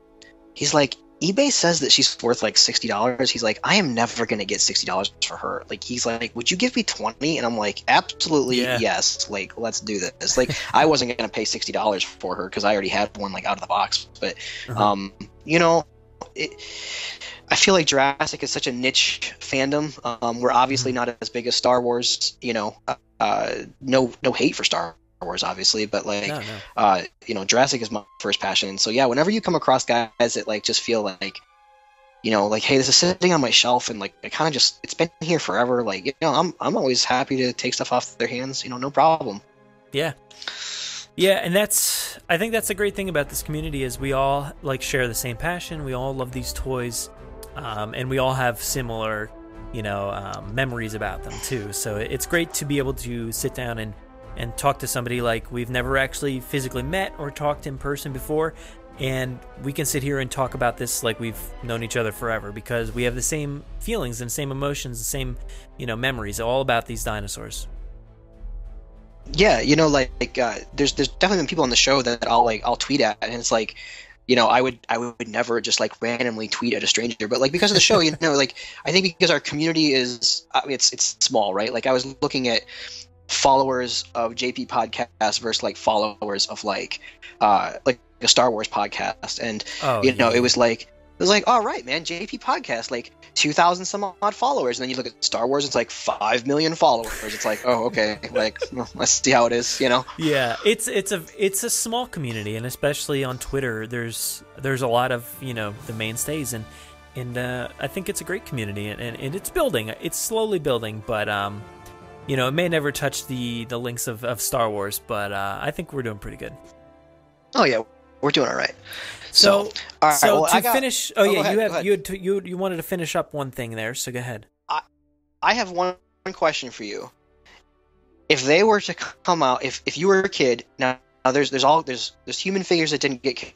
he's like, eBay says that she's worth like sixty dollars. He's like, I am never gonna get sixty dollars for her. Like he's like, would you give me twenty? And I'm like, absolutely Yeah. yes. Like let's do this. Like I wasn't gonna pay sixty dollars for her because I already had one like out of the box. But Uh-huh. um, you know, it, I feel like Jurassic is such a niche fandom. Um, we're Mm-hmm. obviously not as big as Star Wars. You know, uh, no no hate for Star Wars, obviously, but like No, no. uh, you know, Jurassic is my first passion. So yeah, whenever you come across guys that like just feel like, you know, like hey, this is sitting on my shelf and like it kind of just it's been here forever. Like you know, I'm I'm always happy to take stuff off their hands. You know, no problem. Yeah. Yeah, and that's I think that's a great thing about this community is we all like share the same passion. We all love these toys, um, and we all have similar, you know, um, memories about them too. So it's great to be able to sit down and and talk to somebody like we've never actually physically met or talked in person before, and we can sit here and talk about this like we've known each other forever because we have the same feelings and same emotions, the same, you know, memories all about these dinosaurs. Yeah, you know, like, like uh, there's there's definitely been people on the show that I'll like I'll tweet at, and it's like, you know, I would I would never just like randomly tweet at a stranger, but like because of the show, you know, like I think because our community is it's it's small, right? Like I was looking at followers of JP podcast versus like followers of like uh like a Star Wars podcast, and Oh, you know, yeah. it was like it was like all right, man, JP podcast like two thousand some odd followers, and then you look at Star Wars, it's like five million followers. It's like oh okay, like well, let's see how it is, you know. Yeah, it's it's a it's a small community, and especially on Twitter, there's there's a lot of you know the mainstays, and and uh, I think it's a great community, and, and, and it's building. It's slowly building, but um, you know, it may never touch the the links of, of Star Wars, but uh, I think we're doing pretty good. Oh yeah, we're doing all right. So, So, all right, so well, to I got- finish, oh, oh, yeah, ahead, you have you had to, you you wanted to finish up one thing there, so go ahead. I I have one, one question for you. If they were to come out, if if you were a kid, now, now there's there's all there's there's human figures that didn't get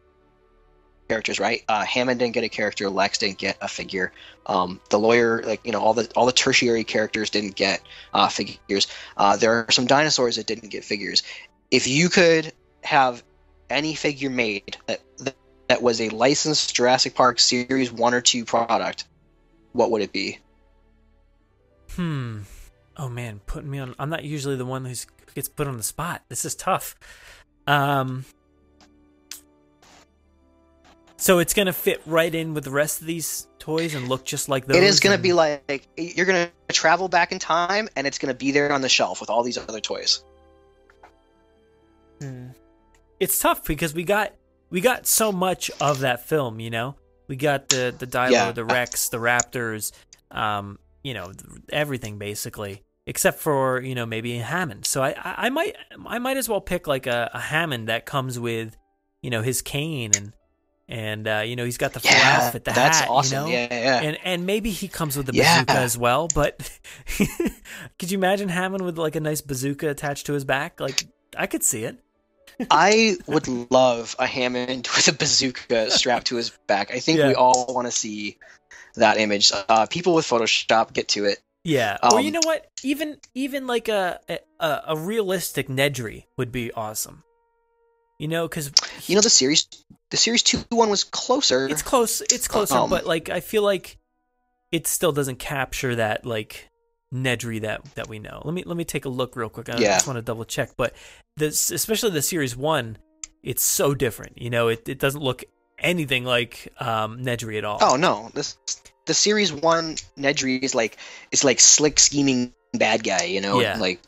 characters, right? Uh, Hammond didn't get a character, Lex didn't get a figure. Um, the lawyer, like you know, all the all the tertiary characters didn't get uh, figures. Uh, there are some dinosaurs that didn't get figures. If you could have any figure made that that, was a licensed Jurassic Park Series one or two product, what would it be? Hmm. Oh man, putting me on. I'm not usually the one who gets put on the spot. This is tough. Um. So it's gonna fit right in with the rest of these toys and look just like those. It is going to and- be like you're going to travel back in time, and it's going to be there on the shelf with all these other toys. Hmm. It's tough because we got we got so much of that film. You know, we got the the Dilo, Yeah. the Rex, the Raptors. Um, you know, everything basically, except for you know maybe a Hammond. So I I, I might I might as well pick like a, a Hammond that comes with you know his cane and and uh, you know he's got the full Yeah, outfit, the that's hat. awesome. You know? Yeah, yeah, yeah. And and maybe he comes with the Yeah. bazooka as well. But could you imagine Hammond with like a nice bazooka attached to his back? Like I could see it. I would love a Hammond with a bazooka strapped to his back. I think Yeah. we all want to see that image. Uh, people with Photoshop get to it. Yeah. or you Um, know what? Even even like a a, a realistic Nedry would be awesome. You know, because You know, the series, the series two one was closer. it's close. It's closer, Um, but like I feel like it still doesn't capture that like Nedry that that we know. Let me let me take a look real quick. I Yeah. just want to double check, but this especially the series one, it's so different. You know, it it doesn't look anything like um Nedry at all. Oh no, this the series one Nedry is like is like slick scheming bad guy. You know, Yeah. like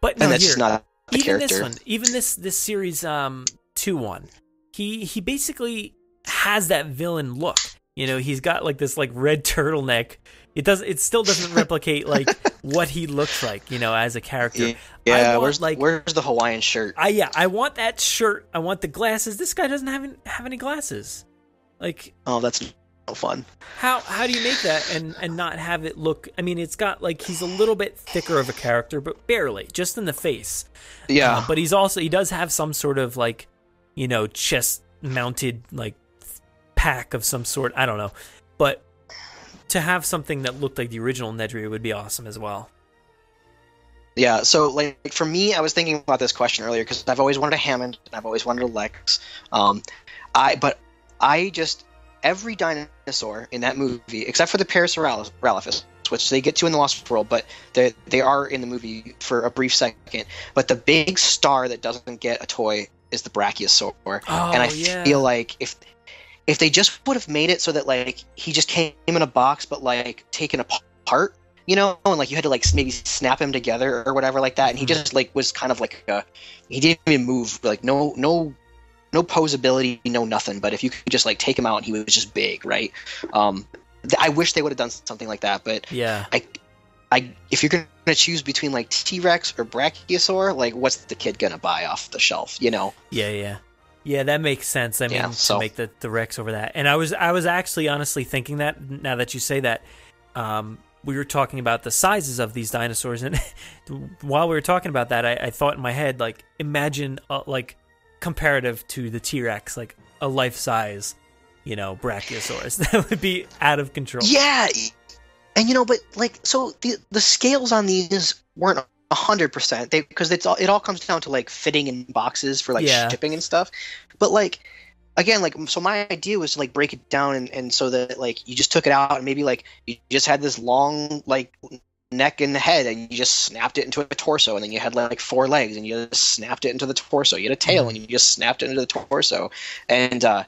but no, and that's here, just not even character. this one, even this this series um two one, he he basically has that villain look. You know, he's got like this like red turtleneck. It does. It still doesn't replicate like what he looks like. You know, as a character. Yeah, I want, where's like where's the Hawaiian shirt? I yeah, I want that shirt. I want the glasses. This guy doesn't have any, have any glasses. Like Oh, that's no fun. how how do you make that and and not have it look? I mean, it's got like he's a little bit thicker of a character, but barely, just in the face. Yeah. Uh, but he's also he does have some sort of like, you know, chest mounted like pack of some sort. I don't know, but to have something that looked like the original Nedry would be awesome as well. Yeah, so like for me, I was thinking about this question earlier because I've always wanted a Hammond and I've always wanted a Lex. Um, I but I just every dinosaur in that movie, except for the Parasaurolophus, which they get to in the Lost World, but they they are in the movie for a brief second. But the big star that doesn't get a toy is the Brachiosaur, Oh, and I yeah. feel like if if they just would have made it so that like he just came in a box, but like taken apart, you know, and like you had to like maybe snap him together or whatever like that, and he Mm-hmm. just like was kind of like a, he didn't even move, like no no no posability, no nothing. But if you could just like take him out, and he was just big, right? Um, th- I wish they would have done something like that, but Yeah. I, I if you're gonna choose between like T Rex or Brachiosaur, like what's the kid gonna buy off the shelf? You know? Yeah, yeah. Yeah, that makes sense. I mean, Yeah, to make the, the Rex over that. And I was I was actually honestly thinking that now that you say that, um, we were talking about the sizes of these dinosaurs, and while we were talking about that, I, I thought in my head like, imagine uh, like comparative to the T Rex, like a life size, you know, Brachiosaurus. that would be out of control. Yeah, and you know, but like, so the the scales on these weren't a hundred percent. They because it's all it all comes down to like fitting in boxes for like Yeah. shipping and stuff. But like again, like so my idea was to like break it down and, and so that like you just took it out and maybe like you just had this long like neck and head and you just snapped it into a torso and then you had like four legs and you just snapped it into the torso. You had a tail and you just snapped it into the torso. And uh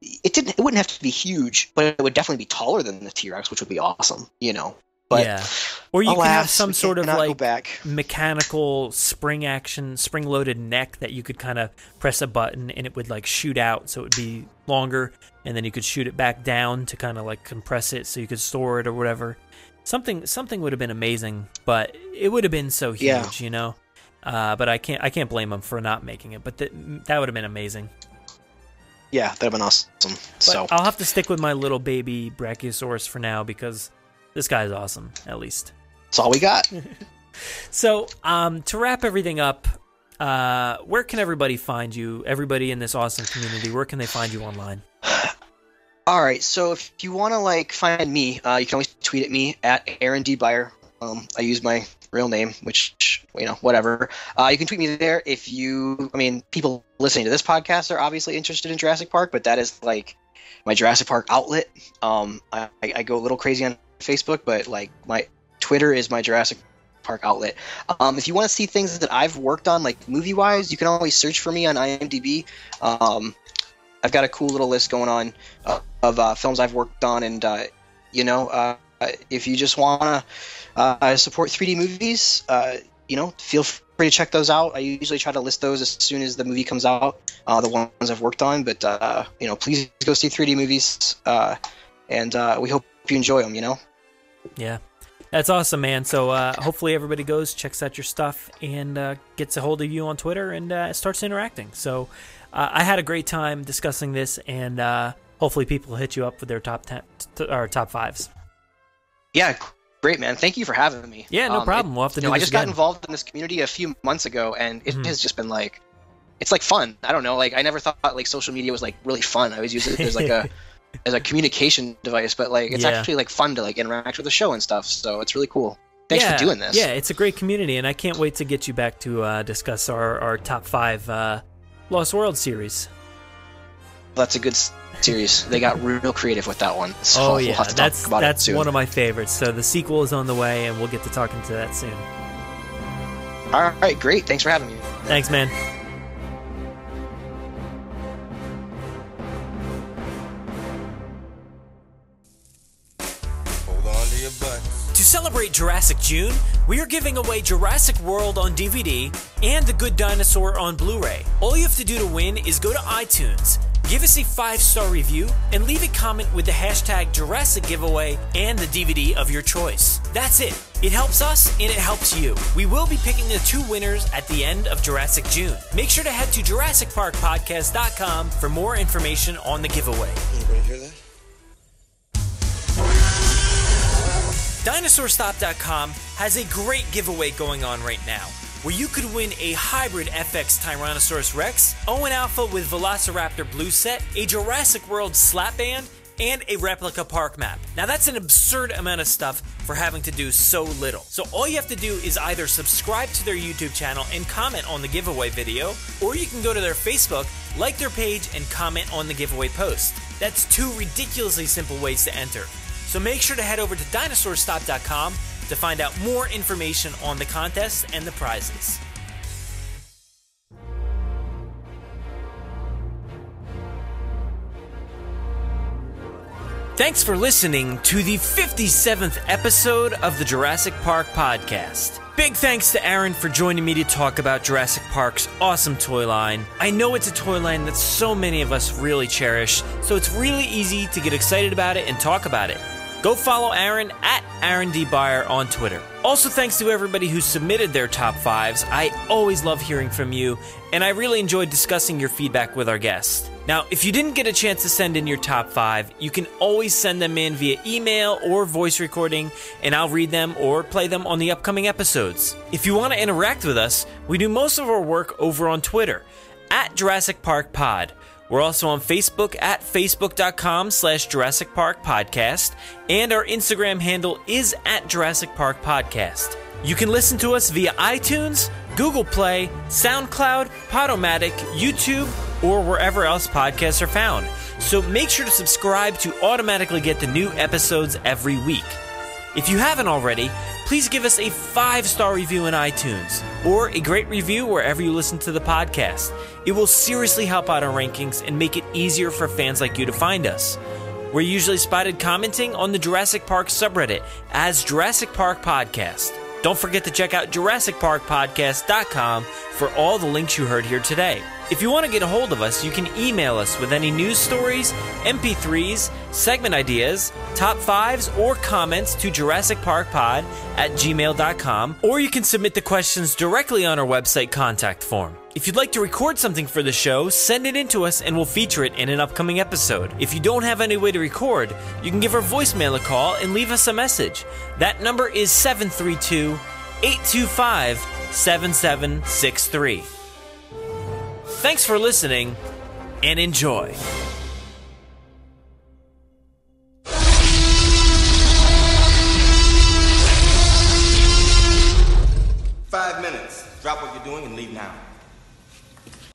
it didn't it wouldn't have to be huge but it would definitely be taller than the t-rex which would be awesome you know. But yeah. Or you can have some sort of like mechanical spring action, spring loaded neck that you could kind of press a button and it would like shoot out, so it would be longer, and then you could shoot it back down to kind of like compress it, so you could store it or whatever. Something something would have been amazing, but it would have been so huge, Yeah. you know. Uh, but I can't I can't blame them for not making it. But th- that would have been amazing. yeah that'd have been awesome But so I'll have to stick with my little baby Brachiosaurus for now because this guy's awesome, at least. that's all we got So, um, to wrap everything up, uh, where can everybody find you? Everybody in this awesome community, where can they find you online? All right, so if you want to like find me, uh, you can always tweet at me at Aaron D Beyer. Um, I use my real name, which you know, whatever. Uh, you can tweet me there if you. I mean, people listening to this podcast are obviously interested in Jurassic Park, but that is like my Jurassic Park outlet. Um, I, I go a little crazy on Facebook, but like my Twitter is my Jurassic Park outlet. Um, if you want to see things that I've worked on, like movie wise, you can always search for me on IMDb. Um, I've got a cool little list going on uh, of uh, films I've worked on, and uh, you know, uh, if you just want to uh, support 3D movies, uh, you know, feel free to check those out. I usually try to list those as soon as the movie comes out, the ones I've worked on. But you know, please go see 3D movies, and we hope you enjoy them. You know. Yeah, that's awesome, man. So, hopefully, everybody goes, checks out your stuff, and gets a hold of you on Twitter and starts interacting. So, uh, I had a great time discussing this, and uh, hopefully, people hit you up with their top ten t- or top fives. Yeah, great man. Thank you for having me. Yeah, no Um, problem. it- We'll have to you do know, I just got involved in this community a few months ago, and it Mhm. has just been like, it's like fun. I don't know. Like I never thought like social media was like really fun. I always use it as like a as a communication device, but like it's Yeah. actually like fun to like interact with the show and stuff. So it's really cool. Thanks yeah, for doing this. Yeah, it's a great community, and I can't wait to get you back to uh, discuss our, our top five uh, Lost World series. that's a good series. They got real creative with that one. So oh we'll yeah, talk that's that's one of my favorites. So the sequel is on the way, and we'll get to talking to that soon. All right, great. Thanks for having me. Thanks, man. Celebrate Jurassic June, we are giving away Jurassic World on DVD and The Good Dinosaur on Blu ray. All you have to do to win is go to iTunes, give us a five star review, and leave a comment with the hashtag Jurassic Giveaway and the DVD of your choice. That's it. It helps us and it helps you. We will be picking the two winners at the end of Jurassic June. Make sure to head to JurassicParkPodcast.com for more information on the giveaway. Anybody hear that? DinosaurStop.com has a great giveaway going on right now, where you could win a hybrid FX Tyrannosaurus Rex, Owen Alpha with Velociraptor Blue Set, a Jurassic World slap band, and a replica park map. Now that's an absurd amount of stuff for having to do so little. So all you have to do is either subscribe to their YouTube channel and comment on the giveaway video, or you can go to their Facebook, like their page, and comment on the giveaway post. That's two ridiculously simple ways to enter. So make sure to head over to dinosaurstop.com to find out more information on the contest and the prizes. Thanks for listening to the 57th episode of the Jurassic Park podcast. Big thanks to Aaron for joining me to talk about Jurassic Park's awesome toy line. I know it's a toy line that so many of us really cherish, so it's really easy to get excited about it and talk about it. Go follow Aaron at Aaron D. Beyer on Twitter. Also, thanks to everybody who submitted their top fives. I always love hearing from you, and I really enjoyed discussing your feedback with our guests. Now, if you didn't get a chance to send in your top five, you can always send them in via email or voice recording, and I'll read them or play them on the upcoming episodes. If you want to interact with us, we do most of our work over on Twitter at Jurassic Park Pod. We're also on Facebook at facebook.com slash Jurassic Park Podcast, and our Instagram handle is at Jurassic Park Podcast. You can listen to us via iTunes, Google Play, SoundCloud, Podomatic, YouTube, or wherever else podcasts are found. So make sure to subscribe to automatically get the new episodes every week. If you haven't already, please give us a five star review in iTunes or a great review wherever you listen to the podcast. It will seriously help out our rankings and make it easier for fans like you to find us. We're usually spotted commenting on the Jurassic Park subreddit as Jurassic Park Podcast. Don't forget to check out JurassicParkPodcast.com for all the links you heard here today. If you want to get a hold of us, you can email us with any news stories, MP3s, segment ideas, top fives, or comments to Jurassic Park Pod at gmail.com, or you can submit the questions directly on our website contact form. If you'd like to record something for the show, send it in to us and we'll feature it in an upcoming episode. If you don't have any way to record, you can give our voicemail a call and leave us a message. That number is 732 825 7763. Thanks for listening and enjoy. Five minutes. Drop what you're doing and leave now.